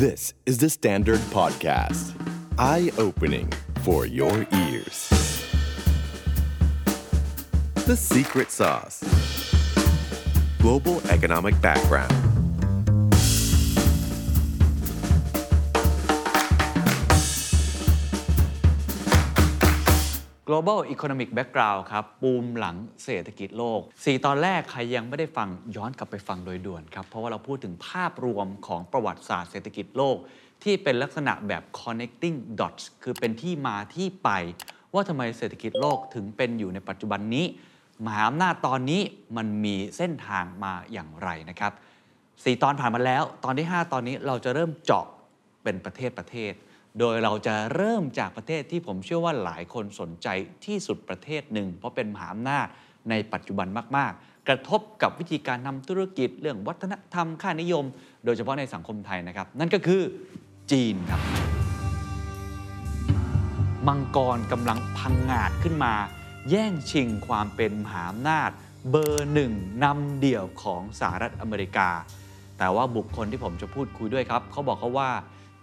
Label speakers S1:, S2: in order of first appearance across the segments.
S1: This is the Standard Podcast. Eye opening for your ears. The Secret Sauce Global Economic Background.
S2: Global economic background ครับ ปูมหลังเศรษฐกิจโลก 4 ตอนแรกใครยังไม่ได้ฟังย้อนกลับไปฟังโดยด่วนครับ เพราะว่าเราพูดถึงภาพรวมของประวัติศาสตร์เศรษฐกิจโลก ที่เป็นลักษณะแบบ connecting dots คือเป็นที่มาที่ไป ว่าทำไมเศรษฐกิจโลกถึงเป็นอยู่ในปัจจุบันนี้ มหาอำนาจตอนนี้มันมีเส้นทางมาอย่างไรนะครับ 4 ตอนผ่านมาแล้ว ตอนที่ 5 ตอนนี้เราจะเริ่มเจาะเป็นประเทศประเทศ โดยเราจะเริ่มจากประเทศที่ผมเชื่อว่าหลายคนสนใจที่สุดประเทศหนึ่ง เพราะเป็นมหาอำนาจในปัจจุบันมาก ๆ กระทบกับวิธีการทำธุรกิจเรื่องวัฒนธรรมค่านิยม โดยเฉพาะในสังคมไทยนะครับ นั่นก็คือจีนครับ มังกรกำลังพังงาดขึ้นมา แย่งชิงความเป็นมหาอำนาจ เบอร์หนึ่งนำเดี่ยวของสหรัฐอเมริกา แต่ว่าบุคคลที่ผมจะพูดคุยด้วยครับเขาบอกเขาว่า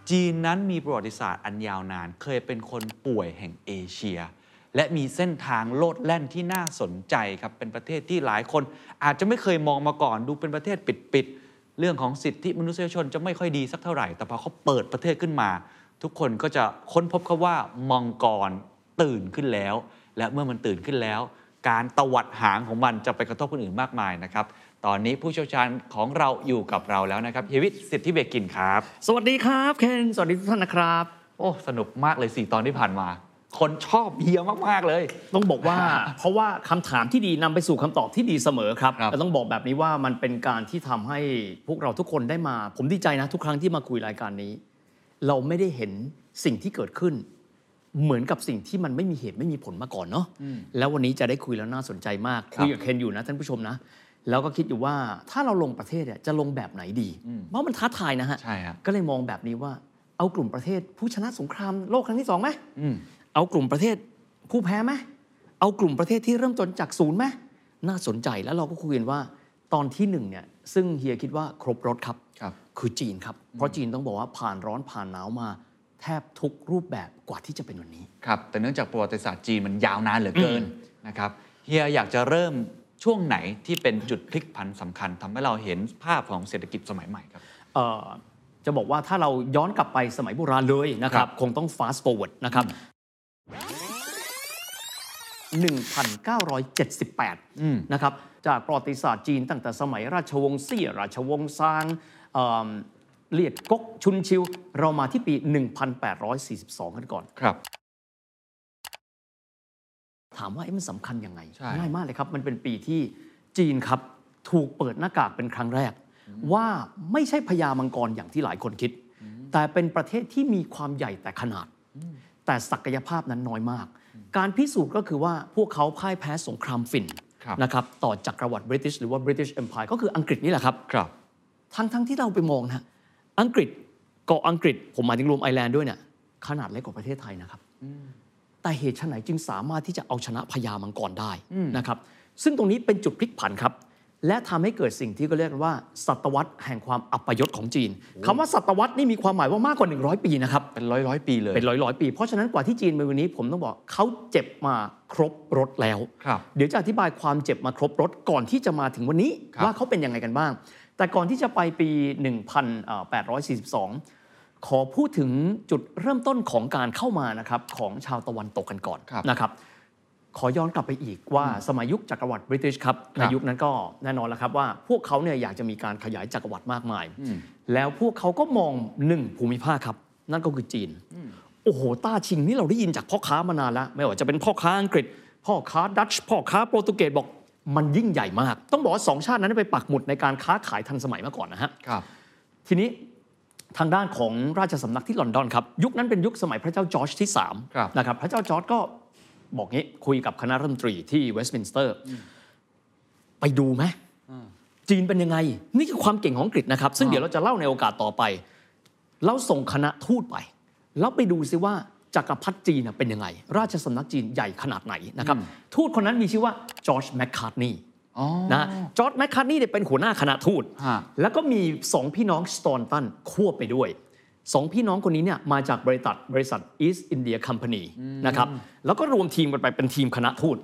S2: จีนนั้นมีประวัติศาสตร์อันยาวนาน เคยเป็นคนป่วยแห่งเอเชีย และมีเส้นทางโลดแล่นที่น่าสนใจครับ เป็นประเทศที่หลายคนอาจจะไม่เคยมองมาก่อน ดูเป็นประเทศปิดๆ เรื่องของสิทธิมนุษยชนจะไม่ค่อยดีสักเท่าไหร่ แต่พอเขาเปิดประเทศขึ้นมา ทุกคนก็จะค้นพบเขาว่ามังกรตื่นขึ้นแล้ว และเมื่อมันตื่นขึ้นแล้ว การตวัดหางของมันจะไปกระทบคนอื่นมากมายนะครับ ตอนนี้ผู้เชี่ยวชาญของเราอยู่กับเราแล้วนะครับเฮยวิทย์สิทธิเบกินครับ
S3: สวัสดีครับเคนสวัสดีทุกท่านนะครับ
S2: โอ้สนุกมากเลยสี่ตอนที่ผ่านมา คนชอบเฮียมาก ๆ เลย
S3: ต้องบอกว่า เพราะว่าคำถามที่ดีนำไปสู่คำตอบที่ดีเสมอครับ
S2: ครับ
S3: แต่ต้องบอกแบบนี้ว่ามันเป็นการที่ทำให้พวกเราทุกคนได้มา ผมดีใจนะทุกครั้งที่มาคุยรายการนี้ เราไม่ได้เห็นสิ่งที่เกิดขึ้นเหมือนกับสิ่งที่มันไม่มีเหตุไม่มีผลมาก่อนเนาะแล้ววันนี้จะได้คุยแล้วน่าสนใจมาก
S2: ครับ
S3: คุยกับเคนอยู่นะท่านผู้ชมนะ แล้วก็คิดอยู่ว่าถ้าเราลงประเทศเนี่ยจะลงแบบไหนดี เพราะมันท้าทายนะฮะ
S2: ใช่ครับ
S3: ก็เลยมองแบบนี้ว่าเอากลุ่มประเทศผู้ชนะสงครามโลกครั้งที่สองไหม
S2: อืม
S3: เอากลุ่มประเทศผู้แพ้ไหมเอากลุ่มประเทศที่เริ่มต้นจากศูนย์ไหมน่าสนใจแล้วเราก็คุยกันว่าตอนที่หนึ่งเนี่ยซึ่งเฮียคิดว่าครบรถครับ
S2: ครับ
S3: คือจีนครับ เพราะจีนต้องบอกว่าผ่านร้อนผ่านหนาวมาแทบทุกรูปแบบกว่าที่จะเป็นวันนี้
S2: ครับ แต่เนื่องจากประวัติศาสตร์จีนมันยาวนานเหลือเกินนะครับ เฮียอยากจะเริ่ม ช่วงไหนที่เป็นจุดพลิกผันสำคัญทำให้เราเห็นภาพของเศรษฐกิจสมัยใหม่ครับ
S3: เอ่อจะบอกว่าถ้าเราย้อนกลับไปสมัยโบราณเลยนะค
S2: ครั
S3: รับ
S2: บ
S3: คงต้อง fast forward นะครับ 1978 นะครับ จากประวัติศาสตร์จีนตั้งแต่สมัยราชวงศ์เซี่ยราชวงศ์ซางเอิ่มเลียดก๊กชุนชิว เรามาที่ปี 1842 กันก่อน
S2: ครับ
S3: ถามว่าเอ๊ะมันสำคัญยังไง
S2: ใช่
S3: ง่ายมากเลยครับ มันเป็นปีที่จีนครับถูกเปิดหน้ากากเป็นครั้งแรก ว่าไม่ใช่พญามังกรอย่างที่หลายคนคิด แต่เป็นประเทศที่มีความใหญ่แต่ขนาด แต่ศักยภาพนั้นน้อยมาก การพิสูจน์ก็คือว่าพวกเขาพ่ายแพ้สงครามฝิ่น
S2: ครับ
S3: นะครับต่อจักรวรรดิบริติชหรือว่า British Empire ก็คืออังกฤษนี่แหละครับ
S2: ครับ
S3: ทั้งทั้งที่เราไปมองนะอังกฤษเกาะอังกฤษผมหมายถึงรวมไอร์แลนด์ด้วยเนี่ยขนาดเล็กกว่าประเทศไทยนะครับ แต่เหตุไฉนจึงสามารถที่จะเอาชนะพญามังกรได้นะครับซึ่งตรงนี้เป็นจุดพลิกผันครับ และทำให้เกิดสิ่งที่ก็เรียกกันว่า ศตวรรษแห่งความอัปยศของจีนคำว่าศตวรรษนี่มีความหมายว่ามากกว่า 100 ปีนะครับ
S2: เป็นร้อยร้อยๆปีเลย
S3: เป็นร้อยร้อยๆปี เพราะฉะนั้นกว่าที่จีนในวันนี้ผมต้องบอกเขาเจ็บมาครบรถแล้ว
S2: ครับ
S3: เดี๋ยวจะอธิบายความเจ็บมาครบรถก่อนที่จะมาถึงวันนี้
S2: ครับ
S3: ว่าเขาเป็นยังไงกันบ้าง แต่ก่อนที่จะไปปี 1842 ขอพูดถึงจุดเริ่มต้นของการเข้ามานะครับของชาวตะวันตกกันก่อน
S2: ครับ
S3: นะครับ ขอย้อนกลับไปอีกว่าสมัยยุคจักรวรรดิบริติชครับ
S2: ค
S3: ใน
S2: รับ
S3: ยุคนั้นก็แน่นอนแล้วครับว่า พวกเขาเนี่ยอยากจะมีการขยายจักรวรรดิมากมาย
S2: อืม
S3: แล้วพวกเขาก็มองหนึ่งภูมิภาคครับ นั่นก็คือจีน โอ้โหต้าชิงนี่เราได้ยินจากพ่อค้ามานานแล้ว ไม่ว่าจะเป็นพ่อค้าอังกฤษ พ่อค้าดัตช์พ่อค้าโปรตุเกสบอกมันยิ่งใหญ่มาก ต้องบอกว่าสองชาตินั้นไปปักหมุดในการค้าขายทันสมัยมาก่อนนะฮะ
S2: ครับ
S3: ทีนี้ ทางด้านของราชสำนักที่ลอนดอนครับ ยุคนั้นเป็นยุคสมัยพระเจ้าจอร์จที่
S2: ครับ
S3: 3นะครับพระเจ้าจอร์จก็บอกงี้คุยกับคณะรัฐมนตรีที่เวสต์มินสเตอร์ ไปดูไหมจีนเป็นยังไง นี่คือความเก่งของอังกฤษนะครับ ซึ่งเดี๋ยวเราจะเล่าในโอกาสต่อไปแล้วส่งคณะทูตไป แล้วไปดูซิว่าจักรพรรดิจีนน่ะเป็นยังไง ราชสำนักจีนใหญ่ขนาดไหนนะครับ ทูตคนนั้นมีชื่อว่าจอร์จแมคคาร์ทนีย์
S2: อ๋อ
S3: นะจอร์จแมคคาร์ทนีย์เนี่ยเป็นหัวหน้าคณะทูต
S2: ฮะ
S3: แล้วก็มีสองพี่น้องสตอนตันควบไปด้วยสองพี่น้องคนนี้เนี่ยมาจากบริษัทบริษัท East India Company นะครับแล้วก็รวมทีมกันไปเป็นทีมคณะทูต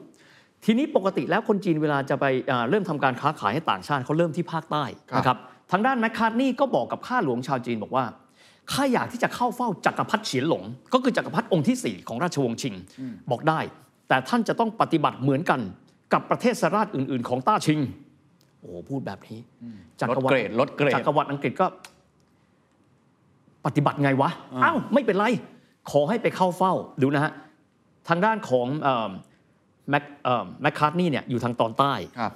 S3: ทีนี้ปกติแล้วคนจีนเวลาจะไปอ่าเริ่มทำการค้าขายให้ต่างชาติเขาเริ่มที่ภาคใต้
S2: ครับ
S3: นะครับทางด้านแมคคาร์ทนี่ก็บอกกับข้าหลวงชาวจีนบอกว่าข้าอยากที่จะเข้าเฝ้าจักรพรรดิเฉียนหลง ก็คือจักรพรรดิองค์ที่ 4 ของราชวงศ์ชิง บอกได้ แต่ท่านจะต้องปฏิบัติเหมือนกัน กับประเทศราชอื่น ๆ ของต้าชิง โอ้โหพูดแบบนี้จักรวรร
S2: ลดเกรดลดเกรด
S3: จักรวรรดิอังกฤษก็ ปฏิบัติไงวะอ้าวไม่เป็นไร ขอให้ไปเข้าเฝ้าดูนะฮะทางด้านของเอิ่มแมคเอิ่มแมคคาร์ทนี่เนี่ยอยู่ทางตอนใต้
S2: ครับ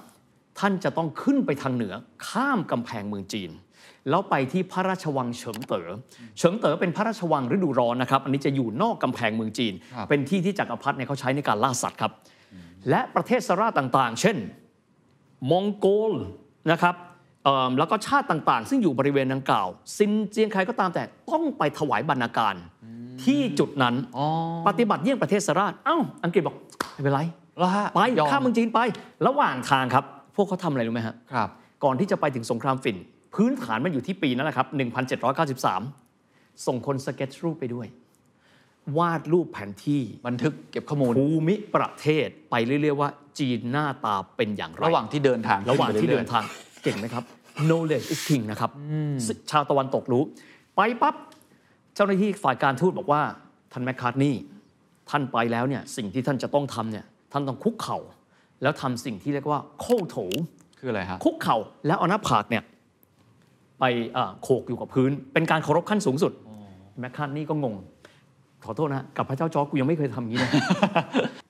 S3: ท่านจะต้องขึ้นไปทางเหนือข้ามกำแพงเมืองจีน แล้วไปที่พระราชวังเฉิงเต๋อเฉิงเต๋อเป็นพระราชวังฤดูร้อนนะครับ อันนี้จะอยู่นอกกำแพงเมืองจีน
S2: ครับ
S3: เป็นที่ที่จักรพรรดิเนี่ยเขาใช้ในการล่าสัตว์ครับ และประเทศสราต่างๆ เช่น มองโกลนะครับเอิ่มแล้วก็ชาติต่างๆ ซึ่งอยู่บริเวณดังกล่าว ซินเจียงใครก็ตามแต่ต้องไปถวายบรรณาการที่จุดนั้น
S2: อ๋อ
S3: ปฏิบัติเยี่ยงประเทศสราชเอ้า อังกฤษบอกไม่เป็นไร
S2: แล้วฮะ
S3: ไป
S2: ยอม
S3: ข้ามเมืองจีนไประหว่างทางครับ พวกเขาทำอะไรรู้ไหมฮะ
S2: ครับ
S3: ก่อนที่จะไปถึงสงครามฝิ่น พื้นฐานมันอยู่ที่ปีนั้นแหละครับ 1793 ส่งคนสเก็ตรูปไปด้วย วาดรูปแผนที่
S2: บันทึกเก็บข้อมูล
S3: ภูมิประเทศไปเรื่อยๆว่าจีนหน้าตาเป็นอย่างไร
S2: ระหว่างที่เดินทาง
S3: ระหว่างที่
S2: ขึ้
S3: เดิ
S2: ไป
S3: น
S2: รื่อย
S3: ทางเก่งไหมครับ knowledge is king นะครับซึ่งชาวตะวันตกรู้ ไปปั๊บ เจ้าหน้าที่ฝ่ายการทูตบอกว่า ท่านแมคคาร์ทนี่ ท่านไปแล้วเนี่ยสิ่งที่ท่านจะต้องทำเนี่ยท่านต้องคุกเข่า แล้วทำสิ่งที่เรียกว่าโค่วโถว
S2: ๆคืออะไรฮะ
S3: คุกเข่าแล้วเอาหน้าผากเนี่ยไปเอ่อโขกอยู่กับพื้น เป็นการเคารพขั้นสูงสุดแมคคาร์ทนี่ก็งง ขอโทษนะกับพระเจ้าจอร์จกูยังไม่เคยทำอย่างนี้เลย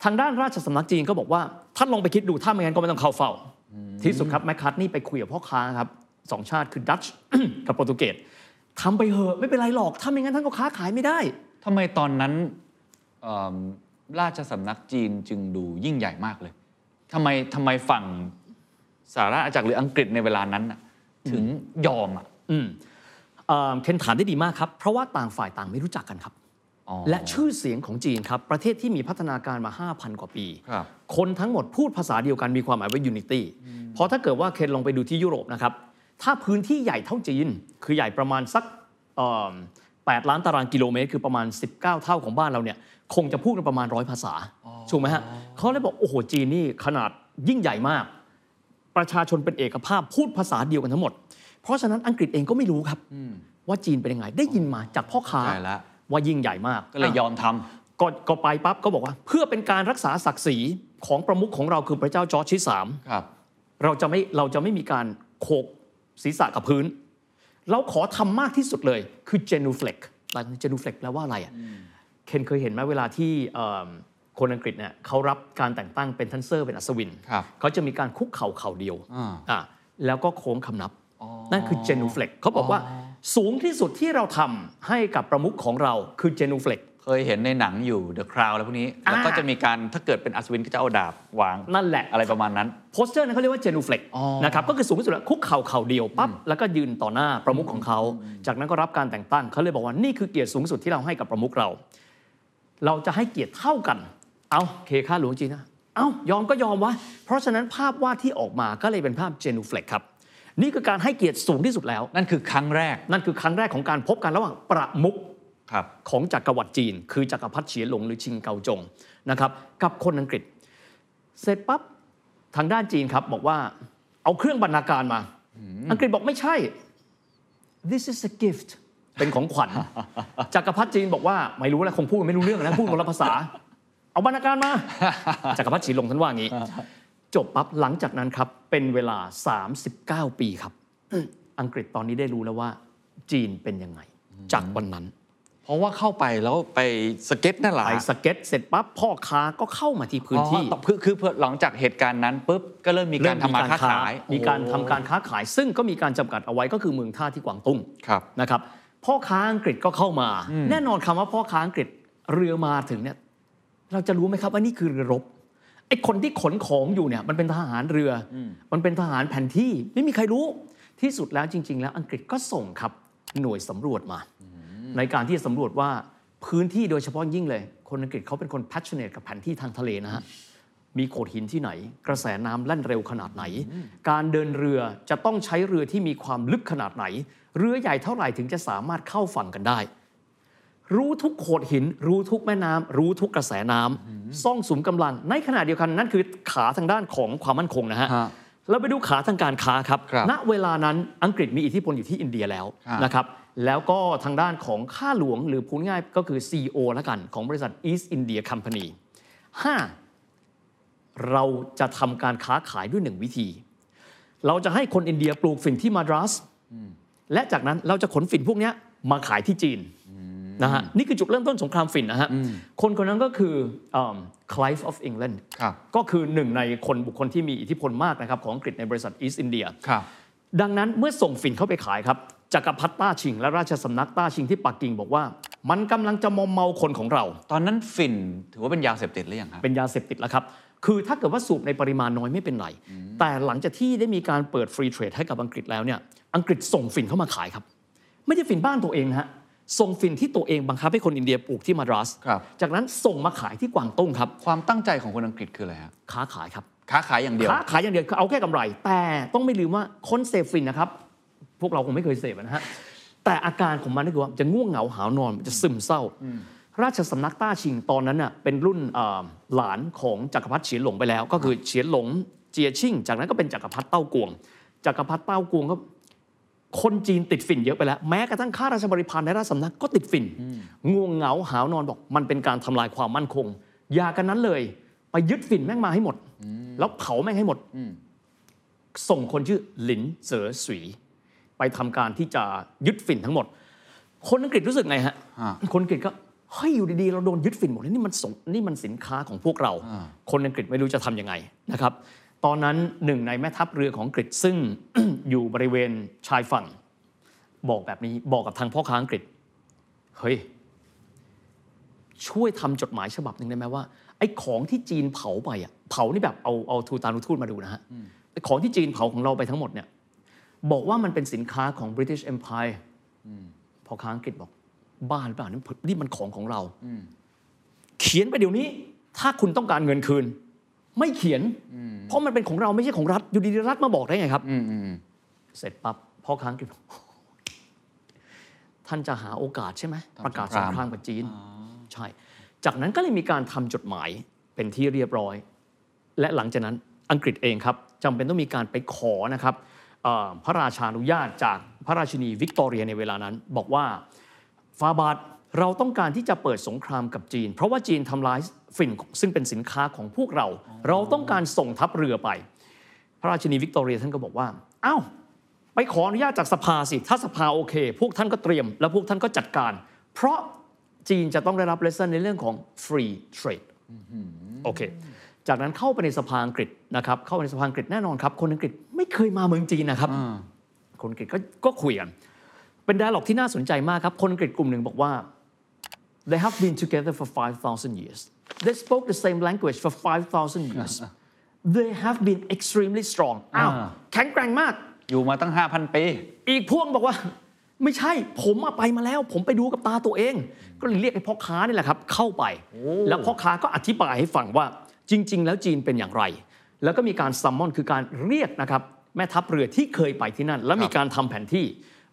S3: ทางด้านราชสำนักจีนก็บอกว่าท่านลองไปคิดดูถ้าไม่งั้นก็ไม่ต้องเข้าเฝ้า ที่สุดครับแมคคาร์ทนี่ไปคุยกับพ่อค้าครับสองชาติคือดัตช์กับโปรตุเกสทำไปเหอะไม่เป็นไรหรอกถ้าไม่งั้นท่านก็ค้าขายไม่ได้
S2: ทำไมตอนนั้นเอิ่มราชสำนักจีนจึงดูยิ่งใหญ่มากเลยทำไมทำไมฝั่งสหราชอาณาจักรหรืออังกฤษในเวลานั้นน่ะถึงยอมอะ
S3: อืมเอ่อเคนถามได้ดีมากครับ เพราะว่าต่างฝ่ายต่างไม่รู้จักกันครับ
S2: อ๋อ
S3: และชื่อเสียงของจีนครับ ประเทศที่มีพัฒนาการมา 5,000 กว่าปี
S2: ครับ
S3: คนทั้งหมดพูดภาษาเดียวกันมีความหมายว่า unity เพราะถ้าเกิดว่าเคนลองไปดูที่ยุโรปนะครับ ถ้าพื้นที่ใหญ่เท่าจีน คือใหญ่ประมาณสักเอิ่ม8ล้านตารางกิโลเมตร คือประมาณ 19 เท่าของบ้านเราเนี่ย คงจะพูดกันประมาณร้อยภาษาถูกไหมฮะเขาเลยบอก โอ้โห จีนนี่ขนาดยิ่งใหญ่มาก ประชาชนเป็นเอกภาพพูดภาษาเดียวกันทั้งหมด เพราะฉะนั้นอังกฤษเองก็ไม่รู้ครับว่าจีนเป็นยังไง ได้ยินมาจากพ่อค้า
S2: ใช่แล้ ว
S3: ว่ายิ่งใหญ่มาก
S2: ก็เลยยอมทำ
S3: ก็ก็ไปปั๊บก็บอกว่า เพื่อเป็นการรักษาศักดิ์ศรีของประมุขของเราคือพระเจ้าจอร์จที่สาม
S2: ครับ
S3: เราจะไม่เราจะไม่มีการโขกศีรษะกับพื้น เราขอทำมากที่สุดเลยคือ genuflect เจนูเฟล็กแปลว่าอะไรอะเคนเคยเห็นไหมเวลาที่เอิ่มคนอังกฤษเนี่ยเขารับการแต่งตั้งเป็นทันเซอร์เป็นอัศวิน
S2: ครับ
S3: เขาจะมีการคุกเข่าเข่าเดียว
S2: อ่า
S3: อะแล้วก็โค้งคำนับ นั่นคือ genuflect เขาบอกว่า สูงที่สุดที่เราทำให้กับประมุขของเราคือ genuflect
S2: เคยเห็นในหนังอยู่ The Crown อะไรพวกนี้ แล้วก็
S3: อ่า
S2: จะมีการถ้าเกิดเป็นอัศวินก็จะเอาดาบวาง
S3: นั่นแหละ
S2: อะไรประมาณนั้น
S3: โพสเจอร์นั้นเขาเรียกว่า genuflect
S2: อ๋อ
S3: นะครับ ก็คือสูงที่สุดแล้วคุกเข่าเข่าเดียวปั๊บ แล้วก็ยืนต่อหน้าประมุขของเขา จากนั้นก็รับการแต่งตั้งเขาเลยบอกว่านี่คือเกียรติสูงสุดที่เราให้กับประมุขเรา เราจะให้เกียรติเท่ากัน เอาเคค่าหลวงจีนนะเอายอมก็ยอมวะ เพราะฉะนั้นภาพวาดที่ออกมาก็เลยเป็นภาพ genuflect ครับ นี่คือการให้เกียรติสูงที่สุดแล้ว
S2: นั่นคือครั้งแรก
S3: นั่นคือครั้งแรกของการพบกันระหว่างประมุข
S2: ครับ
S3: ของจักรวรรดิจีน คือจักรพรรดิเฉียนหลงหรือชิงเกาจงนะครับกับคนอังกฤษ เสร็จปั๊บทางด้านจีนครับบอกว่าเอาเครื่องบรรณาการมา อังกฤษบอกไม่ใช่ this is a gift เป็นของขวัญจักรพรรดิจีนบอกว่าไม่รู้แล้วคงพูดไม่รู้เรื่องนะพูดคนละภาษา เอาบรรณาการมาจักรพรรดิฉีหลงท่านว่างี้ จบปั๊บหลังจากนั้นครับ เป็นเวลา 39 ปีครับ อังกฤษตอนนี้ได้รู้แล้วว่าจีนเป็นยังไง จากวันนั้น
S2: เพราะว่าเข้าไปแล้วไปสเก็ตนั่นแหละ
S3: ไปสเก็ตเสร็จปั๊บพ่อค้าก็เข้ามาที่พื้นที่
S2: อ๋อคือคือคือหลังจากเหตุการณ์นั้นปุ๊บก็เริ่มมีการทำมาค้าขาย
S3: มีการทำการค้าขาย ซึ่งก็มีการจำกัดเอาไว้ก็คือเมืองท่าที่กวางตุ้ง
S2: ครับ
S3: นะครับพ่อค้าอังกฤษก็เข้ามา แน่นอนคำว่าพ่อค้าอังกฤษเรือมาถึงเนี่ยเราจะรู้ไหมครับว่านี่คือเรือรบ ไอ้คนที่ขนของอยู่เนี่ยมันเป็นทหารเรืออมันเป็นทหารแผนที่ไม่มีใครรู้ที่สุดแล้วจริง ๆ แล้วอังกฤษก็ส่งครับหน่วยสำรวจมา ในการที่จะสำรวจว่าพื้นที่โดยเฉพาะยิ่งเลย คนอังกฤษเขาเป็นคน passionate กับแผนที่ทางทะเลนะฮะมีโขดหินที่ไหน กระแสน้ำแล่นเร็วขนาดไหน การเดินเรือจะต้องใช้เรือที่มีความลึกขนาดไหน เรือใหญ่เท่าไหร่ถึงจะสามารถเข้าฝั่งกันได้ รู้ทุกโขดหิน รู้ทุกแม่น้ำรู้ทุกกระแสน้ำซ่องสุมกำลัง ในขณะเดียวกันนั่นคือขาทางด้านของความมั่นคงนะฮะ
S2: ฮะ
S3: เราไปดูขาทางการค้าครับ
S2: ครับ
S3: ณ เวลานั้นอังกฤษมีอิทธิพลอยู่ที่อินเดียแล้ว
S2: ครับ
S3: นะครับ แล้วก็ทางด้านของข้าหลวงหรือพูดง่ายก็คือ CEO แล้วกัน ของบริษัท East India Company 5. เราจะทำการค้าขายด้วยหนึ่งวิธี เราจะให้คนอินเดียปลูกฝิ่นที่มาดรัส และจากนั้นเราจะขนฝิ่นพวกเนี้ยมาขายที่จีน นะฮะนี่คือจุดเริ่มต้นสงครามฝิ่นนะฮะคนคนนั้นก็คือคล Clive of England
S2: ครับ
S3: ก็คือหนึ่งในคนบุคคลที่มีอิทธิพลมากนะครับของอังกฤษในบริษัท East India
S2: ครับ
S3: ดังนั้นเมื่อส่งฝิ่นเข้าไปขายครับจักรพรรดิต้าชิง และราชสำนักต้าชิงที่ปักกิ่งบอกว่า มันกำลังจะมอมเมาคนของเรา
S2: ตอนนั้นฝิ่นถือว่าเป็นยาเสพติดหรือยังครับ
S3: เป็นยาเสพติดแล้วครับคือถ้าเกิดว่าสูบในปริมาณน้อยไม่เป็นไร แต่หลังจากที่ได้มีการเปิดฟรีเทรดให้กับอังกฤษแล้วเนี่ยอังกฤษส่งฝิ่นเข้ามาขายครับ ไม่ใช่ฝิ่นบ้านตัวเองนะฮะ ส่งฝิ่นที่ตัวเองบังคับให้คนอินเดียปลูกที่มาดรัส
S2: ครับ
S3: จากนั้นส่งมาขายที่กวางตุ้งครับ
S2: ความตั้งใจของคนอังกฤษคืออะไรฮะ
S3: ค้าขายครับ
S2: ค้าขายอย่างเดียว
S3: ค้าขายอย่างเดียวคือเอาแค่กำไร แต่ต้องไม่ลืมว่าคนเสพฟินนะครับ พวกเราคงไม่เคยเสพนะฮะ แต่อาการของมันก็คือว่าจะง่วงเหงาหาวนอนมันจะซึมเศร้า ราชสำนักต้าชิงตอนนั้นน่ะเป็นรุ่นเอ่อหลานของจักรพรรดิเฉียนหลงไปแล้ว ก็คือเฉียนหลงเจียชิ่ง จากนั้นก็เป็นจักรพรรดิเต้ากวง จักรพรรดิเต้ากวงก็ คนจีนติดฝิ่นเยอะไปแล้ว แม้กระทั่งข้าราชบริพารในราชสำนักก็ติดฝิ่นง่วงเหงาหาวนอนบอก มันเป็นการทำลายความมั่นคง อย่ากันนั้นเลย ไปยึดฝิ่นแม่งมาให้หมด แล้วเผาแม่งให้หมด ส่งคนชื่อหลินเจ๋อสวีไปทำการที่จะยึดฝิ่นทั้งหมด คนอังกฤษรู้สึกไงฮะ
S2: ฮะ
S3: คนอังกฤษก็เฮ้ยอยู่ดีๆเราโดนยึดฝิ่นหมดเลยนี่มันสงนี่มันสินค้าของพวกเรา
S2: อ่า
S3: คนอังกฤษไม่รู้จะทำยังไงนะครับ ตอนนั้นหนึ่งในแม่ทัพเรือของอังกฤษซึ่ง อยู่บริเวณชายฝั่ง บอกแบบนี้บอกกับทางพ่อค้าอังกฤษ เฮ้ย ช่วยทำจดหมายฉบับหนึ่งได้ไหมว่าไอ้ของที่จีนเผาไปอะเผานี่แบบเอาเอาทูตานุทูตมาดูนะฮะไอ้ของที่จีนเผาของเราไปทั้งหมดเนี่ยบอกว่ามันเป็นสินค้าของ British Empire พอค้าอังกฤษบอก บ้าหรือเปล่านี่นี่มันของของเรา เขียนไปเดี๋ยวนี้ ถ้าคุณต้องการเงินคืน ไม่เขียน เพราะมันเป็นของเราไม่ใช่ของรัฐ อยู่ดีๆรัฐมาบอกได้ไงครับ
S2: อืมอืมอืม
S3: เสร็จปั๊บพ่อค้าอังกฤษบอกท่านจะหาโอกาสใช่ไหมประกาศสงครามกับจีน ใช่ จากนั้นก็เลยมีการทำจดหมายเป็นที่เรียบร้อย และหลังจากนั้นอังกฤษเองครับจำเป็นต้องมีการไปขอนะครับเอ่อพระราชานุญาตจากพระราชินีวิกตอเรียในเวลานั้น บอกว่าฝ่าบาทเราต้องการที่จะเปิดสงครามกับจีน เพราะว่าจีนทำลาย ฝิ่นซึ่งเป็นสินค้าของพวกเรา เราต้องการส่งทัพเรือไป พระราชินีวิกตอเรียท่านก็บอกว่าอ้าวไปขออนุญาตจากสภาสิ ถ้าสภาโอเค พวกท่านก็เตรียม แล้วพวกท่านก็จัดการ เพราะจีนจะต้องได้รับ lesson ในเรื่องของ free trade โอเค จากนั้นเข้าไปในสภาอังกฤษนะครับ เข้าไปในสภาอังกฤษแน่นอนครับ คนอังกฤษไม่เคยมาเมืองจีนนะครับ คนอังกฤษก็ก็คุยกัน เป็นไดอะล็อกที่น่าสนใจมากครับ คนอังกฤษกลุ่มหนึ่งบอกว่า they have been together for 5,000 years they spoke the same language for 5,000 years they have been extremely strong อ้าว
S2: อ่า
S3: แข็งแกร่งมาก
S2: อยู่มาตั้ง 5,000 ปี
S3: อีกพวกบอกว่า ไม่ใช่ผมอะไปมาแล้ว ผมไปดูกับตาตัวเอง ก็เลยเรียกไอ้พ่อค้านี่แหละครับ เข้าไป แล้วพ่อค้าก็อธิบายให้ฟังว่าจริง ๆ แล้วจีนเป็นอย่างไร แล้วก็มีการซัมมอนคือการเรียกนะครับแม่ทัพเรือที่เคยไปที่นั่น แล้วมีการทำแผนที่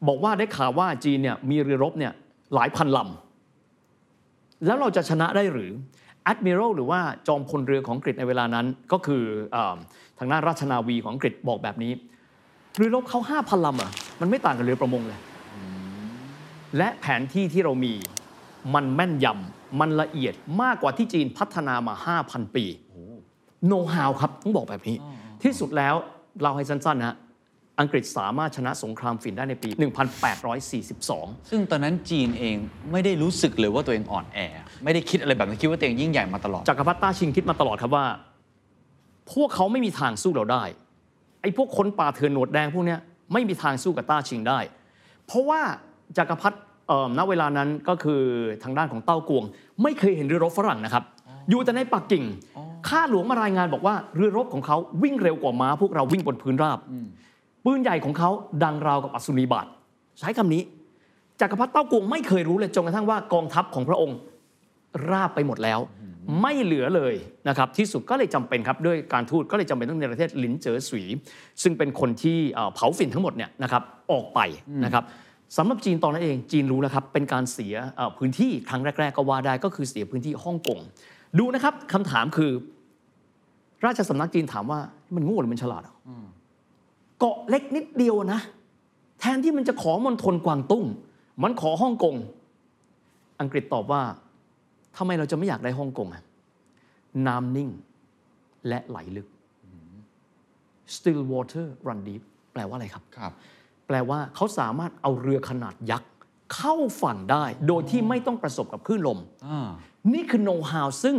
S3: บอกว่าได้ข่าวว่าจีนเนี่ยมีเรือรบเนี่ยหลายพันลำแล้วเราจะชนะได้หรือ Admiral หรือว่าจอมพลเรือของอังกฤษในเวลานั้นก็คือเออทางด้านราชนาวีของอังกฤษบอกแบบนี้เรือรบเขาห้าพันลำอะมันไม่ต่างกับเรือประมงเลยและแผนที่ที่เรามีมันแม่นยำมันละเอียดมากกว่าที่จีนพัฒนามา 5,000 ปีโน้ตฮาวครับ ต้องบอกแบบนี้ ที่สุดแล้วเราให้สั้นๆนะฮะ อังกฤษสามารถชนะสงครามฝิ่นได้ในปี 1842
S2: ซึ่งตอนนั้นจีนเองไม่ได้รู้สึกเลยว่าตัวเองอ่อนแอ ไม่ได้คิดอะไรแบบนั้นคิดว่าตัวเองยิ่งใหญ่มาตลอด
S3: จักรพรรดิต้าชิงคิดมาตลอดครับว่า พวกเขาไม่มีทางสู้เราได้ ไอ้พวกคนป่าเถื่อนหนวดแดงพวกเนี้ยไม่มีทางสู้กับต้าชิงได้ เพราะว่าจักรพรรดิเอ่อณเวลานั้นก็คือทางด้านของเต้ากวง ไม่เคยเห็นเรือรบฝรั่งนะครับ อยู่แต่ในปักกิ่งข้าหลวงมารายงานบอกว่าเรือรบของเขาวิ่งเร็วกว่าม้าพวกเราวิ่งบนพื้นราบ ปืนใหญ่ของเขาดังราวกับอัศนีบาตใช้คำนี้จักรพรรดิเต้ากวงไม่เคยรู้เลยจนกระทั่งว่ากองทัพของพระองค์ราบไปหมดแล้ว ไม่เหลือเลยนะครับที่สุดก็เลยจำเป็นครับด้วยการทูตก็เลยจำเป็นต้องในประเทศหลินเจ๋อสวีซึ่งเป็นคนที่เผาฝิ่นทั้งหมดเนี่ยนะครับออกไปนะครับสำหรับจีนตอนนั้นเองจีนรู้แล้วครับเป็นการเสียพื้นที่ครั้งแรก ๆ ก็ว่าได้ก็คือเสียพื้นที่ฮ่องกงดูนะครับคำถามคือ ราชสำนักจีนถามว่ามันโง่หรือมันฉลาดอะ เกาะเล็กนิดเดียวนะ แทนที่มันจะขอมณฑลกวางตุ้ง มันขอฮ่องกง อังกฤษตอบว่าทำไมเราจะไม่อยากได้ฮ่องกงอะน้ำนิ่งและไหลลึก still water run deep แปลว่าอะไรครับ
S2: ครับ
S3: แปลว่าเขาสามารถเอาเรือขนาดยักษ์ เข้าฝั่งได้โดยที่ไม่ต้องประสบกับคลื่นลม
S2: อ่า
S3: นี่คือโน้ตฮาวซึ่ง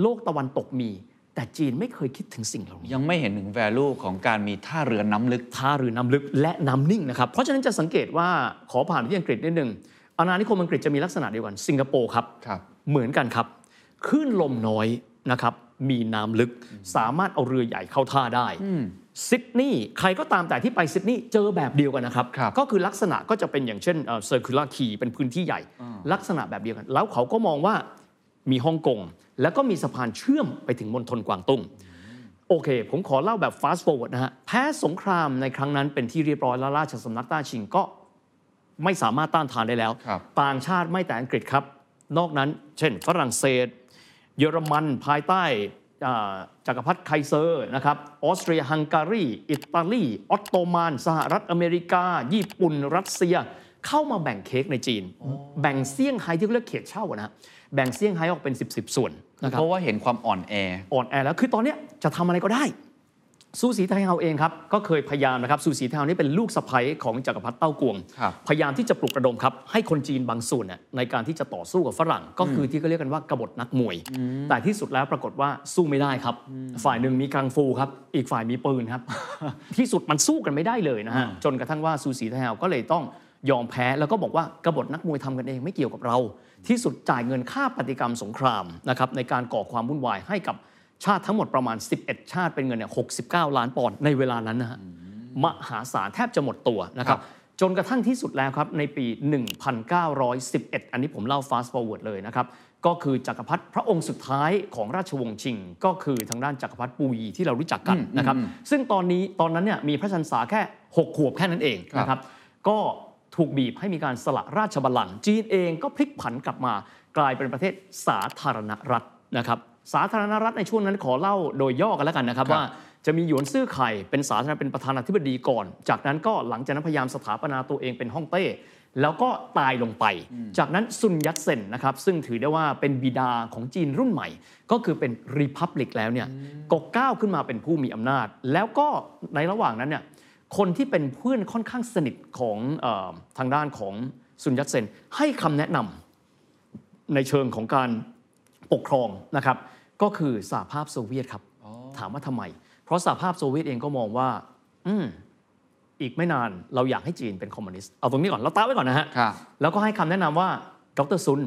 S3: โลกตะวันตกมี แต่จีนไม่เคยคิดถึงสิ่งเหล่านี้
S2: ยังไม่เห็นถึง value ของการมีท่าเรือน้ำลึก
S3: ท่าเรือน้ำลึกและน้ำนิ่งนะครับ เพราะฉะนั้นจะสังเกตว่าขอผ่านไปที่อังกฤษนิดหนึ่งอาณานิคมอังกฤษจะมีลักษณะเดียวกันสิงคโปร์ครับ
S2: ครับ
S3: เหมือนกันครับคลื่นลมน้อยนะครับมีน้ำลึกสามารถเอาเรือใหญ่เข้าท่าได้ซิดนีย์ใครก็ตามแต่ที่ไปซิดนีย์เจอแบบเดียวกันนะครับ
S2: ครับ
S3: ก็คือลักษณะก็จะเป็นอย่างเช่นเซอร์คิล r คีเป็นพื้นที่ใหญ่ ลักษณะแบบเดียวกัน แล้วเขาก็มองว่ามีฮ่องกง แล้วก็มีสะพานเชื่อมไปถึงมณฑลกวางตุ้งโอเค ผมขอเล่าแบบ fast forward นะฮะแพ้สงครามในครั้งนั้นเป็นที่เรียบร้อยแล้วราชสำนักต้าชิงก็ไม่สามารถต้านทานได้แล้ว
S2: ครับ
S3: ต่างชาติไม่แต่อังกฤษครับ นอกนั้น เช่น ฝรั่งเศส เยอรมันภายใต้อ่าจักรพรรดิไคเซอร์นะครับออสเตรียฮังการี อิตาลี ออตโตมัน สหรัฐอเมริกา ญี่ปุ่น รัสเซีย เข้ามาแบ่งเค้กในจีน แบ่งเซี่ยงไฮ้ที่เรียกเขตเช่าอะนะแบ่งเซี่ยงไฮ้ออกเป็น 10บสส่วนนะครับ
S2: เพราะว่าเห็นความอ่อนแอ
S3: อ่อนแอแล้วคือตอนเนี้ยจะทำอะไรก็ได้ซูสีไทเฮาเองครับก็เคยพยายามนะครับซูสีไทเฮานี่เป็นลูกสะใภ้ของจักรพรรดิเต้ากวง
S2: ครับ
S3: พยายามที่จะปลุกระดมครับให้คนจีนบางส่วนเนี่ยในการที่จะต่อสู้กับฝรั่ง ก็คือที่เขาเรียกกันว่ากบฏนักมวย แต่ที่สุดแล้วปรากฏว่าสู้ไม่ได้ครับ ฝ่ายหนึ่งมีกังฟูครับอีกฝ่ายมีปืนครับ ที่สุดมันสู้กันไม่ได้เลยนะฮะจนกระทั่งว่าซูสีไทเฮาก็เลยต้องยอมแพ้แล้วก็บอกว่ากบฏนักมวยทำกันเองไม่เกี่ยวกับเรา ที่สุดจ่ายเงินค่าปฏิกรรมสงครามนะครับในการก่อความวุ่นวายให้กับชาติทั้งหมดประมาณ 11 ชาติเป็นเงินเนี่ย69 ล้านปอนด์ในเวลานั้นนะฮะมหาศาลแทบจะหมดตัวนะครับจนกระทั่งที่สุดแล้วครับในปี 1911 อันนี้ผมเล่า fast forward เลยนะครับก็คือจักรพรรดิพระองค์สุดท้ายของราชวงศ์ชิง ก็คือทางด้านจักรพรรดิปูยีที่เรารู้จักกันนะครับซึ่งตอนนี้ตอนนั้นเนี่ยมีพระชันษาแค่ 6 ขวบแค่นั้นเองนะครับก็ ถูกบีบให้มีการสละราชบัลลังก์จีนเองก็พลิกผันกลับมา กลายเป็นประเทศสาธารณรัฐนะครับสาธารณรัฐในช่วงนั้นขอเล่าโดยย่อกันแล้วกันนะครับ
S2: ครับ
S3: ว่าจะมีหยวนซื่อไข่เป็นสาธารณเป็นประธานาธิบดีก่อน จากนั้นก็หลังจากนั้นพยายามสถาปนาตัวเองเป็นฮ่องเต้ แล้วก็ตายลงไป จากนั้นซุนยัตเซนนะครับซึ่งถือได้ว่าเป็นบิดาของจีนรุ่นใหม่ ก็คือเป็นรีพับลิกแล้วเนี่ยก็ก้าวขึ้นมาเป็นผู้มีอำนาจ แล้วก็ในระหว่างนั้นเนี่ย คนที่เป็นเพื่อนค่อนข้างสนิทของเออทางด้านของซุนยัตเซนให้คำแนะนำในเชิงของการปกครองนะครับ ก็คือสหภาพโซเวียตครับ ถามว่าทำไม เพราะสหภาพโซเวียตเองก็มองว่า อืมอีกไม่นานเราอยากให้จีนเป็นคอมมิวนิสต์เอาตรงนี้ก่อนเราตั้งไว้ก่อนนะฮะ
S2: ครับ
S3: แล้วก็ให้คำแนะนำว่าดรซุน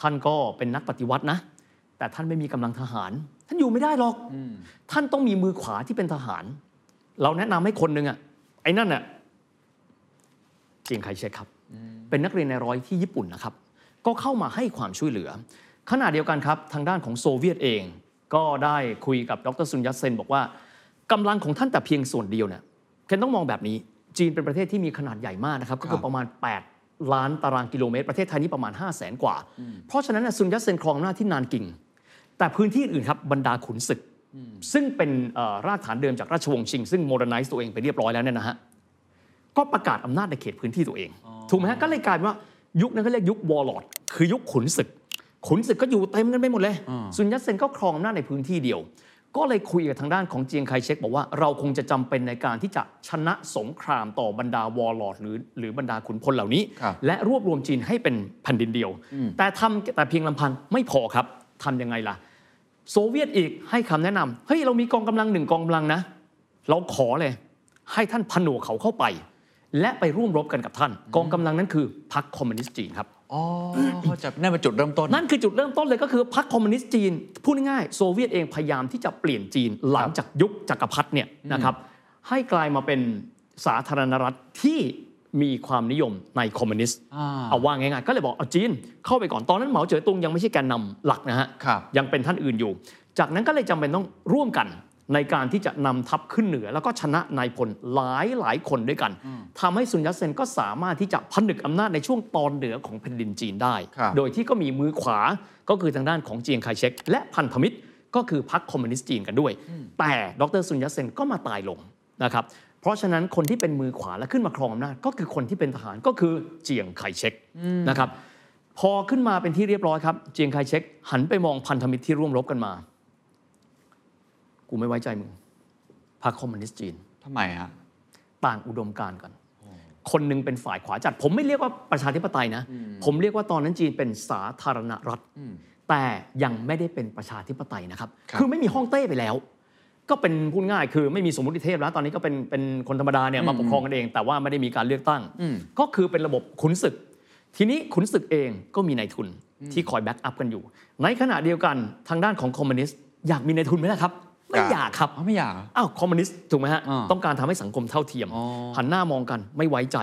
S3: ท่านก็เป็นนักปฏิวัตินะ แต่ท่านไม่มีกำลังทหาร ท่านอยู่ไม่ได้หรอก ท่านต้องมีมือขวาที่เป็นทหาร เราแนะนำให้คนหนึ่งอะไอ้นั่นอะเจียงไคเชกครับ เป็นนักเรียนในร้อยที่ญี่ปุ่นนะครับ ก็เข้ามาให้ความช่วยเหลือ ขณะเดียวกันครับ ทางด้านของโซเวียตเอง ก็ได้คุยกับดรซุนยัตเซนบอกว่ากำลังของท่านแต่เพียงส่วนเดียวเนี่ยเคนต้องมองแบบนี้จีนเป็นประเทศที่มีขนาดใหญ่มากนะครับ ก็คือประมาณ 8 ล้านตารางกิโลเมตร ประเทศไทยนี่ประมาณ 5 0 0แสนกว่า เพราะฉะนั้นน่ะซุนยัตเซนครองอำนาจที่นานกิงแต่พื้นที่อื่นครับบรรดาขุนศึก ซึ่งเป็นเอ่อรากฐานเดิมจากราชวงศ์ชิง ซึ่ง modernize ตัวเองไปเรียบร้อยแล้วเนี่ยนะฮะก็ประกาศอำนาจในเขตพื้นที่ตัวเอง ถูกไหมฮะก็เลยกลายเป็นว่ายุคนั้นก็เรียกยุค warlordคือยุคขุนศึก ขุนศึกก็อยู่เต็มกันไปหมดเลย ซุนยัตเซนก็ครองอำนาจในพื้นที่เดียว ก็เลยคุยกับทางด้านของเจียงไคเชกบอกว่าเราคงจะจำเป็นในการที่จะชนะสงครามต่อบรรดาวอร์ลอดหรือหรือบรรดาขุนพลเหล่านี้
S2: ครับ
S3: และรวบรวมจีนให้เป็นแผ่นดินเดียว แต่ทำแต่เพียงลำพังไม่พอครับทำยังไงล่ะ โซเวียตอีกให้คำแนะนำเฮ้ยเรามีกองกำลังหนึ่งกองกำลังนะ เราขอเลย ให้ท่านผนวกเขาเข้าไป และไปร่วมรบกันกับท่าน กองกำลังนั้นคือพรรคคอมมิวนิสต์จีนครับ
S2: อ๋อเขาจะนั่นเป็นจุดเริ่มต้น
S3: นั่นคือจุดเริ่มต้นเลยก็คือพรรคคอมมิวนิสต์จีนพูดง่ายๆโซเวียตเองพยายามที่จะเปลี่ยนจีนหลังจากยุคจักรพรรดิเนี่ยนะครับให้กลายมาเป็นสาธารณรัฐที่ มีความนิยมในคอมมิวนิสต์
S2: อ่า
S3: เอาว่าง่ายๆก็เลยบอกเอาจีนเข้าไปก่อนตอนนั้นเหมาเจ๋อตุงยังไม่ใช่แกนนำหลักนะฮะ
S2: ครับ
S3: ยังเป็นท่านอื่นอยู่ จากนั้นก็เลยจำเป็นต้องร่วมกันในการที่จะนำทัพขึ้นเหนือ แล้วก็ชนะนายพลหลายหลายคนด้วยกันทำให้ซุนยัตเซนก็สามารถที่จะผนึกอำนาจในช่วงตอนเหนือของแผ่นดินจีนได้
S2: ครับ
S3: โดยที่ก็มีมือขวาก็คือทางด้านของเจียงไคเชกและพันธมิตรก็คือพรรคคอมมิวนิสต์จีนกันด้วย แต่ดรซุนยัตเซนก็มาตายลงนะครับเพ ราะฉะนั้นคนที่เป็นมือขวาและขึ้นมาครองอำนาจก็คือคนที่เป็นทหารก็คือเจียงไคเชกนะครับพอขึ้นมาเป็นที่เรียบร้อยครับ เจียงไคเชกหันไปมองพันธมิตรที่ร่วมรบกันมา กูไม่ไว้ใจมึงพรรคคอมมิวนิสต์จีน
S2: ทำไมฮะ
S3: ต่างอุดมการณ์กัน คนหนึ่งเป็นฝ่ายขวาจัด ผมไม่เรียกว่าประชาธิปไตยนะ ผมเรียกว่าตอนนั้นจีนเป็นสาธารณรัฐ แต่ยังไม่ได้เป็นประชาธิปไตยนะครับ
S2: ครับ
S3: คือไม่มีฮ่องเต้ไปแล้ว ก็เป็นพูดง่ายคือไม่มีสมมติเทพแล้วตอนนี้ก็เป็นเป็นคนธรรมดาเนี่ยมาปกครองกันเอง แต่ว่าไม่ได้มีการเลือกตั้ง ก็คือเป็นระบบขุนศึก ทีนี้ขุนศึกเองก็มีนายทุนที่คอย back up กันอยู่ ในขณะเดียวกันทางด้านของคอมมิวนิสต์อยากมีนายทุนไหมล่ะครับไม่อยากครับ
S2: อ๋อไม่อยากเหรอ
S3: อ้าวคอมมิวนิสต์ถูกไหมฮะ
S2: อ่า
S3: ต้องการทำให้สังคมเท่าเทียม
S2: อ๋อ
S3: หันหน้ามองกันไม่ไว้ใจ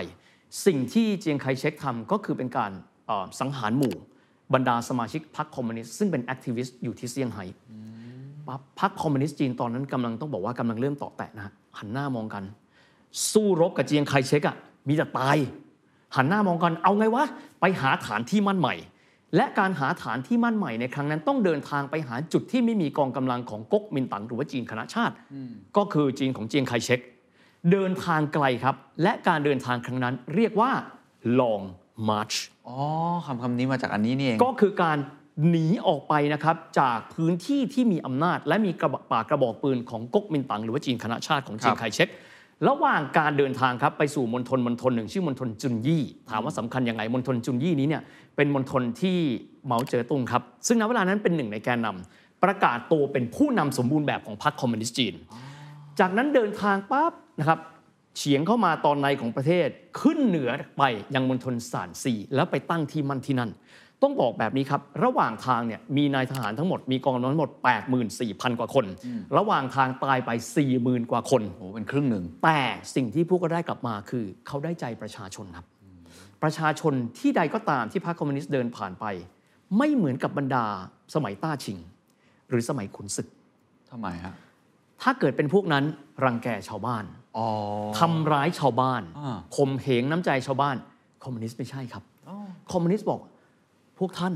S3: สิ่งที่เจียงไคเชกทำก็คือเป็นการเอ่อสังหารหมู่ บรรดาสมาชิกพรรคคอมมิวนิสต์ซึ่งเป็น activist อยู่ที่เซี่ยงไฮ้ ปั๊บพรรคคอมมิวนิสต์จีนตอนนั้นกำลังต้องบอกว่ากำลังเริ่มเตาะแตะนะฮะหันหน้ามองกัน สู้รบกับเจียงไคเชกอะมีแต่ตาย หันหน้ามองกันเอาไงวะไปหาฐานที่มั่นใหม่ และการหาฐานที่มั่นใหม่ในครั้งนั้นต้องเดินทางไปหาจุดที่ไม่มีกองกำลังของก๊กมินตั๋งหรือว่าจีนคณะชาติ ก็คือจีนของเจียงไคเชกเดินทางไกลครับ และการเดินทางครั้งนั้นเรียกว่า long march
S2: อ๋อคำคำนี้มาจากอันนี้นี่เอง
S3: ก็คือการ หนีออกไปนะครับจากพื้นที่ที่มีอำนาจ และมีกระบะปากกระบอกปืนของก๊กมินตั๋งหรือว่าจีนคณะชาติของเจียงไคเชกระหว่างการเดินทางครับไปสู่มณฑลมณฑลหนึ่งชื่อมณฑลจุนยี่ ถามว่าสำคัญยังไงมณฑลจุนยี่นี้เนี่ยเป็นมณฑลที่เหมาเจ๋อตุงครับ ซึ่งณเวลานั้นเป็นหนึ่งในแกนนำประกาศตัวเป็นผู้นำสมบูรณ์แบบของพรรคคอมมิวนิสต์จีน จากนั้นเดินทางปั๊บนะครับเฉียงเข้ามาตอนในของประเทศขึ้นเหนือไปยังมณฑลสานซีแล้วไปตั้งที่มั่นที่นั่น ต้องบอกแบบนี้ครับ ระหว่างทางเนี่ยมีนายทหารทั้งหมดมีกองกำลังทั้งหมด 84,000 กว่าคน ระหว่างทางตายไป 40,000 กว่าคน
S2: โอ้เป็นครึ่งหนึ่ง
S3: แต่สิ่งที่พวกเขาได้กลับมาคือ เขาได้ใจประชาชนครับ ประชาชนที่ใดก็ตามที่พรรคคอมมิวนิสต์เดินผ่านไป ไม่เหมือนกับบรรดาสมัยต้าชิง หรือสมัยขุนศึก
S2: ทำไมฮะ
S3: ถ้าเกิดเป็นพวกนั้นรังแกชาวบ้าน
S2: อ๋อ
S3: ทำร้ายชาวบ้าน
S2: อ่า
S3: ข่มเหงน้ำใจชาวบ้าน คอมมิวนิสต์ไม่ใช่ครับ คอมมิวนิสต์บอก พวกท่าน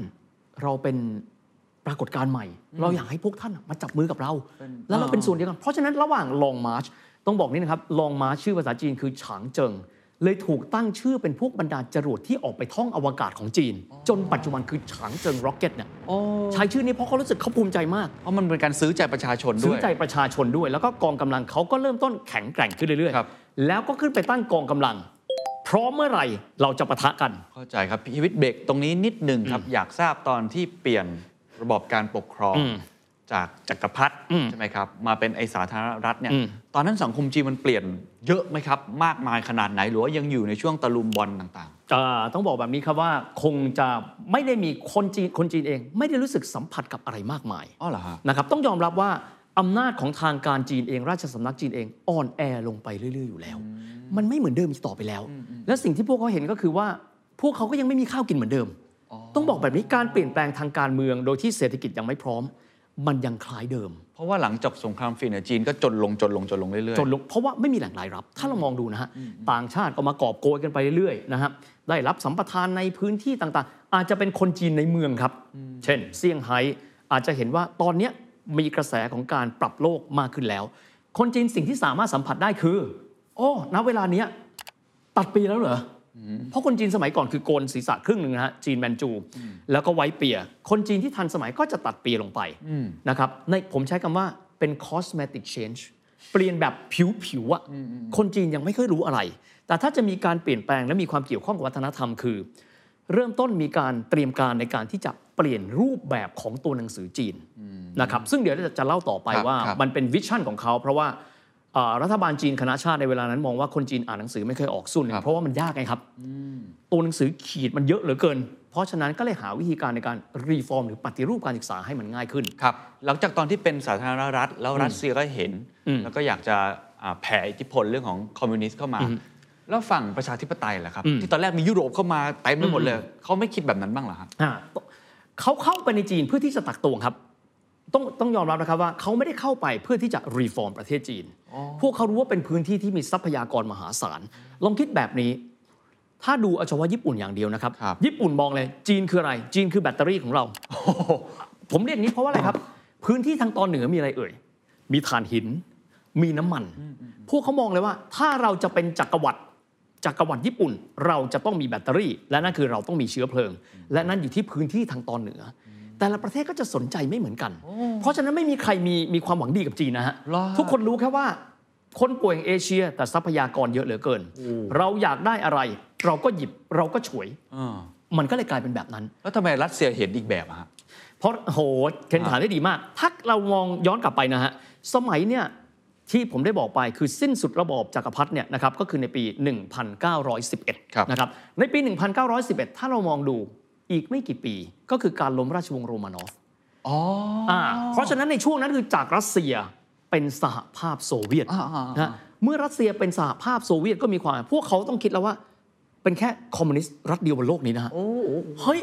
S3: เราเป็นปรากฏการณ์ใหม่ เราอยากให้พวกท่านมาจับมือกับเรา แล้วเราเป็นส่วนเดียวกัน เพราะฉะนั้นระหว่าง Long March ต้องบอกนี่นะครับ Long March ชื่อภาษาจีนคือฉางเจิง เลยถูกตั้งชื่อเป็นพวกบรรดาจรวดที่ออกไปท่องอวกาศของจีน จนปัจจุบันคือฉางเจิง rocket เนี่ย
S2: โอ้
S3: ใช้ชื่อนี้เพราะเขารู้สึกเขาภูมิใจมาก
S2: เพราะมันเป็นการซื้อใจประชาชนด้
S3: ซื้อใจประชาชนด้วย แล้วก็กองกำลังเขาก็เริ่มต้นแข็งแกร่งขึ้นเรื่อยๆ
S2: ครับ
S3: แล้วก็ขึ้นไปตั้งกองกำลัง พร้อมเมื่อไหร่เราจะปะทะกัน
S2: เข้าใจครับพี่วิทย์เบรกตรงนี้นิดหนึ่งครับ อยากทราบตอนที่เปลี่ยนระบอบการปกครอง
S3: อืม
S2: จากจักรพรรดิ
S3: อืม
S2: ใช่ไหมครับ มาเป็นไอสาธารณรัฐเนี่ย
S3: อืม
S2: ตอนนั้นสังคมจีนมันเปลี่ยนเยอะไหมครับ มากมายขนาดไหน หรือว่ายังอยู่ในช่วงตะลุมบอลต่าง
S3: อ่าต้องบอกแบบนี้ครับว่าคงจะไม่ได้มีคนจีนคนจีนเอง ไม่ได้รู้สึกสัมผัสกับอะไรมากมาย
S2: ๆอ๋อเหรอฮะ
S3: นะครับต้องยอมรับว่า อำนาจของทางการจีนเอง ราชสำนักจีนเองอ่อนแอลงไปเรื่อย ๆ อยู่แล้ว มันไม่เหมือนเดิมอีกต่อไปแล้ว และสิ่งที่พวกเขาเห็นก็คือว่า พวกเขาก็ยังไม่มีข้าวกินเหมือนเดิม ต้องบอกแบบนี้การเปลี่ยนแปลงทางการเมืองโดยที่เศรษฐกิจยังไม่พร้อม มันยังคล้ายเดิม
S2: เพราะว่าหลังจบสงครามฟินเนี่ยจีนก็จนลงจนลงจนลงเรื่อยๆ
S3: จนลงเพราะว่าไม่มีแหล่งรายรับ ถ้าเรามองดูนะฮะต่างชาติก็มากอบโกยกันไปเรื่อยๆนะฮะได้รับสัมปทานในพื้นที่ต่างๆ อาจจะเป็นคนจีนในเมืองครับ เช่น เซี่ยงไฮ้อาจจะเห็นว่าตอนเนี้ย มีกระแสของการปรับโลกมากขึ้นแล้ว คนจีนสิ่งที่สามารถสัมผัสได้คือโอ้ณเวลาเนี้ยตัดปีแล้วเหรออเพราะคนจีนสมัยก่อนคือโกนศีรษะครึ่งหนึ่งนะฮะจีนแมนจู แล้วก็ไว้เปีย คนจีนที่ทันสมัยก็จะตัดปีลงไปนะครับในผมใช้คำว่าเป็น cosmetic change เปลี่ยนแบบผิวๆอะคนจีนยังไม่ค่อยรู้อะไร แต่ถ้าจะมีการเปลี่ยนแปลงและมีความเกี่ยวข้องกับวัฒนธรรมคือ เริ่มต้นมีการเตรียมการในการที่จะ เปลี่ยนรูปแบบของตัวหนังสือจีนนะครับซึ่งเดี๋ยวจะเล่าต่อไป
S2: ครับ
S3: ว่า
S2: ครับ
S3: มันเป็น vision ของเขา เพราะว่าเอ่อรัฐบาลจีนคณะชาติในเวลานั้นมองว่าคนจีนอ่านหนังสือไม่เคยออกส่วนหนึ่ง
S2: ครับ
S3: เพราะว่ามันยากไงครับตัวหนังสือขีดมันเยอะเหลือเกิน เพราะฉะนั้นก็เลยหาวิธีการในการ reform หรือปฏิรูปการศึกษาให้มันง่ายขึ้น
S2: ครับหลังจากตอนที่เป็นสาธารณรัฐ แล้วรัสเซียก็เห็น
S3: อืม
S2: แล้วก็อยากจะอ่าแผ่อิทธิพลเรื่องของคอมมิวนิสต์เข้ามา แล้วฝั่งประชาธิปไตยล่ะครับ
S3: อืม
S2: ที่ตอนแรกมียุโรปเข้ามาเต็มไปหมดเลยเขาไม่คิดแบบนั้นบ้างเหรอครับ
S3: อ่า เขาเข้าไปในจีนเพื่อที่จะตักตวงครับ ต้องต้องยอมรับนะครับว่าเขาไม่ได้เข้าไปเพื่อที่จะรีฟอร์มประเทศจีน พวกเขารู้ว่าเป็นพื้นที่ที่มีทรัพยากรมหาศาล ลองคิดแบบนี้ ถ้าดูเอาเฉพาะญี่ปุ่นอย่างเดียวนะครับ
S2: ครับ
S3: ญี่ปุ่นมองเลย จีนคืออะไร จีนคือแบตเตอรี่ของเรา ผมเรียกอย่างนี้เพราะว่าอะไรครับ พื้นที่ทางตอนเหนือมีอะไรเอ่ย มีถ่านหิน มีน้ำมัน พวกเขามองเลยว่า ถ้าเราจะเป็นจักรวรรดิ จักรวรรดิญี่ปุ่น เราจะต้องมีแบตเตอรี่ และนั่นคือเราต้องมีเชื้อเพลิง และนั่นอยู่ที่พื้นที่ทางตอนเหนือ แต่ละประเทศก็จะสนใจไม่เหมือนกัน เพราะฉะนั้นไม่มีใครมีมีความหวังดีกับจีนนะฮะ
S2: เหรอฮะ
S3: ทุกคนรู้แค่ว่าคนป่วยอย่างเอเชีย แต่ทรัพยากรเยอะเหลือเกิน เราอยากได้อะไร เราก็หยิบเราก็ฉวย
S2: เออ
S3: มันก็เลยกลายเป็นแบบนั้น
S2: แล้วทำไมรัสเซียเห็นอีกแบบอะฮะ
S3: เพราะโหเคนถามได้ดีมาก ถ้าเรามองย้อนกลับไปนะฮะสมัยเนี่ย ที่ผมได้บอกไปคือสิ้นสุดระบอบจักรพรรดิเนี่ยนะครับก็คือในปี 1911
S2: ครับ
S3: นะครับ ในปี 1911 ถ้าเรามองดูอีกไม่กี่ปี ก็คือการล้มราชวงศ์โรมานอฟ
S2: อ๋อ
S3: อ่าเพราะฉะนั้นในช่วงนั้นคือจากรัสเซียเป็นสหภาพโซเวียต
S2: อ่าอ่าอ่า
S3: นะเมื่อรัสเซียเป็นสหภาพโซเวียตก็มีความหมายพวกเขาต้องคิดแล้วว่า เป็นแค่คอมมิวนิสต์รัฐเดียวบนโลกนี้นะฮะเฮ้ย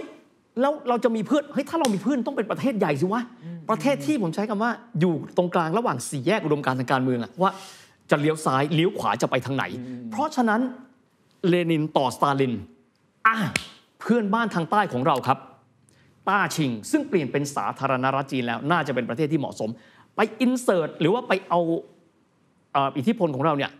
S3: แล้วเราจะมีเพื่อนเฮ้ยถ้าเรามีเพื่อนต้องเป็นประเทศใหญ่สิวะประเทศที่ผมใช้คำว่าอยู่ตรงกลางระหว่างสี่แยกอุดมการณ์ทางการเมืองอะว่าจะเลี้ยวซ้ายเลี้ยวขวาจะไปทางไหน เพราะฉะนั้นเลนินต่อสตาลินอะเพื่อนบ้านทางใต้ของเราครับต้าชิง ซึ่งเปลี่ยนเป็นสาธารณรัฐจีนแล้วน่าจะเป็นประเทศที่เหมาะสม ไปอินเสิร์ตหรือว่าไปเอาเอ่ออิทธิพลของเราเนี่ย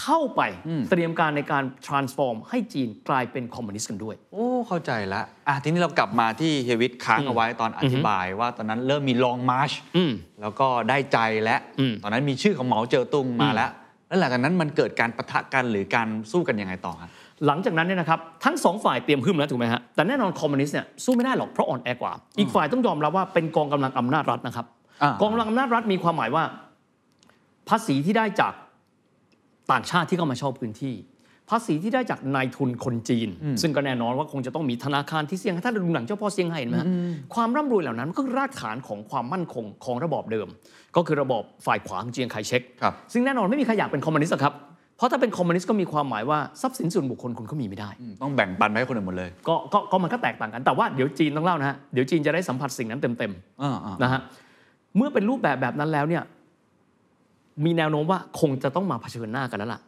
S3: เข้าไปเตรียมการในการ transform ให้จีนกลายเป็นคอมมิวนิสต์กันด้วย
S2: โอ้ เข้าใจแล้วอะทีนี้เรากลับมาที่เฮยวิทค้างเอาไว้ตอนอธิบายว่าตอนนั้นเริ่มมีลองมาร์ช
S3: อืม
S2: แล้วก็ได้ใจแล้ว
S3: อืม
S2: ตอนนั้นมีชื่อของเหมาเจ๋อตุงมาแล้ว แล้วหลังจากนั้นมันเกิดการปะทะกันหรือการสู้กันยังไงต่อครับ
S3: หลังจากนั้นเนี่ยนะครับทั้งสองฝ่ายเตรียมขึ้นแล้วถูกไหมฮะแต่แน่นอนคอมมิวนิสต์เนี่ยสู้ไม่ได้หรอกเพราะอ่อนแอกว่า อีกฝ่ายต้องยอมรับว่าเป็นกองกำลังอำนาจรัฐนะครับ
S2: อ่าก
S3: องกำลังอำนาจรัฐมีความหมายว่า ภาษีที่ได้จาก ต่างชาติที่เข้ามาเช่าพื้นที่ ภาษีที่ได้จากนายทุนคนจีน ซึ่งก็แน่นอนว่าคงจะต้องมีธนาคารที่เซี่ยงไฮ้ถ้าเราดูหนังเจ้าพ่อเซี่ยงไฮ้เห็นไหมฮะความร่ำรวยเหล่านั้นมันก็คือรากฐานของความมั่นคงของระบอบเดิม ก็คือระบอบฝ่ายขวาของเจียงไคเชก
S2: ครับ
S3: ซึ่งแน่นอนไม่มีใครอยากเป็นคอมมิวนิสต์หรอกครับเพราะถ้าเป็นคอมมิวนิสต์ก็มีความหมายว่าทรัพย์สินส่วนบุคคลคุณก็มีไม่ได้
S2: ต้องแบ่งปันไปให้คนอื่นหมดเลย
S3: ก็ก็ก็มันก็แตกต่างกันแต่ว่าเดี๋ยวจีนต้องเล่านะฮะเดี๋ยวจีนจะได้สัมผัสสิ่งนั้นเต็ม
S2: อ่าอ่า
S3: ๆนะฮะเมื่อเป็นรูปแบบแบบนั้นแล้วเนี่ย มีแนวโน้มว่าคงจะต้องมาเผชิญหน้ากันแล้วล่ะ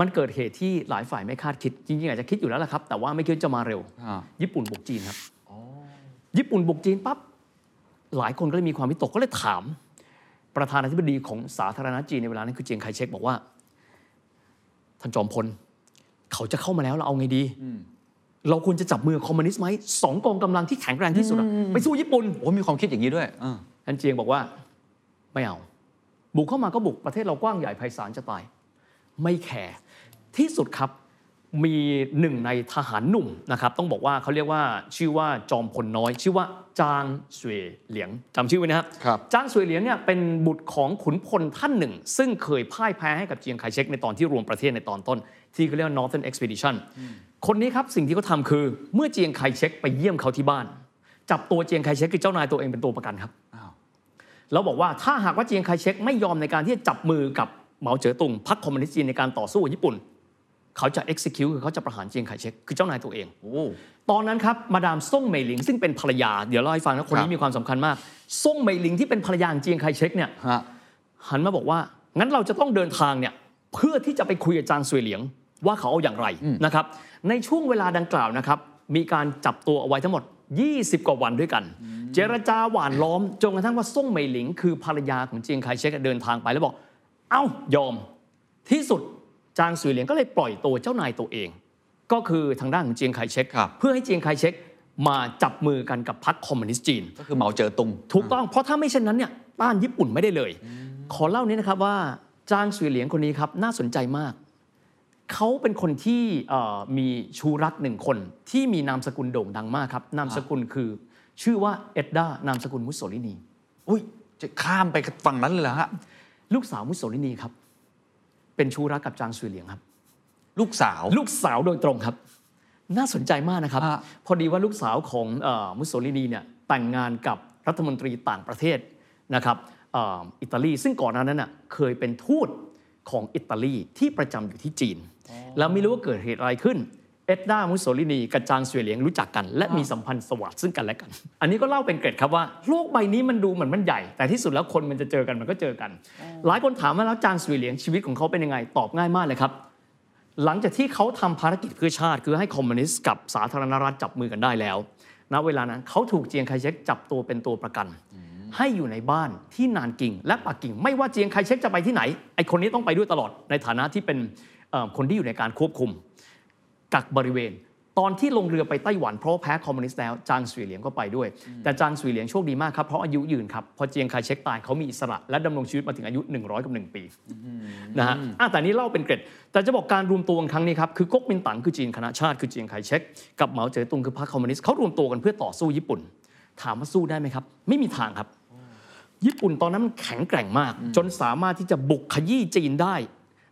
S3: มันเกิดเหตุที่หลายฝ่ายไม่คาดคิด จริงๆอาจจะคิดอยู่แล้วล่ะครับ แต่ว่าไม่คิดว่าจะมาเร็ว
S2: อ่า
S3: ญี่ปุ่นบุกจีนครับญี่ปุ่นบุกจีนปั๊บหลายคนก็เลยมีความวิตกก็เลยถาม ประธานาธิบดีของสาธารณรัฐจีนในเวลานั้นคือเจียงไคเชกบอกว่า ท่านจอมพล เขาจะเข้ามาแล้วเราเอาไงดี เราควรจะจับมือคอมมิวนิสต์ไหมสองกองกำลังที่แข็งแรงที่สุดอะไปสู้ญี่ปุ่น
S2: โอ้มีความคิดอย่างนี้ด้วยอ่า
S3: ท่านเจียงบอกว่า ไม่เอา บุกเข้ามาก็บุกประเทศเรากว้างใหญ่ไพศาลจะตาย ไม่แคร์ที่สุดครับมีหนึ่งในทหารหนุ่มนะครับต้องบอกว่าเขาเรียกว่าชื่อว่าจอมพลน้อย ชื่อว่าจางสวยเหลียงจำชื่อไว้นะครับ
S2: ครับ
S3: จางสวยเหลียงเนี่ยเป็นบุตรของขุนพลท่านหนึ่ง ซึ่งเคยพ่ายแพ้ให้กับเจียงไคเชกในตอนที่รวมประเทศในตอนต้น ที่เขาเรียกว่า Northern Expedition คนนี้ครับสิ่งที่เขาทำคือเมื่อเจียงไคเชกไปเยี่ยมเขาที่บ้าน จับตัวเจียงไคเชกคือเจ้านายตัวเองเป็นตัวประกันครับ
S2: อ้าว
S3: แล้วบอกว่าถ้าหากว่าเจียงไคเชกไม่ยอมในการที่จะจับมือกับเหมาเจ๋อตุงพรรคคอมมิวนิสต์จีนในการต่อสู้กับญี่ปุ่น เขาจะ execute คือเขาจะประหารเจียงไคเชกคือเจ้านายตัวเอง
S2: โอ้
S3: ตอนนั้นครับมาดามซ่งเหมยหลิงซึ่งเป็นภรรยาเดี๋ยวเล่าให้ฟังนะคน
S2: ค
S3: นี้
S2: รับ
S3: มีความสำคัญมากซ่งเหมยหลิงที่เป็นภรรยาของเจียงไคเชกเนี่ย
S2: ฮะ
S3: หันมาบอกว่างั้นเราจะต้องเดินทางเนี่ยเพื่อที่จะไปคุยกับจางซวยเหลียงว่าเขาเอาอย่างไรนะครับในช่วงเวลาดังกล่าวนะครับมีการจับตัวเอาไว้ทั้งหมด 20 กว่าวันด้วยกัน เจรจาหวานล้อมจนกระทั่งว่าซ่งเหมยหลิง คือภรรยาของเจียงไคเชกเดินทางไปแล้วบอก เอ้ายอม ที่สุดจางซวยเหลียงก็เลยปล่อยตัวเจ้านายตัวเอง ก็คือทางด้านของเจียงไคเชก
S2: ครับ
S3: เพื่อให้เจียงไคเชกมาจับมือกันกับพรรคคอมมิวนิสต์จีน
S2: ก็คือเหมาเจ๋อตุง
S3: ถูกต้องเพราะถ้าไม่เช่นนั้นเนี่ยต้านญี่ปุ่นไม่ได้เลย ขอเล่านี้นะครับว่าจางสุยเหลียงคนนี้ครับน่าสนใจมาก เขาเป็นคนที่เอ่อมีชูรักหนึ่งคนที่มีนามสกุลโด่งดังมากครับ นามสกุลคือ ชื่อว่าเอ็ดดานามสกุลมุสโสลินี
S2: อุ้ยจะข้ามไปฝั่งนั้นเลยเหรอฮะ
S3: ลูกสาวมุสโสลินีครับ เป็นชูรักกับจางสุยเหลียงครับ
S2: ลูกสาว
S3: ลูกสาวโดยตรงครับ น่าสนใจมากนะครับ
S2: ฮะ
S3: พอดีว่าลูกสาวของเออมุสโสลินีเนี่ยแต่งงานกับรัฐมนตรีต่างประเทศนะครับเอ่ออิตาลีซึ่งก่อนหน้านั้นน่ะเคยเป็นทูต ของอิตาลีที่ประจำอยู่ที่จีน แล้วไม่รู้ว่าเกิดเหตุอะไรขึ้น เอ็ดดามุสโสลินีกับจางสวยเหลียงรู้จักกัน และมีสัมพันธ์สวัสดิ์ซึ่งกันและกัน อันนี้ก็เล่าเป็นเกร็ดครับว่าโลกใบนี้มันดูเหมือนมันใหญ่ แต่ที่สุดแล้วคนมันจะเจอกันมันก็เจอกัน หลายคนถามว่าแล้วจางสวยเหลียงชีวิตของเขาเป็นยังไงตอบง่ายมากเลยครับหลังจากที่เขาทำภารกิจเพื่อชาติ คือให้คอมมิวนิสต์กับสาธารณรัฐจับมือกันได้แล้ว ณ เวลานั้นเขาถูกเจียงไคเชกจับตัวเป็นตัวประกัน ให้อยู่ในบ้านที่นานกิ่ง และปักกิ่ง ไม่ว่าเจียงไคเชกจะไปที่ไหนไอคนนี้ต้องไปด้วยตลอดในฐานะที่เป็นเอ่อคนที่อยู่ในการควบคุม กักบริเวณ ตอนที่ลงเรือไปไต้หวันเพราะว่าแพ้คอมมิวนิสต์แล้วจางสวีเหลียงก็ไปด้วย แต่จางสวีเหลียงโชคดีมากครับเพราะอายุยืนครับพอเจียงไคเชกตายเขามีอิสระ และดำรงชีวิตมาถึงอายุ 100กับ1ปีนะฮะอะแต่นี้เล่าเป็นเกร็ด แต่จะบอกการรวมตัวกันครั้งนี้ครับคือก๊กมินตั๋งคือจีนคณะชาติคือเจียงไคเชกกับเหมาเจ๋อตุงคือพรรคคอมมิวนิสต์เขารวมตัวกันเพื่อต่อสู้ญี่ปุ่น ถามว่าสู้ได้ไหมครับ ไม่มีทางครับ ญี่ปุ่นตอนนั้นมันแข็งแกร่งมาก จนสามารถที่จะบุกขยี้จีนได้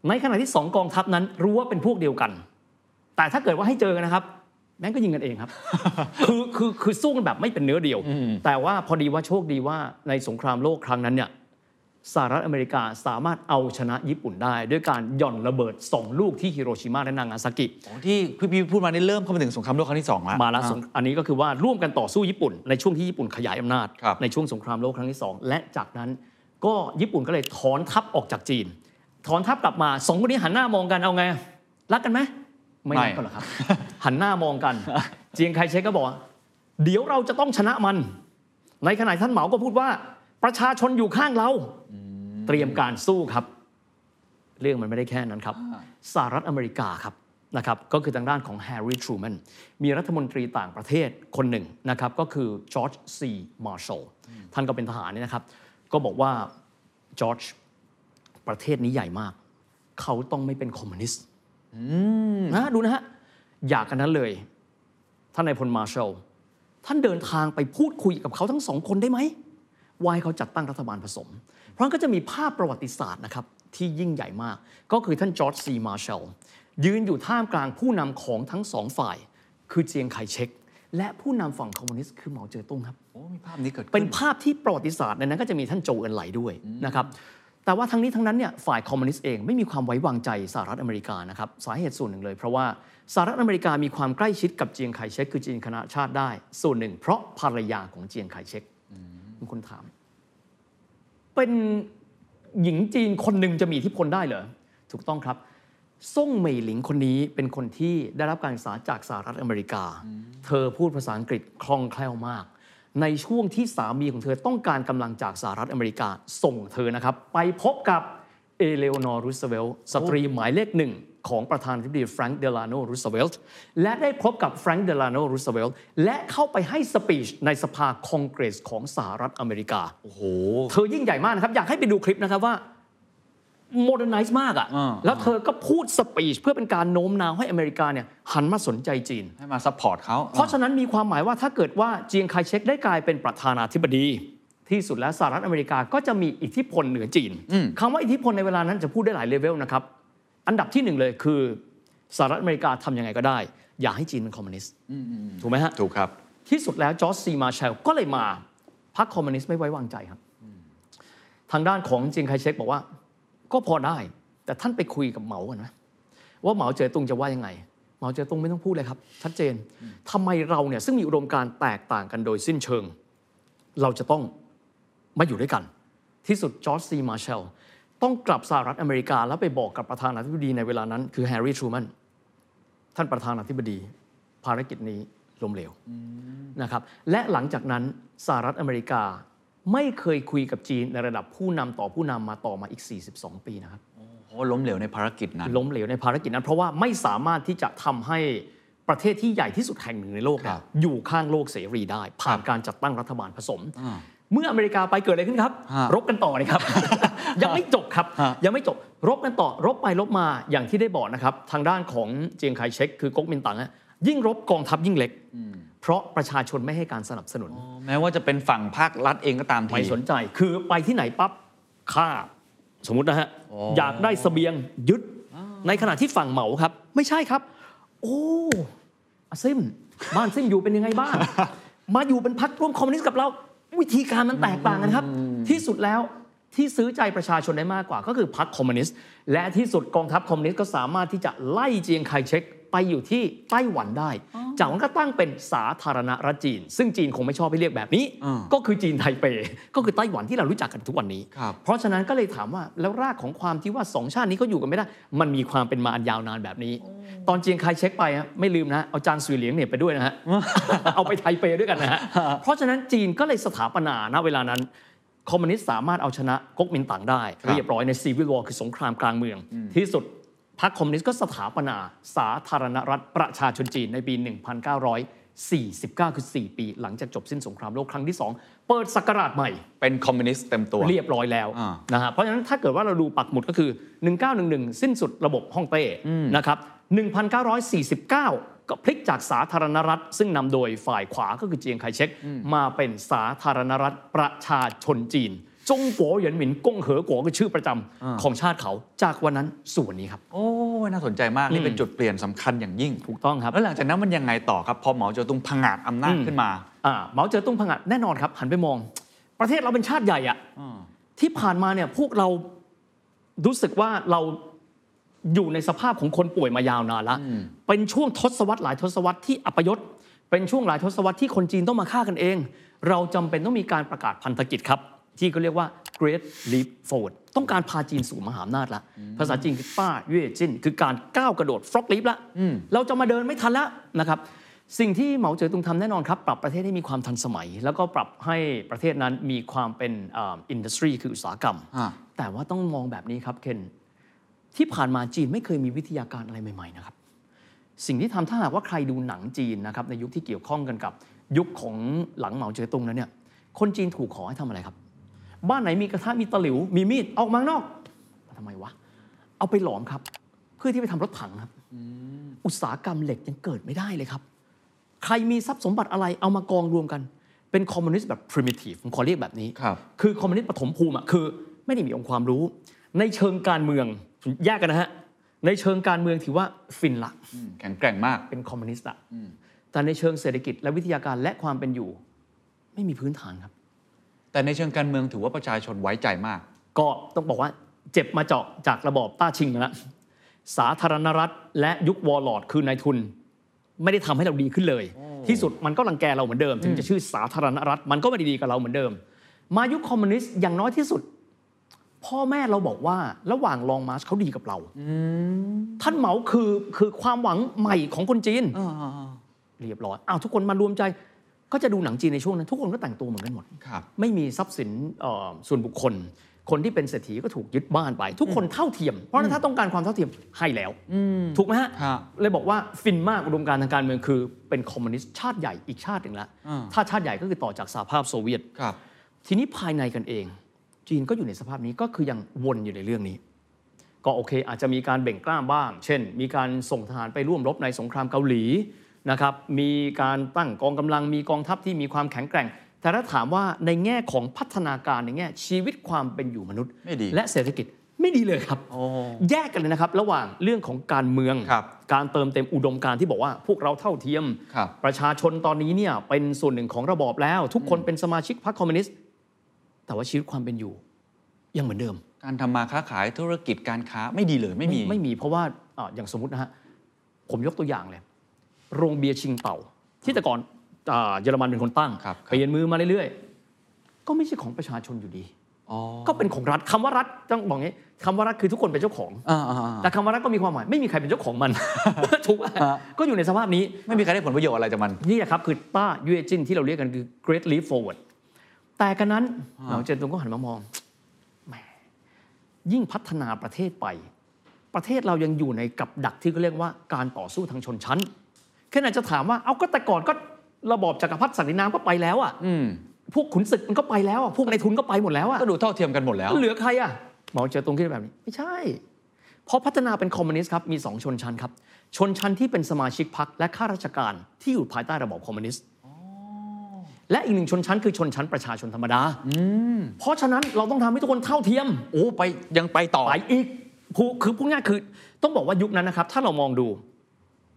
S3: ในขณะที่สองกองทัพนั้นรู้ว่าเป็นพวกเดียวกัน แต่ถ้าเกิดว่าให้เจอกันนะครับ แม่งก็ยิงกันเองครับ คือคือคือสู้กันแบบไม่เป็นเนื้อเดียว แต่ว่าพอดีว่าโชคดีว่าในสงครามโลกครั้งนั้นเนี่ย สหรัฐอเมริกาสามารถเอาชนะญี่ปุ่นได้ ด้วยการหย่อนระเบิดสองลูกที่ฮิโรชิมาและนางาซากิ
S2: ที่พี่พี่พูดมานี่เริ่มเข้ามาถึงสงครามโลกครั้งที่สองแล้ว
S3: มาแล้วสงอันนี้ก็คือว่าร่วมกันต่อสู้ญี่ปุ่น ในช่วงที่ญี่ปุ่นขยายอำนาจ
S2: ครับ
S3: ในช่วงสงครามโลกครั้งที่สองและจากนั้นก็ญี่ปุ่นก็เลยถอนทัพออกจากจีน ถอนทัพกลับมาสองคนนี้หันหน้ามองกันเอาไงรักกันไหมไม่รักกันหรอกครับ หันหน้ามองกัน เจียงไคเชกก็บอกว่าเดี๋ยวเราจะต้องชนะมัน ในขณะท่านเหมาก็พูดว่า ประชาชนอยู่ข้างเรา เตรียมการสู้ครับ เรื่องมันไม่ได้แค่นั้นครับสหรัฐอเมริกาครับนะครับก็คือทางด้านของแฮร์รี่ทรูแมนมีรัฐมนตรีต่างประเทศคนหนึ่งนะครับก็คือจอร์จซีมาร์ช l ลท่านก็เป็นทหารนี่นะครับ ก็บอกว่าจอร์จประเทศนี้ใหญ่มาก เขาต้องไม่เป็นคอมมิวนิสต์นะดูนะฮะอยากกันนั้นเลย ท่านนายพลมาร์ช l ลท่านเดินทางไปพูดคุยกับเขาทั้งสองคนได้ไหม ว่าให้เขาจัดตั้งรัฐบาลผสม เพราะงั้นก็จะมีภาพประวัติศาสตร์นะครับที่ยิ่งใหญ่มาก ก็คือท่านจอร์จซีมาร์ช l ลยืนอยู่ท่ามกลางผู้นำของทั้งสองฝ่าย คือเจียงไคเชกและผู้นำฝั่งคอมมิวนิสต์คือเหมาเจ๋อตุงครับ
S2: โอ้มีภาพนี้เกิดขึ้น
S3: เป็นภาพที่ประวัติศาสตร์ในนั้นก็จะมีท่านโจวเอินไหลด้วยนะครับแต่ว่าทั้งนี้ทั้งนั้นเนี่ยฝ่ายคอมมิวนิสต์เองไม่มีความไว้วางใจสหรัฐอเมริกานะครับสาเหตุส่วนหนึ่งเลย เพราะว่าสหรัฐอเมริกามีความใกล้ชิดกับเจียงไคเชกคือจีนคณะชาติได้ ส่วนหนึ่ง เพราะภรรยาของเจียงไคเชก มีคนถาม เป็นหญิงจีนคนหนึ่งจะมีอิทธิพลได้เหรอ ถูกต้องครับซ่งเหมยหลิงคนนี้เป็นคนที่ได้รับการศึกษาจากสหรัฐอเมริกา เธอพูดภาษาอังกฤษคล่องแคล่วมาก ในช่วงที่สามีของเธอต้องการกำลังจากสหรัฐอเมริกาส่งเธอนะครับ ไปพบกับเอเลโอนอร์รูสเวลต์สตรีหมายเลขหนึ่ง ของประธานาธิบดีแฟรงค์เดลาโนรูสเวลต์และได้พบกับแฟรงค์เดลาโนรูสเวลต์และเข้าไปให้ speech ในสภาคองเกรสของสหรัฐอเมริกา
S2: โอ้โห
S3: เธอยิ่งใหญ่มากนะครับ อยากให้ไปดูคลิปนะครับว่า modernize มากอะ
S2: อ่า
S3: แล้วเธอก็พูด speech เพื่อเป็นการโน้มน้าวให้อเมริกาเนี่ยหันมาสนใจจีน
S2: ให้มา support เขา
S3: เพราะฉะนั้นมีความหมายว่าถ้าเกิดว่าเจียงไคเชกได้กลายเป็นประธานาธิบดี ที่สุดแล้วสหรัฐอเมริกาก็จะมีอิทธิพลเหนือจีนคำว่าอิทธิพลในเวลานั้นจะพูดได้หลายเลเวลนะครับ อันดับที่หนึ่งเลยคือสหรัฐอเมริกาทำยังไงก็ได้ อย่าให้จีนเป็นคอมมิวนิสต์ถูกไหมฮะ
S2: ถูกครับ
S3: ที่สุดแล้วจอร์จซีมาร์แชลก็เลยมาพรรคคอมมิวนิสต์ไม่ไว้วางใจครับ ทางด้านของเจียงไคเชกบอกว่า ก็พอได้ แต่ท่านไปคุยกับเหมาก่อนไหมว่าเหมาเจ๋อตุงจะว่ายังไงเหมาเจ๋อตุงไม่ต้องพูดเลยครับ ชัดเจนทำไมเราเนี่ยซึ่งมีอุดมการณ์แตกต่างกันโดยสิ้นเชิง เราจะต้องมาอยู่ด้วยกัน ที่สุดจอร์จซีมาร์แชล ต้องกลับสหรัฐอเมริกา แล้วไปบอกกับประธานาธิบดีในเวลานั้น คือแฮร์รี่ทรูแมนท่านประธานาธิบดี ภารกิจนี้ล้มเหลวนะครับและหลังจากนั้นสหรัฐอเมริกาไม่เคยคุยกับจีนในระดับผู้นำต่อผู้นำมาต่อมาอีก 42 ปีนะครับ
S2: โอ้ล้มเหลวในภารกิจนั้น
S3: ล้มเหลวในภารกิจนั้น เพราะว่าไม่สามารถที่จะทำให้ประเทศที่ใหญ่ที่สุดแห่งหนึ่งในโลกเนี่ย
S2: ครับ
S3: อยู่ข้างโลกเสรีได้ ผ่าน
S2: ครับ
S3: การจัดตั้งรัฐบาลผสม
S2: อ่า
S3: เมื่ออเมริกาไปเกิดอะไรขึ้นครับ
S2: ฮะ
S3: รบกันต่อเลยครับ ยังไม่จบครับ
S2: ฮะ
S3: ยังไม่จบรบกันต่อ รบไปรบมาอย่างที่ได้บอกนะครับ ทางด้านของเจียงไคเชกคือก๊กมินตั๋งอะยิ่งรบกองทัพยิ่งเล็ก เพราะประชาชนไม่ให้การสนับสนุน
S2: แม้ว่าจะเป็นฝั่งภาครัฐเองก็ตามที
S3: ไม่สนใจ คือไปที่ไหนปั๊บฆ่า สมมตินะฮะ
S2: โอ้
S3: อยากได้เสบียงยึด ในขณะที่ฝั่งเหมาครับ ไม่ใช่ครับ โอ้อาซิมบ้านซิมอยู่เป็นยังไงบ้างมาอยู่เป็นพรรคร่วมคอมมิวนิสต์กับเรา วิธีการมันแตกต่างกันครับ ที่สุดแล้วที่ซื้อใจประชาชนได้มากกว่า ก็คือพรรคคอมมิวนิสต์และที่สุดกองทัพคอมมิวนิสต์ก็สามารถที่จะไล่เจียงไคเชก ไปอยู่ที่ไต้หวันได้ จากนั้นก็ตั้งเป็นสาธารณรัฐจีน ซึ่งจีนคงไม่ชอบให้เรียกแบบนี้
S2: อ่า
S3: ก็คือจีนไทเป ก็คือไต้หวันที่เรารู้จักกันทุกวันนี้
S2: ครับ
S3: เพราะฉะนั้นก็เลยถามว่าแล้วรากของความที่ว่าสองชาตินี้เขาอยู่กันไม่ได้ มันมีความเป็นมาอันยาวนานแบบนี้ ตอนเจียงไคเชกไปอะไม่ลืมนะเอาจางเสวเหลียงเนี่ยไปด้วยนะฮะเอาไปไทเปด้วยกันนะฮะเพราะฉะนั้นจีนก็เลยสถาปนาณเวลานั้นคอมมิวนิสต์สามารถเอาชนะก๊กมินตั๋งได้
S2: ครับ
S3: เรียบร้อยใน civil war คือสงครามกลางเมืองที่สุด พรรคคอมมิวนิสต์ก็สถาปนาสาธารณรัฐประชาชนจีนในปี 1949 คือ 4 ปี หลังจากจบสิ้นสงครามโลกครั้งที่ 2 เปิดศักราชใหม่
S2: เป็นคอมมิวนิสต์เต็มตัว
S3: เรียบร้อยแล้ว
S2: อ่า
S3: นะฮะเพราะฉะนั้นถ้าเกิดว่าเราดูปักหมุดก็คือ 1911 สิ้นสุดระบบฮ่องเต้นะครับ 1949ก็พลิกจากสาธารณรัฐ ซึ่งนำโดยฝ่ายขวาก็คือเจียงไคเชกมาเป็นสาธารณรัฐประชาชนจีน จงกัวเหยินหมินกงเหอกัวคือชื่อประจำของชาติเขาจากวันนั้นสู่วันนี้ครับ
S2: โอ้ยน่าสนใจมากนี่เป็นจุดเปลี่ยนสำคัญอย่างยิ่ง
S3: ถูกต้องครับ
S2: แล้วหลังจากนั้นมันยังไงต่อครับ พอเหมาเจ๋อตุงพังงาดอำนาจขึ้นมา
S3: อ่าเหมาเจ๋อตุ้งผงัดแน่นอนครับ หันไปมอง ประเทศเราเป็นชาติใหญ่อะ
S2: อ่า
S3: ที่ผ่านมาเนี่ยพวกเรารู้สึกว่าเราอยู่ในสภาพของคนป่วยมายาวนานแล้ว เป็นช่วงทศวรรษหลายทศวรรษที่อัปยศ เป็นช่วงหลายทศวรรษที่คนจีนต้องมาฆ่ากันเอง เราจำเป็นต้องมีการประกาศพันธกิจครับ ที่เขาเรียกว่า Great Leap Forward ต้องการพาจีนสู่มหาอำนาจละ ภาษาจีนคือป้าเย่จินคือการก้าวกระโดดฟลอกลิฟละเราจะมาเดินไม่ทันแล้วนะครับสิ่งที่เหมาเจ๋อตุงทำแน่นอนครับ ปรับประเทศให้มีความทันสมัย แล้วก็ปรับให้ประเทศนั้นมีความเป็นอินดัสทรีคืออุตสาหกรรม
S2: อ่า
S3: แต่ว่าต้องมองแบบนี้ครับเคนที่ผ่านมาจีนไม่เคยมีวิทยาการอะไรใหม่ๆนะครับสิ่งที่ทำถ้าหากว่าใครดูหนังจีนนะครับในยุคที่เกี่ยวข้องกันกับ ยุคของหลังเหมาเจ๋อตุงแล้วเนี่ยคนจีนถูกขอให้ทำอะไรครับ บ้านไหนมีกระทะมีตะหลิว มีมีดออกมาข้างนอกทำไมวะ เอาไปหลอมครับ เพื่อที่ไปทำรถถังครับอุตสาหกรรมเหล็กยังเกิดไม่ได้เลยครับ ใครมีทรัพย์สมบัติอะไรเอามากองรวมกัน เป็นคอมมิวนิสต์แบบ primitive ผมขอเรียกแบบนี้
S2: ครับ
S3: คือคอมมิวนิสต์ปฐมภูมิอะคือ ไม่ได้มีองค์ความรู้ ในเชิงการเมืองแยกกันนะฮะในเชิงการเมืองถือว่าฟินละ
S2: อืมแข็งแกร่งมาก
S3: เป็นคอมมิวนิสต์ละแต่ในเชิงเศรษฐกิจและวิทยาการและความเป็นอยู่ ไม่มีพื้นฐานครับ
S2: แต่ในเชิงการเมืองถือว่าประชาชนไว้ใจมาก
S3: ก็ต้องบอกว่าเจ็บมาเยอะจากระบอบต้าชิงมาแล้วสาธารณรัฐ และยุค warlord คือนายทุน ไม่ได้ทำให้เราดีขึ้นเลย ที่สุดมันก็รังแกเราเหมือนเดิม ถึงจะชื่อสาธารณรัฐ มันก็ไม่ได้ดีกับเราเหมือนเดิม มายุคคอมมิวนิสต์อย่างน้อยที่สุด พ่อแม่เราบอกว่าระหว่าง Long March เขาดีกับเราท่านเหมาคือคือความหวังใหม่ของคนจีนเรียบร้อยอ้าวทุกคนมารวมใจ ก็จะดูหนังจีนในช่วงนั้น ทุกคนก็แต่งตัวเหมือนกันหมด
S2: ครับ
S3: ไม่มีทรัพย์สินเอ่อส่วนบุคคล คนที่เป็นเศรษฐีก็ถูกยึดบ้านไป ทุกคนเท่าเทียม เพราะฉะนั้นถ้าต้องการความเท่าเทียมให้แล้วถูกไหมฮะ
S2: ครับ
S3: เลยบอกว่าฟินมากอุดมการณ์ทางการเมืองคือ เป็นคอมมิวนิสต์ชาติใหญ่อีกชาติหนึ่งละ
S2: อ่า
S3: ถ้าชาติใหญ่ก็คือต่อจากสหภาพโซเวียต
S2: ครับ
S3: ทีนี้ภายในกันเอง จีนก็อยู่ในสภาพนี้ก็คือยังวนอยู่ในเรื่องนี้ก็โอเค อาจจะมีการเบ่งกล้ามบ้าง เช่น มีการส่งทหารไปร่วมรบในสงครามเกาหลี นะครับมีการตั้งกองกำลังมีกองทัพที่มีความแข็งแกร่ง แต่ถ้าถามว่าในแง่ของพัฒนาการในแง่ชีวิตความเป็นอยู่มนุษย์
S2: ไม่ดี
S3: และเศรษฐกิจไม่ดีเลยครับ
S2: โอ้
S3: แยกกันเลยนะครับ ระหว่างเรื่องของการเมือง
S2: ครับ
S3: การเติมเต็มอุดมการณ์ที่บอกว่าพวกเราเท่าเทียม
S2: ครับ
S3: ประชาชนตอนนี้เนี่ยเป็นส่วนหนึ่งของระบอบแล้ว ทุกคนเป็นสมาชิกพรรคคอมมิวนิสต์แต่ว่าชีวิตความเป็นอยู่ ยังเหมือนเดิม
S2: การทำมาค้าขายธุรกิจการค้าไม่ดีเลยไม่มี
S3: ไม่มีเพราะว่าอ่าอย่างสมมตินะฮะผมยกตัวอย่างเลย โรงเบียร์ชิงเต่า ที่แต่ก่อนอ่าเยอรมันเป็นคนตั้ง
S2: ครับครับ
S3: เปลี่ยนมือมาเรื่อยๆ ก็ไม่ใช่ของประชาชนอยู่ดี
S2: อ๋อ
S3: ก็เป็นของรัฐคำว่ารัฐต้องบอกงี้คำว่ารัฐคือทุกคนเป็นเจ้าของ
S2: อ่าอ่าอ่า
S3: แต่คำว่ารัฐก็มีความหมายไม่มีใครเป็นเจ้าของมันถูกไหม
S2: ฮะ
S3: ก็อยู่ในสภาพนี้
S2: ไม่มีใครได้ผลประโยชน์อะไรจากมัน
S3: นี่แหละครับคือต้ายูเอจินที่เราเรียกกันคือ Great Leap Forward แต่กันนั้นเหมาเจ๋อตุงก็หันมามองแหมยิ่งพัฒนาประเทศไป ประเทศเรายังอยู่ในกับดักที่เขาเรียกว่าการต่อสู้ทางชนชั้น แค่นั้นจะถามว่าเอาก็แต่ก่อนก็ระบอบจักรพรรดิสันตินามก็ไปแล้วอะ
S2: อืม
S3: พวกขุนศึกมันก็ไปแล้วอะพวกนายทุนก็ไปหมดแล้วอะ
S2: ก็ดูเท่าเทียมกันหมดแล้ว
S3: เหลือใครอะเหมาเจ๋อตุงคิดแบบนี้ ไม่ใช่เพราะพัฒนาเป็นคอมมิวนิสต์ครับมีสองชนชั้นครับ ชนชั้นที่เป็นสมาชิกพรรคและข้าราชการที่อยู่ภายใต้ระบอบคอมมิวนิสต์และอีกหนึ่งชนชั้นคือชนชั้นประชาชนธรรมดาเพราะฉะนั้นเราต้องทำให้ทุกคนเท่าเทียม
S2: โอ้ไปยังไปต่อ
S3: ไปอีกผู้คือพูดง่ายคือต้องบอกว่ายุคนั้นนะครับ ถ้าเรามองดู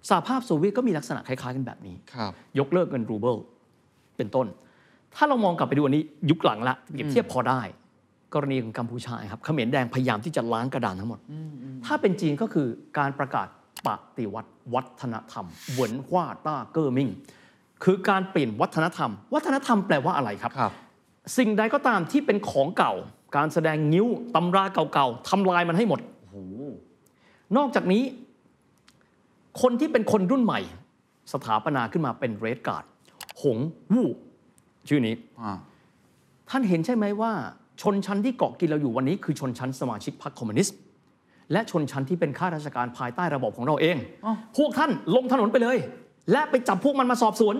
S3: สหภาพโซเวียตก็มีลักษณะคล้ายๆกันแบบนี้
S2: ครับ
S3: ยกเลิกเงินรูเบิลเป็นต้น ถ้าเรามองกลับไปดูอันนี้ยุคหลังละเปรียบเทียบพอได้ กรณีของกัมพูชาครับเขมรแดงพยายามที่จะล้างกระดานทั้งหมด ถ้าเป็นจีนก็คือการประกาศปฏิวัติวัฒนธรรมเหวินฮว่าต้าเก้อมิงคือการเปลี่ยนวัฒนธรรม วัฒนธรรมแปลว่าอะไรครับ
S2: ครับ
S3: สิ่งใดก็ตามที่เป็นของเก่า การแสดงงิ้วตำราเก่าๆทำลายมันให้หมด นอกจากนี้ คนที่เป็นคนรุ่นใหม่ สถาปนาขึ้นมาเป็นเรดการ์ดหงวู่ชื่อนี้
S2: อ่า
S3: ท่านเห็นใช่ไหมว่า ชนชั้นที่เกาะกินเราอยู่วันนี้คือชนชั้นสมาชิกพรรคคอมมิวนิสต์และชนชั้นที่เป็นข้าราชการภายใต้ระบบของเราเองพวกท่านลงถนนไปเลย และไปจับพวกมันมาสอบสวน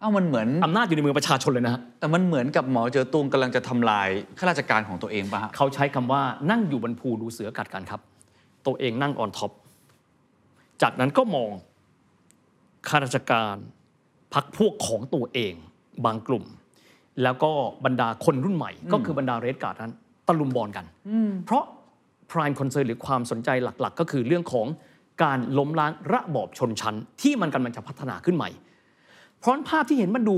S2: เอ้ามันเหมือน
S3: อำนาจอยู่ในมือประชาชนเลยนะฮะ
S2: แต่มันเหมือนกับเหมาเจ๋อตุงกำลังจะทำลายข้าราชการของตัวเองป่ะฮะ
S3: เขาใช้คำว่านั่งอยู่บนภูดูเสือกัดกันครับ ตัวเองนั่ง on top จากนั้นก็มองข้าราชการพรรคพวกของตัวเองบางกลุ่ม แล้วก็บรรดาคนรุ่นใหม่ ก็คือบรรดา Red Guard นั้นตะลุมบอลกัน เพราะ prime concern หรือความสนใจหลักๆ ก็คือเรื่องของการล้มล้างระบอบชนชั้น ที่มันกำลังจะพัฒนาขึ้นใหม่เพราะภาพที่เห็นมันดู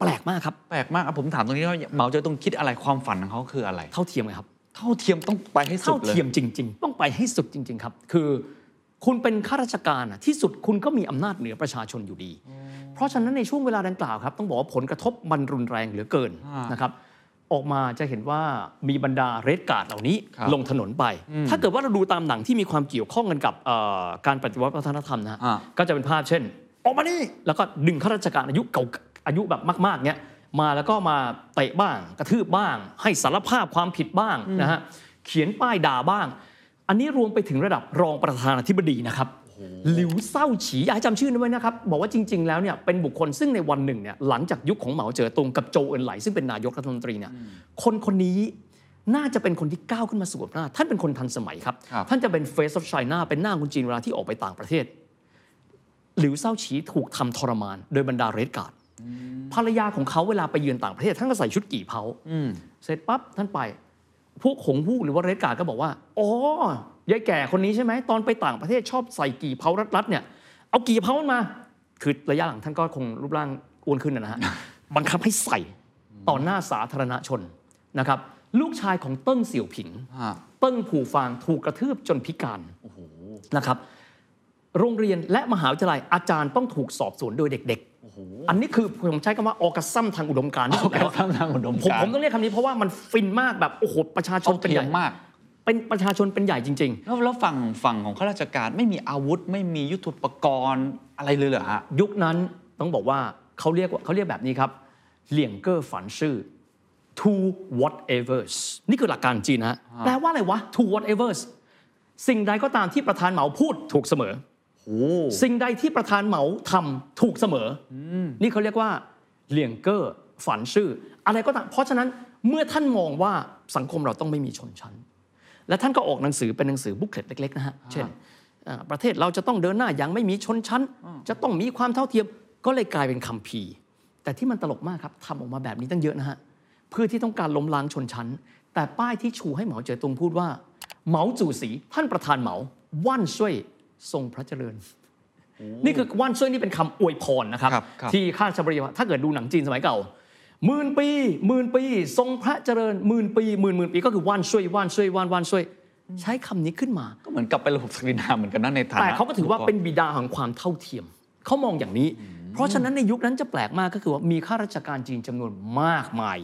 S3: แปลกมากครับ
S2: แปลกมากอะผมถามตรงนี้ว่าเหมาเจอตุงคิดอะไรความฝันของเขาคืออะไร
S3: เท่าเทียมไงครับ
S2: เท่าเทียมต้องไปให้สุ
S3: เท่า
S2: ดเลย
S3: เทียมจริง ๆ ต้องไปให้สุดจริง ๆ ครับ คือ คุณเป็นข้าราชการอะที่สุดคุณก็มีอำนาจเหนือประชาชนอยู่ดี เพราะฉะนั้นในช่วงเวลาดังกล่าวครับ ต้องบอกว่าผลกระทบมันรุนแรงเหลือเกิน
S2: อ่าน
S3: นะครับออกมาจะเห็นว่ามีบรรดาเรดการ์ดเหล่านี้
S2: ครับ
S3: ลงถนนไป ถ้าเกิดว่าเราดูตามหนังที่มีความเกี่ยวข้องกันกับเอ่อการปฏิวัติวัฒนธรรมนะฮะ
S2: อ่า
S3: ก็จะเป็นภาพเช่น ออกมานี่แล้วก็ดึงข้าราชการอายุเก่าอายุแบบมากๆเนี้ยมาแล้วก็มาเตะบ้าง กระทืบบ้าง ให้สารภาพความผิดบ้างนะฮะเขียนป้ายด่าบ้าง อันนี้รวมไปถึงระดับรองประธานาธิบดีนะครับหลิวเศร้าฉีอยากให้จำชื่อไว้นะครับ บอกว่าจริง ๆ แล้วเนี่ยเป็นบุคคลซึ่งในวันหนึ่งเนี่ยหลังจากยุคของเหมาเจ๋อตงกับโจวเอินไหล ซึ่งเป็นนายกรัฐมนตรีเนี่ยคนคนนี้น่าจะเป็นคนที่ก้าวขึ้นมาสู่อำนาจท่านเป็นคนทันสมัยครับ
S2: ครับ
S3: ท่านจะเป็น face of China เป็นหน้าคนจีนเวลาที่ออกไปต่างประเทศ หลิวเศร้าฉีถูกทำทรมาน โดยบรรดาเรดการ์ดภรรยาของเขาเวลาไปเยือนต่างประเทศ ท่านก็ใส่ชุดกี่เผา
S2: อืม
S3: เสร็จปั๊บท่านไป พวกหงผู้หรือว่าเรดการ์ดก็บอกว่า อ๋อยายแก่คนนี้ใช่ไหมตอนไปต่างประเทศชอบใส่กี่เผารัดๆเนี่ยเอากี่เผามันมา คือระยะหลังท่านก็คงรูปร่างอ้วนขึ้นนะฮะบังคับให้ใส่ต่อหน้าสาธารณชนนะครับลูกชายของเติ้งเสี่ยวผิง
S2: ฮะ
S3: เติ้งผู่ฟางถูกกระทืบจนพิการนะครับ โรงเรียนและมหาวิทยาลัยอาจารย์ต้องถูกสอบสวนโดยเด็กๆ อันนี้คือผมใช้คำว่า orgasm ทางอุดมการณ์ที่สุดแล้ว
S2: orgasm ทางอุดม
S3: ผม
S2: การณ์
S3: ผมต้องเรียกคำนี้เพราะว่ามันฟินมากแบบโอ้โหประชาช
S2: เท่าน
S3: เป็น
S2: เที
S3: ให
S2: ย
S3: ญ่
S2: มมาก
S3: เป็นประชาชนเป็นใหญ่จริง
S2: แล้วแล้วฝั่งฝั่งของข้าราชการไม่มีอาวุธ ไม่มียุทโธปกรณ์อะไรเลยเหรอฮะ
S3: ๆยุคนั้นต้องบอกว่าเขาเรียกว่าเขาเรียกแบบนี้ครับเหลี่ยงเกอร์ฝันชื่อ to whatevers นี่คือหลักการจีนนะฮะแปลว่าอะไรวะ to whatevers สิ่งใดก็ตามที่ประธานเหมาพูดถูกเสมอ
S2: โอ้
S3: สิ่งใดที่ประธานเหมาทำถูกเสมออนี่เขาเรียกว่าเหลี่ยงเกอร์ฝันชื่อ อะไรก็ตามเพราะฉะนั้นเมื่อท่านมองว่าสังคมเราต้องไม่มีชนชั้น และท่านก็ออกหนังสือเป็นหนังสือบุ๊กเลตเล็กๆนะฮะเช่นอ่าประเทศเราจะต้องเดินหน้าอย่างไม่มีชนชั้น จะต้องมีความเท่าเทียมก็เลยกลายเป็นคัมภีร์แต่ที่มันตลกมากครับทำออกมาแบบนี้ตั้งเยอะนะฮะเพื่อที่ต้องการล้มล้างชนชั้น แต่ป้ายที่ชูให้เหมาเจ๋อตงพูดว่า เหมาจู่สีท่านประธานเหมาว่านช่วย ทรงพระเจริญ นี่คือว่านช่วยนี่เป็นคำอวยพรนะครับ
S2: ครับครับ
S3: ที่ข้าราชบริวารถ้าเกิดดูหนังจีนสมัยเก่าหมื่นปีหมื่นปี ทรงพระเจริญหมื่นปีหมื่นหมื่นปีก็คือว่านช่วยว่านช่วยว่านว่านช่วยใช้คำนี้ขึ้นมา
S2: ก็เหมือนกับเป็นระบบสกรีนาเหมือนกันนะในฐานะ
S3: แต่เขาก็ถือว่าเป็นบิดาของความเท่าเทียมเขามองอย่างนี้ เพราะฉะนั้นในยุคนั้นจะแปลกมากก็คือว่ามีข้าราชการจีนจำนวนมากมาย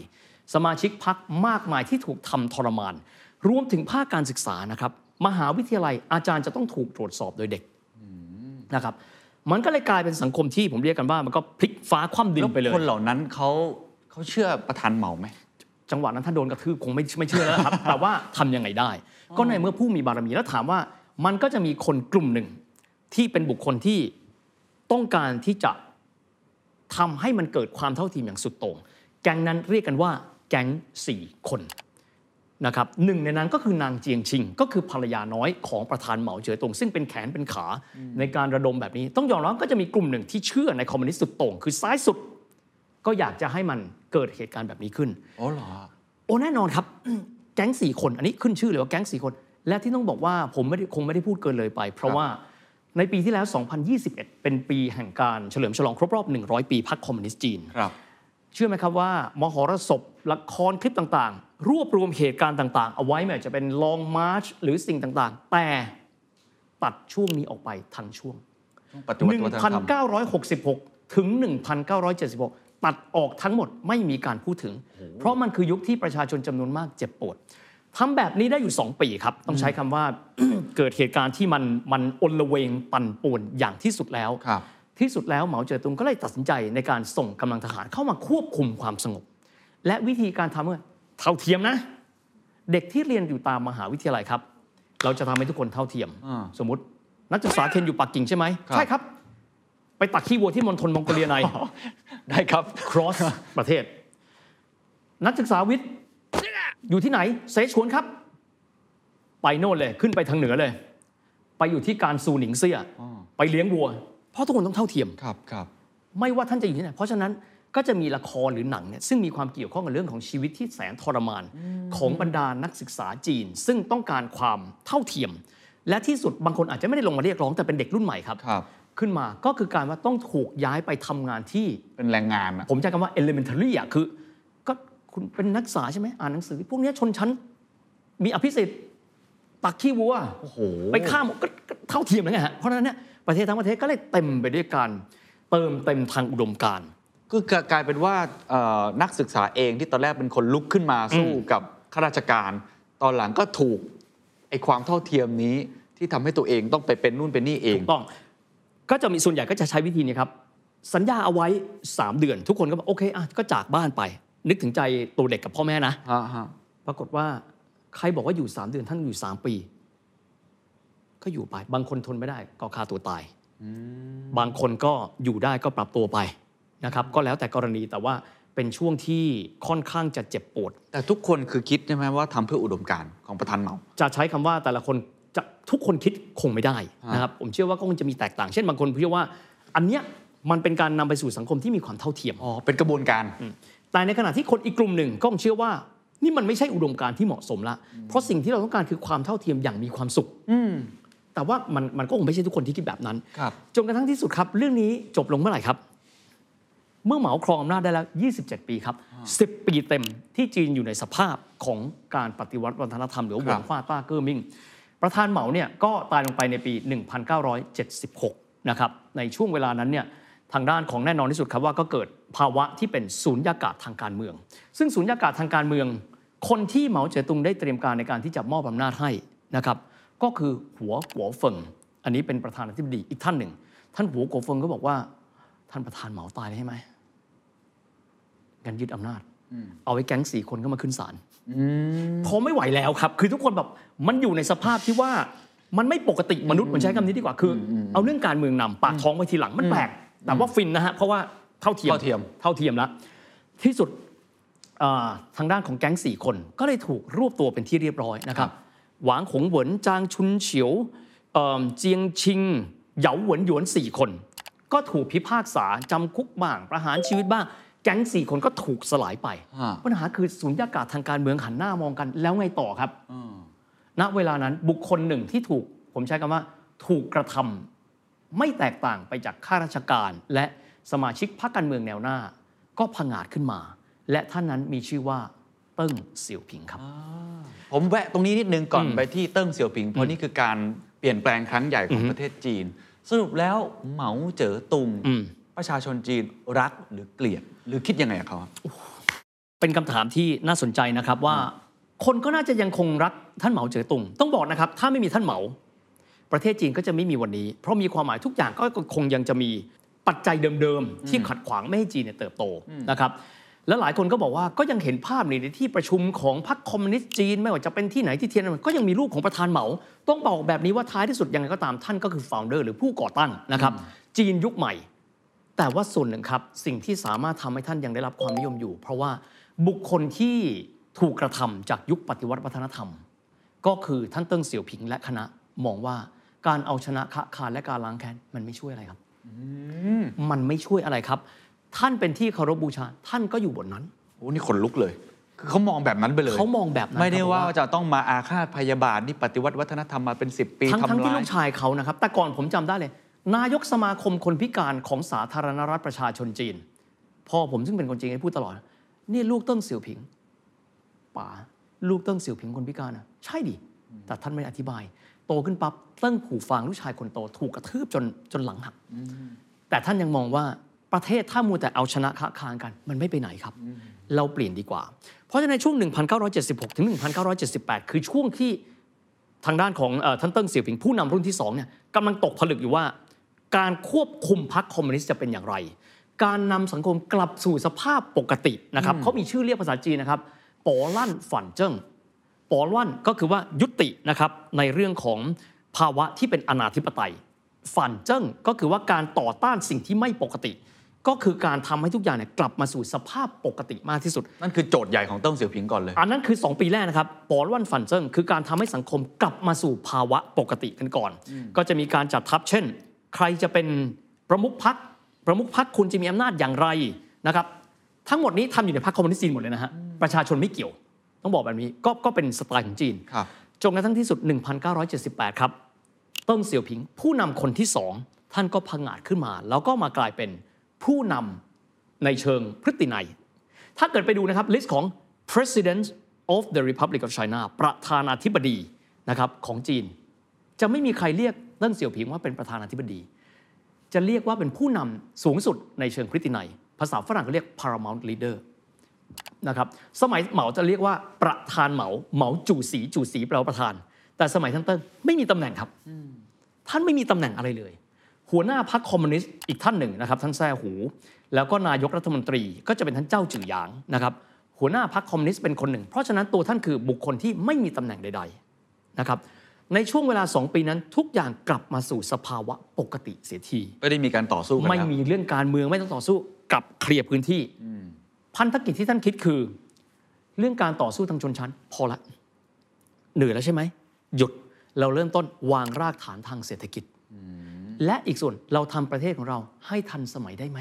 S3: สมาชิกพรรคมากมายที่ถูกทำทรมาน รวมถึงภาคการศึกษานะครับ มหาวิทยาลัยอาจารย์จะต้องถูกตรวจสอบโดยเด็กนะครับมันก็เลยกลายเป็นสังคมที่ผมเรียกกันว่ามันก็พลิกฟ้าคว่ำดิน
S2: แล้ว
S3: ไปเลย
S2: คนเหล่านั้นเขาเขาเชื่อประธานเหมาไหม
S3: จังหวะนั้นถ้าโดนกระทืบคงไม่ไม่เชื่อแล้วนะครับ แต่ว่าทำยังไงได้ ก็ในเมื่อผู้มีบารมีแล้วถามว่า มันก็จะมีคนกลุ่มหนึ่งที่เป็นบุคคลที่ต้องการที่จะทำให้มันเกิดความเท่าเทียมอย่างสุดโต่งแก๊งนั้นเรียกกันว่าแก๊งสี่คน นะครับหนึ่งในนั้นก็คือนางเจียงชิง ก็คือภรรยาน้อยของประธานเหมาเจ๋อตงซึ่งเป็นแขนเป็นขาในการระดมแบบนี้ ต้องยอมรับก็จะมีกลุ่มหนึ่งที่เชื่อในคอมมิวนิสต์สุดโต่งคือซ้ายสุด ก็อยากจะให้มันเกิดเหตุการณ์แบบนี้ขึ้น
S2: อ๋อเหรอ
S3: โอ้แน่นอนครับแก๊งสี่คนอันนี้ขึ้นชื่อเลยว่าแก๊งสี่คน และที่ต้องบอกว่าผมไม่ได้คงไม่ได้พูดเกินเลยไป เพราะว่าในปีที่แล้ว 2021 เป็นปีแห่งการเฉลิมฉลองครบรอบ 100 ปีพรรคคอมมิวนิสต์จีน
S2: ครับ
S3: เชื่อไหมครับว่ามหรสพละครคลิปต่างๆ รวบรวมเหตุการณ์ต่าง ๆ เอาไว้ไม่ว่าจะเป็นลองมาร์ชหรือสิ่งต่างๆ แต่ตัดช่วงนี้ออกไปทั้งช่วง
S2: ปฏิวัติวัฒนธรรม
S3: 1966 ถึง 1976 ตัดออกทั้งหมดไม่มีการพูดถึง เพราะมันคือยุคที่ประชาชนจำนวนมากเจ็บปวดทำแบบนี้ได้อยู่ 2 ปีครับ ต้องใช้คำว่าเกิดเหตุการณ์ที่มันมันอนละเวงปั่นป่วนอย่างที่สุดแล้ว
S2: ครับ
S3: ที่สุดแล้วเหมาเจ๋อตุงก็เลยตัดสินใจในการส่งกำลังทหารเข้ามาควบคุมความสงบ และวิธีการทำเมื่อ เท่าเทียมนะ เด็กที่เรียนอยู่ตามมหาวิทยาลัยครับ เราจะทำให้ทุกคนเท่าเทียม
S2: อ่า
S3: สมมติ นักศึกษาเคนอยู่ปักกิ่งใช่ไหม
S2: ครับ
S3: ใช่ครับ ไปตักขี้วัวที่มณฑลมองโกเลียใน
S2: ได้ครับ
S3: cross ประเทศ นักศึกษาวิทย์อยู่ที่ไหนเซชวนครับ ไปโน่นเลยขึ้นไปทางเหนือเลย ไปอยู่ที่การซูหนิงเซีย
S2: อ๋อ
S3: ไปเลี้ยงวัว เพราะทุกคนต้องเท่าเทียม
S2: ครับครับ
S3: ไม่ว่าท่านจะอยู่ที่ไหนเพราะฉะนั้น ก็จะมีละครหรือหนังเนี่ยซึ่งมีความเกี่ยวข้องกับเรื่องของชีวิตที่แสนทรมาน ของบรรดานักศึกษาจีน ซึ่งต้องการความเท่าเทียม และที่สุดบางคนอาจจะไม่ได้ลงมาเรียกร้องแต่เป็นเด็กรุ่นใหม่ครับ
S2: ครับ
S3: ขึ้นมาก็คือการว่าต้องถูกย้ายไปทำงานที่
S2: เป็นแรงงานอะ
S3: ผมใช้คำว่า elementary อะคือ ก็คุณเป็นนักศึกษาใช่ไหมอ่านหนังสือ พวกเนี้ยชนชั้น มีอภิสิทธิ์ตักขี้วัว
S2: โอ้โห
S3: ไปข้ามก็ก็เท่าเทียมแล้วไงฮะเพราะฉะนั้นเนี่ยประเทศทั้งประเทศก็เลยเต็มไปด้วยการเติมเต็มทางอุดมการณ์
S2: ก็กลายเป็นว่าเอ่อนักศึกษาเองที่ตอนแรกเป็นคนลุกขึ้นมาสู้กับข้าราชการ ตอนหลังก็ถูกไอ้ความเท่าเทียมนี้ที่ทำให้ตัวเองต้องไปเป็นนู่นเป็นนี่เอง
S3: ถูกต้อง ก็จะมีส่วนใหญ่ก็จะใช้วิธีนี้ครับ สัญญาเอาไว้ 3 เดือน ทุกคนก็บอกโอเคอะก็จากบ้านไป นึกถึงใจตัวเด็กกับพ่อแม่นะ
S2: ฮะฮะ
S3: ปรากฏว่าใครบอกว่าอยู่ 3 เดือนท่านอยู่ 3 ปี ก็อยู่ไป บางคนทนไม่ได้ก็ฆ่าตัวตายบางคนก็อยู่ได้ก็ปรับตัวไป นะครับก็แล้วแต่กรณีแต่ว่าเป็นช่วงที่ค่อนข้างจะเจ็บปวด
S2: แต่ทุกคนคือคิดใช่ไหมว่าทำเพื่ออุดมการณ์ของประธานเหมา
S3: จะใช้คำว่าแต่ละคนจะทุกคนคิดคงไม่ได้
S2: ฮะ
S3: นะครับผมเชื่อว่าก็คงจะมีแตกต่าง เช่นบางคนเชื่อว่า อันเนี้ยมันเป็นการนำไปสู่สังคมที่มีความเท่าเทียม
S2: อ๋อเป็นกระบวนการ
S3: แต่ในขณะที่คนอีกกลุ่มหนึ่งก็คงเชื่อว่านี่มันไม่ใช่อุดมการณ์ที่เหมาะสมละ เพราะสิ่งที่เราต้องการคือความเท่าเทียมอย่างมีความสุข
S2: อืม
S3: แต่ว่ามันมันก็คงไม่ใช่ทุกคนที่คิดแบบนั้น
S2: ครับ
S3: จนกระทั่งที่สุดครับ เรื่องนี้จบลงเมื่อไหร่ครับ เมื่อเหมาครองอำนาจได้แล้ว 27 ปีครับ 10 ปีเต็มที่จีนอยู่ในสภาพของการปฏิวัติวัฒนธรรมหรือว่าห
S2: ครั
S3: ว
S2: บ
S3: งฟ้าต้าเกอร์มิงประธานเหมาเนี่ยก็ตายลงไปในปี 1976 นะครับ ในช่วงเวลานั้นเนี่ยทางด้านของแน่นอนที่สุดครับว่าก็เกิดภาวะที่เป็นศูนยากาศทางการเมือง ซึ่งศูนยากาศทางการเมือง คนที่เหมาเจ๋อตุงได้เตรียมการในการที่จะมอบอำนาจให้นะครับก็คือหัวหัวเฟิง อันนี้เป็นประธานาธิบดีอีกท่านหนึ่ง ท่านหัวกัวเฟิงก็บอกว่า ท่านประธานเหมาตายเลยใช่ไหม งั้นยึดอำนาจ เอาไว้แก๊งสี่คนก็มาขึ้นศาลพอไม่ไหวแล้วครับ คือทุกคนแบบมันอยู่ในสภาพที่ว่ามันไม่ปกติมนุษย์มันใช้คำนี้ดีกว่าคืออเอาเรื่องการเมืองนำปากท้องไว้ทีหลังมันแปลกแต่ว่าฟินนะฮะเพราะว่าเท่าเทียม
S2: เท่าเทียม
S3: เท่าเทียมแล้วที่สุดอ่าทางด้านของแก๊งสี่คนก็เลยถูกรวบตัวเป็นที่เรียบร้อยนะครับหวางหงเหวินจางชุนเฉียวเอิ่มเจียงชิงเหยาเหวินหยวนสี่คน ก็ถูกพิพากษาจำคุกบ้างประหารชีวิตบ้างแก๊งสี่คนก็ถูกสลายไป
S2: ฮะ
S3: ปัญหาคือสุญญากาศทางการเมืองหันหน้ามองกัน แล้วไงต่อครับณเวลานั้นบุคคลหนึ่งที่ถูก ผมใช้คำว่า ถูกกระทำไม่แตกต่างไปจากข้าราชการ และสมาชิกพรรคการเมืองแนวหน้า ก็ผงาดขึ้นมา และท่านนั้นมีชื่อว่าเติ้งเสี่ยวผิงครับ
S2: ผมแวะตรงนี้นิดนึงก่อน
S3: อืม
S2: ไปที่เติ้งเสี่ยวผิง เพราะนี่คือการเปลี่ยนแปลงครั้งใหญ่ของประเทศจีน สรุปแล้วเหมาเจ๋อตุง
S3: อืม
S2: ประชาชนจีนรักหรือเกลียด หรือคิดยังไงกับเขาครับ
S3: เป็นคำถามที่น่าสนใจนะครับว่า คนก็น่าจะยังคงรักท่านเหมาเจ๋อตุง ต้องบอกนะครับ ถ้าไม่มีท่านเหมา ประเทศจีนก็จะไม่มีวันนี้ เพราะมีความหมายทุกอย่างก็คงยังจะมีปัจจัยเดิมๆ ที่ขัดขวางไม่ให้จีนเนี่ยเติบโตนะครับแล้วหลายคนก็บอกว่าก็ยังเห็นภาพในที่ประชุมของพรรคคอมมิวนิสต์จีนไม่ว่าจะเป็นที่ไหนที่เทียนอันเหมินก็ยังมีรูปของประธานเหมา ต้องบอกแบบนี้ว่าท้ายที่สุดยังไงก็ตามท่านก็คือ founder หรือผู้ก่อตั้งนะครับจีนยุคใหม่ แต่ว่าส่วนหนึ่งครับสิ่งที่สามารถทำให้ท่านยังได้รับความนิยมอยู่ เพราะว่าบุคคลที่ถูกกระทำจากยุคปฏิวัติวัฒนธรรม ก็คือท่านเติ้งเสี่ยวผิงและคณะมองว่าการเอาชนะคะคารและการล้างแค้นมันไม่ช่วยอะไรครับมันไม่ช่วยอะไรครับ ท่านเป็นที่เคารพบูชา ท่านก็อยู่บนนั้น
S2: โอ้นี่ขนลุกเลยคือเขามองแบบนั้นไปเลย
S3: เขามองแบบนั้น
S2: ไม่ได้
S3: ครับ
S2: ว่า
S3: บอก
S2: จะต้องมาอาฆาตพยาบาทนี่ปฏิวัติวัฒนธรรมมาเป็น 10 ปี
S3: ทั้งทั้ง
S2: ทำ
S3: ที่
S2: ร้า
S3: ลู
S2: ย
S3: กชายเขานะครับ แต่ก่อนผมจำได้เลย นายกสมาคมคนพิการของสาธารณรัฐประชาชนจีน พ่อผมซึ่งเป็นคนจีนให้พูดตลอด นี่ลูกเติ้งเสี่ยวผิงไปป๋าลูกเติ้งเสี่ยวผิงคนพิการนะใช่ดิ แต่ท่านไม่อธิบาย โตขึ้นปั๊บเติ้งผู่ฟางลูกชายคนโตถูกกระทืบจนจนหลังหักแต่ท่านยังมองว่าประเทศถ้ามัวแต่เอาชนะคะคานกัน มันไม่ไปไหนครับ เราเปลี่ยนดีกว่า เพราะฉะนั้นในช่วง 1976 ถึง 1978 คือช่วงที่ทางด้านของเออท่านเติ้งเสี่ยวผิงผู้นำรุ่นที่2เนี่ยกำลังตกผลึกอยู่ว่า การควบคุมพรรคคอมมิวนิสต์จะเป็นอย่างไร การนำสังคมกลับสู่สภาพปกตินะครับเขามีชื่อเรียกภาษาจีนนะครับ拨乱反正 拨乱 ก็คือว่ายุตินะครับในเรื่องของภาวะที่เป็นอนาธิปไตย反正 ก็คือว่าการต่อต้านสิ่งที่ไม่ปกติ ก็คือการทำให้ทุกอย่างเนี่ยกลับมาสู่สภาพปกติมากที่สุด
S2: นั่นคือโจทย์ใหญ่ของเติ้งเสี่ยวผิงก่อนเลย
S3: อันนั้นคือ 2 ปีแรกนะครับ拨乱反正 คือการทำให้สังคมกลับมาสู่ภาวะปกติกันก่อน ก็จะมีการจัดทัพเช่น ใครจะเป็นประมุขพรรคประมุขพรรคคุณจะมีอำนาจอย่างไรนะครับ ทั้งหมดนี้ทำอยู่ในพรรคคอมมิวนิสต์จีนหมดเลยนะฮะประชาชนไม่เกี่ยว ต้องบอกแบบนี้ก็ก็เป็นสไตล์ของจีน
S2: ครับ
S3: จนกระทั่งที่สุด 1978 ครับ เติ้งเสี่ยวผิง ผู้นำคนที่สองท่านก็พังอาจขึ้นมา แล้วก็มากลายเป็นผู้นำในเชิงพฤตินัย ถ้าเกิดไปดูนะครับ list ของ President of the Republic of China ประธานาธิบดีนะครับของจีน จะไม่มีใครเรียก เติ้งเสี่ยวผิงว่าเป็นประธานาธิบดี จะเรียกว่าเป็นผู้นำสูงสุดในเชิงพฤตินัยภาษาฝรั่งก็เรียก paramount leader นะครับสมัยเหมาจะเรียกว่าประธานเหมาเหมาจู่สีจู่สีแปลว่าประธาน แต่สมัยท่านเติ้งไม่มีตำแหน่งครับท่านไม่มีตำแหน่งอะไรเลย หัวหน้าพรรคคอมมิวนิสต์อีกท่านหนึ่งนะครับ ท่านแซ่หู แล้วก็นายกรัฐมนตรีก็จะเป็นท่านจ้าวจื่อหยางนะครับหัวหน้าพรรคคอมมิวนิสต์เป็นคนหนึ่ง เพราะฉะนั้นตัวท่านคือบุคคลที่ไม่มีตำแหน่งใด ๆนะครับ ในช่วงเวลา 2 ปีนั้นทุกอย่างกลับมาสู่สภาวะปกติเสียที
S2: ไม่ได้มีการต่อสู้กัน
S3: ไม่
S2: แล้ว
S3: มีเรื่องการเมืองไม่ต้องต่อสู้กลับเคลียร์พื้นที่ พันธกิจที่ท่านคิดคือ เรื่องการต่อสู้ทางชนชั้น พอละ เหนื่อยแล้วใช่ไหมหยุดเราเริ่มต้นวางรากฐานทางเศรษฐกิจ และอีกส่วนเราทำประเทศของเราให้ทันสมัยได้ไหม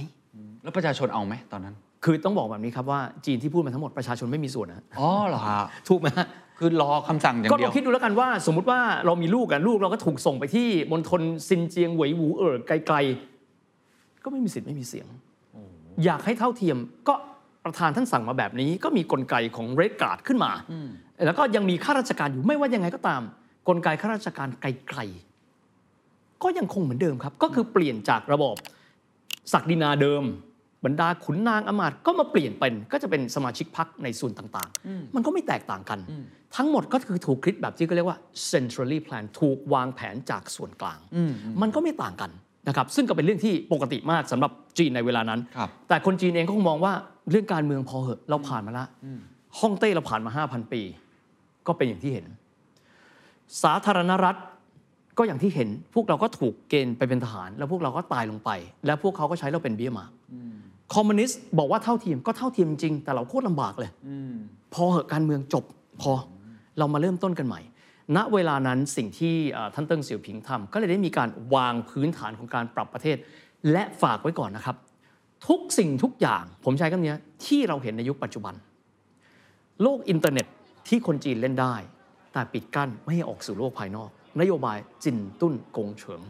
S2: แล้วประชาชนเอาไหมตอนนั้น
S3: คือต้องบอกแบบนี้ครับว่าจีนที่พูดมาทั้งหมดประชาชนไม่มีส่วนนะ
S2: อ๋อเหรอฮะ
S3: ถูกไหมฮะ
S2: คือรอคำสั่งอย่าง
S3: ก็
S2: เดี
S3: ล
S2: ย
S3: อ
S2: ว
S3: งคิดดูแล้วกันว่า สมมุติว่าเรามีลูกกันลูกเราก็ถูกส่งไปที่มณฑลซินเจียงเหวยหูเอ๋อไกลๆ ก็ไม่มีสิทธิ์ไม่มีเสียง อยากให้เท่าเทียมก็ประธานท่านสั่งมาแบบนี้ ก็มีกลไกของเรดการ์ดขึ้นมา แล้วก็ยังมีข้าราชการอยู่ไม่ว่ายังไงก็ตาม กลไกข้าราชการไกลๆก็ยังคงเหมือนเดิมครับ ก็คือเปลี่ยนจากระบอบศักดินาเดิม บรรดาขุนนางอำมาตย์ก็มาเปลี่ยนเป็นก็จะเป็นสมาชิกพรรคในส่วนต่างๆ มันก็ไม่แตกต่างกัน ทั้งหมดก็คือถูกคิดแบบที่เขาเรียกว่า centrally plan ถูกวางแผนจากส่วนกลาง มันก็ไม่ต่างกันนะครับซึ่งก็เป็นเรื่องที่ปกติมากสำหรับจีนในเวลานั้น
S2: ครับ
S3: แต่คนจีนเองก็คงมองว่าเรื่องการเมืองพอเหอะเราผ่านมาละฮ่องเต้เราผ่านมา 5,000 ปี ก็เป็นอย่างที่เห็น สาธารณรัฐก็อย่างที่เห็นพวกเราก็ถูกเกณฑ์ไปเป็นทหาร แล้วพวกเราก็ตายลงไป แล้วพวกเขาก็ใช้เราเป็นเบี้ยหมาก คอมมิวนิสต์บอกว่าเท่าเทียมก็เท่าเทียมจริงๆแต่เราโคตรลำบากเลยพอเหอะการเมืองจบพอเรามาเริ่มต้นกันใหม่ ณเวลานั้นสิ่งที่เอ่อท่านเติ้งเสี่ยวผิงทำก็เลยได้มีการวางพื้นฐานของการปรับประเทศ และฝากไว้ก่อนนะครับ ทุกสิ่งทุกอย่างผมใช้คำนี้ที่เราเห็นในยุคปัจจุบัน โลกอินเทอร์เน็ตที่คนจีนเล่นได้ แต่ปิดกั้นไม่ให้ออกสู่โลกภายนอก นโยบายจินตุ้นกงเฉิง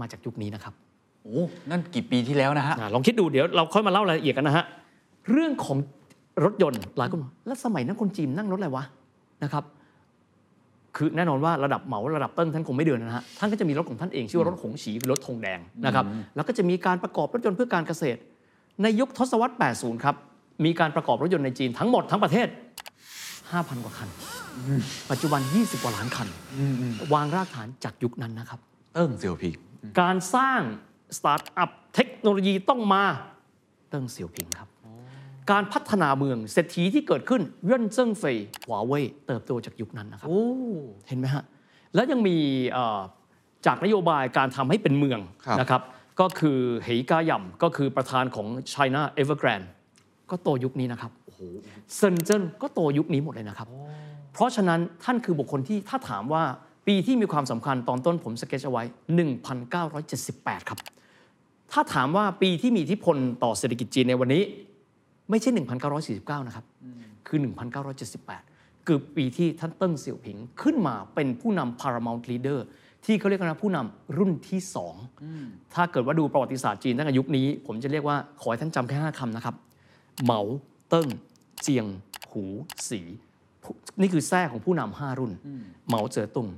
S3: มาจากยุคนี้นะครับ
S2: โอ้นั่นกี่ปีที่แล้วนะฮะ
S3: อะลองคิดดูเดี๋ยวเราค่อยมาเล่ารายละเอียดกันนะฮะเรื่องของรถยนต์หลายคนบอกแล้วสมัยนั้นคนจีนนั่งรถอะไรวะนะครับ คือแน่นอนว่าระดับเหมาระดับเติ้งท่านคงไม่เดินนะฮะท่านก็จะมีรถของท่านเองชื่อว่ารถหงฉีคือรถธงแดงนะครับแล้วก็จะมีการประกอบรถยนต์เพื่อการเกษตร ในยุคทศวรรษ 80 ครับมีการประกอบรถยนต์ในจีนทั้งหมดทั้งประเทศ 5,000 กว่าคัน ปัจจุบัน 20 กว่าล้านคัน วางรากฐานจากยุคนั้นนะครับ
S2: เติ้งเสี่ยวผิง
S3: การสร้าง สตาร์ทอัพเทคโนโลยีต้องมาเติ้งเสี่ยวผิงครับ การพัฒนาเมืองเศรษฐีที่เกิดขึ้นเหรินเจิ้งเฟยหวาเว่ยเติบโตจากยุคนั้นนะครับ
S2: โอ้
S3: เห็นไหมฮะแล้วยังมีเอ่อจากนโยบายการทำให้เป็นเมือง
S2: ครับ
S3: นะครับ ก็คือเหยกาย่ำก็คือประธานของ China Evergrande ก็โตยุคนี้นะครับเซินเจิ้นก็โตยุคนี้หมดเลยนะครับ เพราะฉะนั้นท่านคือบุคคลที่ถ้าถามว่า ปีที่มีความสำคัญตอนต้นผมสเก็ตเอาไว้ 1978 ครับ ถ้าถามว่าปีที่มีอิทธิพลต่อเศรษฐกิจจีนในวันนี้ ไม่ใช่ 1949 นะครับ คือ 1978 คือปีที่ท่านเติ้งเสี่ยวผิงขึ้นมาเป็นผู้นำ paramount leader ที่เขาเรียกกันว่าผู้นำรุ่นที่สองถ้าเกิดว่าดูประวัติศาสตร์จีนตั้งแต่ยุคนี้ ผมจะเรียกว่าขอให้ท่านจำแค่5คำนะครับ เหมาเติ้งเจียง หูสีพวกนี้คือแซ่ของผู้นำห้ารุ่น เหมาเจ๋อตุง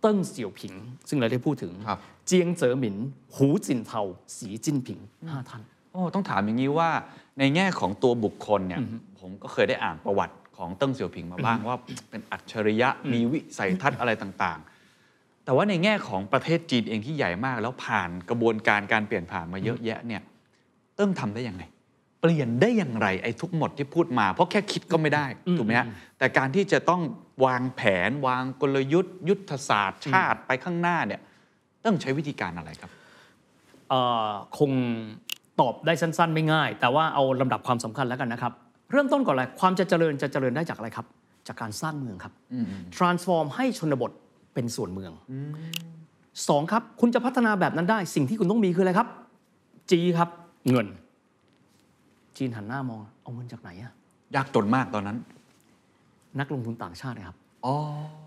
S3: เติ้งเสี่ยวผิง ซึ่งเราได้พูดถึง
S2: ครับ
S3: เจียงเจ๋อหมิน หูจินเทา สีจิ้นผิงห้าท่าน
S2: โอ้ต้องถามอย่างนี้ว่าในแง่ของตัวบุคคลเนี่ยผมก็เคยได้อ่านประวัติของเติ้งเสี่ยวผิงมาบ้างว่าเป็นอัจฉริยะมีวิสัยทัศน์อะไรต่างๆ แต่ว่าในแง่ของประเทศจีนเองที่ใหญ่มาก แล้วผ่านกระบวนการการเปลี่ยนผ่านมาเยอะแยะเนี่ยเติ้งทำได้ยังไง เปลี่ยนได้อย่างไรไอ้ทุกหมดที่พูดมา เพราะแค่คิดก็ไม่ได้ถูกไหมฮะแต่การที่จะต้องวางแผนวางกลยุทธ์ ยุทธศาสตร์ชาติไปข้างหน้าเนี่ยต้องใช้วิธีการอะไรครับ
S3: เอ่อคงตอบได้สั้น ๆ ไม่ง่าย แต่ว่าเอาลำดับความสำคัญแล้วกันนะครับ เริ่มต้นก่อนเลยความจะเจริญจะเจริญได้จากอะไรครับ จากการสร้างเมืองครับ transform ให้ชนบทเป็นส่วนเมืองสองครับ คุณจะพัฒนาแบบนั้นได้ สิ่งที่คุณต้องมีคืออะไรครับจีครับ เงิน จีนหันหน้ามอง เอาเงินจากไหนอะ
S2: ยากจนมากตอนนั้น
S3: นักลงทุนต่างชาตินะครับ
S2: อ๋อ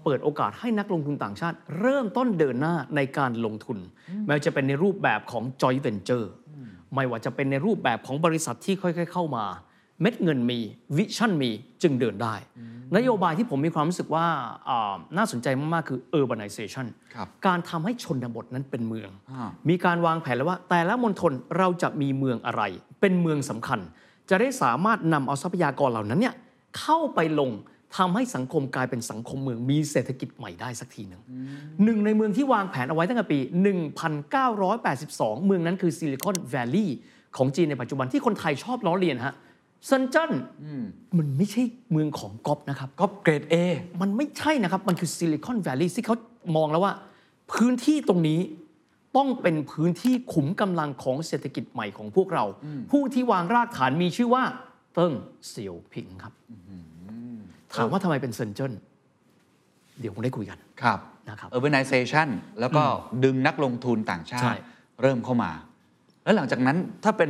S3: เปิดโอกาสให้นักลงทุนต่างชาติ เริ่มต้นเดินหน้าในการลงทุน แม้จะเป็นในรูปแบบของ joint venture ไม่ว่าจะเป็นในรูปแบบของบริษัทที่ค่อย ๆ เข้ามา เม็ดเงินมีวิชั่นมีจึงเดินได้ นโยบายที่ผมมีความรู้สึกว่าอ่าน่าสนใจมาก ๆ คือ urbanization
S2: ครับ
S3: การทำให้ชนบทนั้นเป็นเมือง
S2: อ่า
S3: มีการวางแผนแล้วว่า แต่ละมณฑลเราจะมีเมืองอะไร เป็นเมืองสำคัญ จะได้สามารถนำเอาทรัพยากรเหล่านั้นเนี่ยเข้าไปลงทำให้สังคมกลายเป็นสังคมเมืองมีเศรษฐกิจใหม่ได้สักทีหนึ่งหนึ่งในเมืองที่วางแผนเอาไว้ตั้งแต่ปี 1982 เมืองนั้นคือซิลิคอนแวลลีย์ของจีนในปัจจุบันที่คนไทยชอบล้อเลียนฮะเซินเจิ้นมันไม่ใช่เมืองของก๊อปนะครับ
S2: ก็เกรด A
S3: มันไม่ใช่นะครับ มันคือซิลิคอนแวลลีย์ที่เขามองแล้วว่า พื้นที่ตรงนี้ ต้องเป็นพื้นที่ขุมกำลังของเศรษฐกิจใหม่ของพวกเรา ผู้ที่วางรากฐานมีชื่อว่า เติ้งเสี่ยวผิงครับ ถามว่าทำไมเป็นเซินเจิ้นเดี๋ยวคงได้คุยกัน
S2: ครับ
S3: นะครับ
S2: urbanization แล้วก็ดึงนักลงทุนต่างชา
S3: ใช่
S2: ติ เริ่มเข้ามา แล้วหลังจากนั้นถ้าเป็น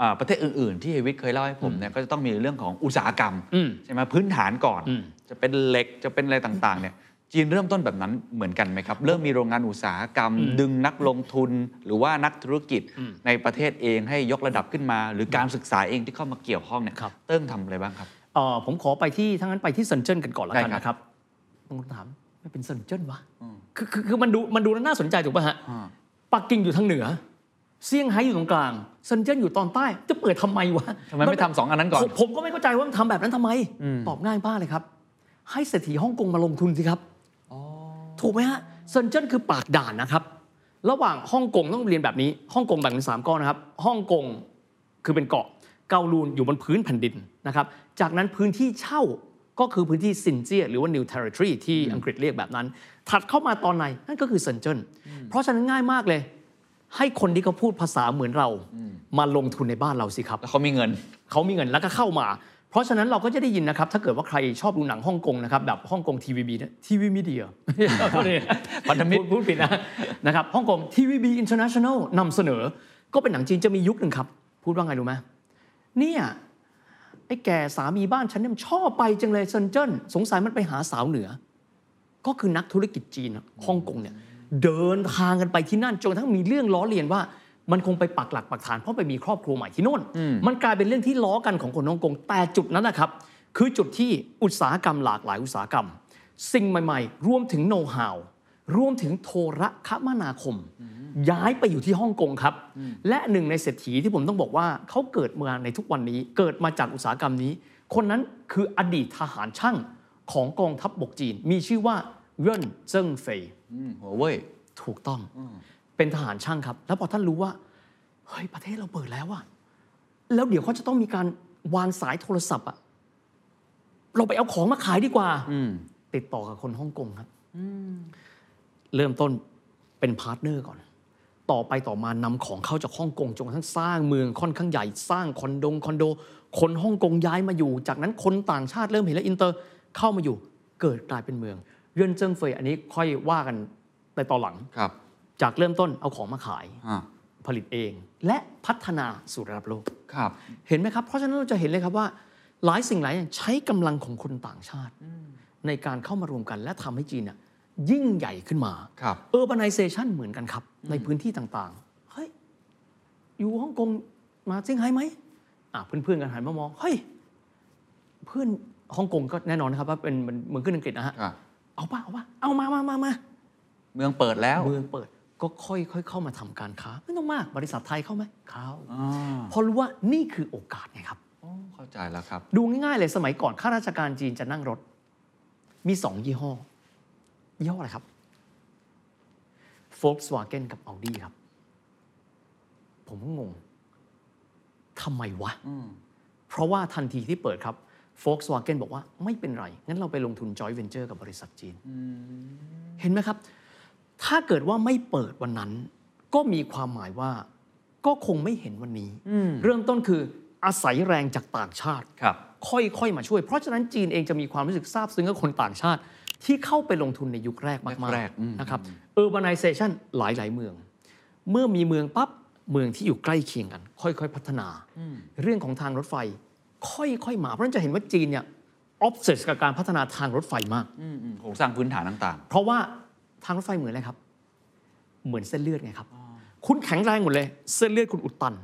S2: อ่าประเทศอื่น ๆ ที่เฮยวิทย์เคยเล่าให้ผมเนี่ยก็จะต้องมีเรื่องของอุตสาหกรรม
S3: อืม
S2: ใช่ไหมพื้นฐานก่อน
S3: อืม
S2: จะเป็นเหล็กจะเป็นอะไรต่าง ๆ เนี่ย จีนเริ่มต้นแบบนั้นเหมือนกันไหมครับ เริ่มมีโรงงานอุตสาหกรรม ดึงนักลงทุนหรือว่านักธุรกิจในประเทศเองให้ยกระดับขึ้นมา หรือการศึกษาเองที่เข้ามาเกี่ยวข้องเนี่ย
S3: ครับ
S2: เติ้งทำอะไรบ้างครับ
S3: เอ่อผมขอไปที่ทั้างนั้นไปที่เซินเจิ้นกันก่อนแล้วกัน
S2: ได้ครับ
S3: นะครับบางคนถามไมเป็นเซินเจิ้นวะคือคือคือมันดูมันดูแล้วน่าสนใจถูกป่ะฮะ
S2: อ่า
S3: ปักกิ่งอยู่ทางเหนือเซี่ยงไฮ้อยู่ตรงกลางเซินเจิ้นอยู่ตอนใต้ จะเปิดทำไมวะ
S2: ทำไมไม่ทำสองอันนั้นก่อน
S3: ผมผมก็ไม่เข้าใจว่ามันทำแบบนั้นทำไม ตอบง่ายมากเลยครับ ให้เศรษฐีฮ่องกงมาลงทุนสิครับ ถูกไหมฮะเซินเจิ้นคือปากด่านนะครับ ระหว่างฮ่องกงต้องเรียนแบบนี้ฮ่องกงแบ่งเป็นสามก้อนนะครับฮ่องกงคือเป็นเกาะเกาลูนอยู่บนพื้นแผ่นดินนะครับ จากนั้นพื้นที่เช่าก็คือพื้นที่ซินเจี้ยหรือว่า New Territory ที่อังกฤษเรียกแบบนั้น ถัดเข้ามาตอนในนั่นก็คือเซินเจิ้นเพราะฉะนั้นง่ายมากเลย ให้คนที่เขาพูดภาษาเหมือนเรา มาลงทุนในบ้านเราสิครับ
S2: แล้วเขามีเงิน
S3: เขามีเงินแล้วก็เข้ามา เพราะฉะนั้นเราก็จะได้ยินนะครับ ถ้าเกิดว่าใครชอบดูหนังฮ่องกงนะครับแบบฮ่องกงทีวีบีทีวีมีเดีย
S2: พันธมิตร
S3: พูดผิดนะนะครับฮ่องกงทีวีบีอินเตอร์เนชั่นแนลนำเสนอ ก็เป็นหนังจีนจะมียุคหนึ่งครับ พูดว่าไงรู้ไหมเนี่ยไอ้แก่สามีบ้านฉันเนี่ยมันชอบไปจังเลยเซินเจิ้นสงสัยมันไปหาสาวเหนือ ก็คือนักธุรกิจจีนอะฮ่องกงเนี่ยเดินทางกันไปที่นั่นจนกระทั่งมีเรื่องล้อเลียนว่า มันคงไปปักหลักปักฐานเพราะไปมีครอบครัวใหม่ที่โน่น มันกลายเป็นเรื่องที่ล้อกันของคนฮ่องกงแต่จุดนั้นนะครับ คือจุดที่อุตสาหกรรมหลากหลายอุตสาหกรรม สิ่งใหม่ๆ รวมถึงโน้ตฮาวรวมถึงโทรคมนาคม ย้ายไปอยู่ที่ฮ่องกงครับ และหนึ่งในเศรษฐีที่ผมต้องบอกว่าเขาเกิดมาในทุกวันนี้เกิดมาจากอุตสาหกรรมนี้ คนนั้นคืออดีตทหารช่างของกองทัพบบกจีน มีชื่อว่าเวินเจิ้งเฟย
S2: อืมหัวเว่ย
S3: ถูกต้อง เป็นทหารช่างครับ แล้วพอท่านรู้ว่าเฮ้ยประเทศเราเปิดแล้วอะแล้วเดี๋ยวเขาจะต้องมีการวางสายโทรศัพท์อะเราไปเอาของมาขายดีกว่าติดต่อกับคนฮ่องกงครับเริ่มต้นเป็น partner ก่อน ต่อไปต่อมานำของเข้าจากฮ่องกงจนกระทั่งสร้างเมืองค่อนข้างใหญ่สร้างคอนโดคอนโด คนฮ่องกงย้ายมาอยู่ จากนั้นคนต่างชาติเริ่มเห็นแล้วอินเตอร์เข้ามาอยู่ เกิดกลายเป็นเมือง เหรินเจิ้งเฟยอันนี้ค่อยว่ากันในตอนหลัง
S2: ครับ
S3: จากเริ่มต้นเอาของมาขาย
S2: อ่า
S3: ผลิตเอง และพัฒนาสู่ระดับโลก
S2: ครับ
S3: เห็นไหมครับ เพราะฉะนั้นเราจะเห็นเลยครับว่า หลายสิ่งหลายอย่างใช้กำลังของคนต่างชาติ ในการเข้ามารวมกันและทำให้จีนน่ะยิ่งใหญ่ขึ้นมา
S2: ครับ
S3: urbanization เหมือนกันครับ ในพื้นที่ต่างๆเฮ้ยอยู่ฮ่องกงมาเซี่ยงไฮ้ไหมอะเพื่อนๆกันหันมามองเฮ้ยเพื่อนฮ่องกงก็แน่นอนนะครับว่าเป็นเป็นเมืองขึ้นอังกฤษนะฮะ
S2: อะ
S3: เอาป่ะเอาป่ะเอามามามามา
S2: เมืองเปิดแล้ว
S3: เมืองเปิด ก็ค่อยๆเข้ามาทำการค้า ไม่ต้องมากบริษัทไทยเข้าไหมเข้า
S2: อ่า
S3: เพราะรู้ว่านี่คือโอกาสไงครับ
S2: โอ้เข้าใจแล้วครับ
S3: ดูง่ายๆเลยสมัยก่อนข้าราชการจีนจะนั่งรถ มีสองยี่ห้อ ยี่ห้ออะไรครับ Volkswagen กับ Audi ครับ ผมก็งงทำไมวะ เพราะว่าทันทีที่เปิดครับ Volkswagen บอกว่าไม่เป็นไร งั้นเราไปลงทุน joint venture กับบริษัทจีน เห็นไหมครับ ถ้าเกิดว่าไม่เปิดวันนั้น ก็มีความหมายว่าก็คงไม่เห็นวันนี้ เริ่มต้นคืออาศัยแรงจากต่างชาติ
S2: ครับ
S3: ค่อยๆ มาช่วย เพราะฉะนั้นจีนเองจะมีความรู้สึกซาบซึ้งกับคนต่างชาติ ที่เข้าไปลงทุนในยุคแรกมาก
S2: แรกๆอืม
S3: ๆนะครับ urbanization หลายๆ เมือง เมื่อมีเมืองปั๊บเมืองที่อยู่ใกล้เคียงกัน ค่อยๆ พัฒนา เรื่องของทางรถไฟ ค่อยๆ มา เพราะฉะนั้นจะเห็นว่าจีนเนี่ย obsess กับการพัฒนาทางรถไฟมาก
S2: อืมอืมโครงสร้างพื้นฐานต่าง
S3: เพราะว่า ทางรถไฟเหมือนอะไรครับ เหมือนเส้นเลือดไงครับ คุณแข็งแรงหมดเลย เส้นเลือดคุณอุดตัน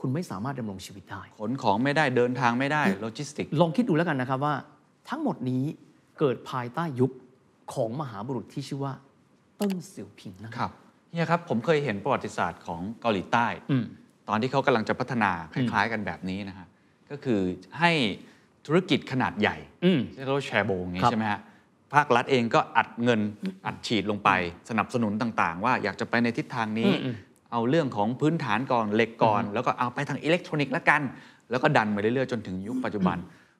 S3: คุณไม่สามารถดำรงชีวิตได้
S2: ๆขนของไม่ได้เดินทางไม่ได้โลจิสติก
S3: ลองคิดดูแล้วกันนะครับว่า ทั้งหมดนี้เกิดภายใต้ยุคของมหาบุรุษที่ชื่อว่าเติ้งเสี่ยวผิงนะ
S2: ครับเฮียครับผมเคยเห็นประวัติศาสตร์ของเกาหลีใต้
S3: อืม
S2: ตอนที่เขากำลังจะพัฒนาคล้ายๆกันแบบนี้นะฮะก็คือให้ธุรกิจขนาดใหญ่
S3: อืม
S2: ที่เรียกว่าแชร์โบงนี้
S3: ครับ
S2: ใช่ไหมฮะ ภาครัฐเองก็อัดเงินอัดฉีดลงไป สนับสนุนต่างๆ ว่าอยากจะไปในทิศทางนี้ เอาเรื่องของพื้นฐานก่อนเหล็กก่อน แล้วก็เอาไปทางอิเล็กทรอนิกส์ละกัน แล้วก็ดันไปเรื่อยๆจนถึงยุคปัจจุบัน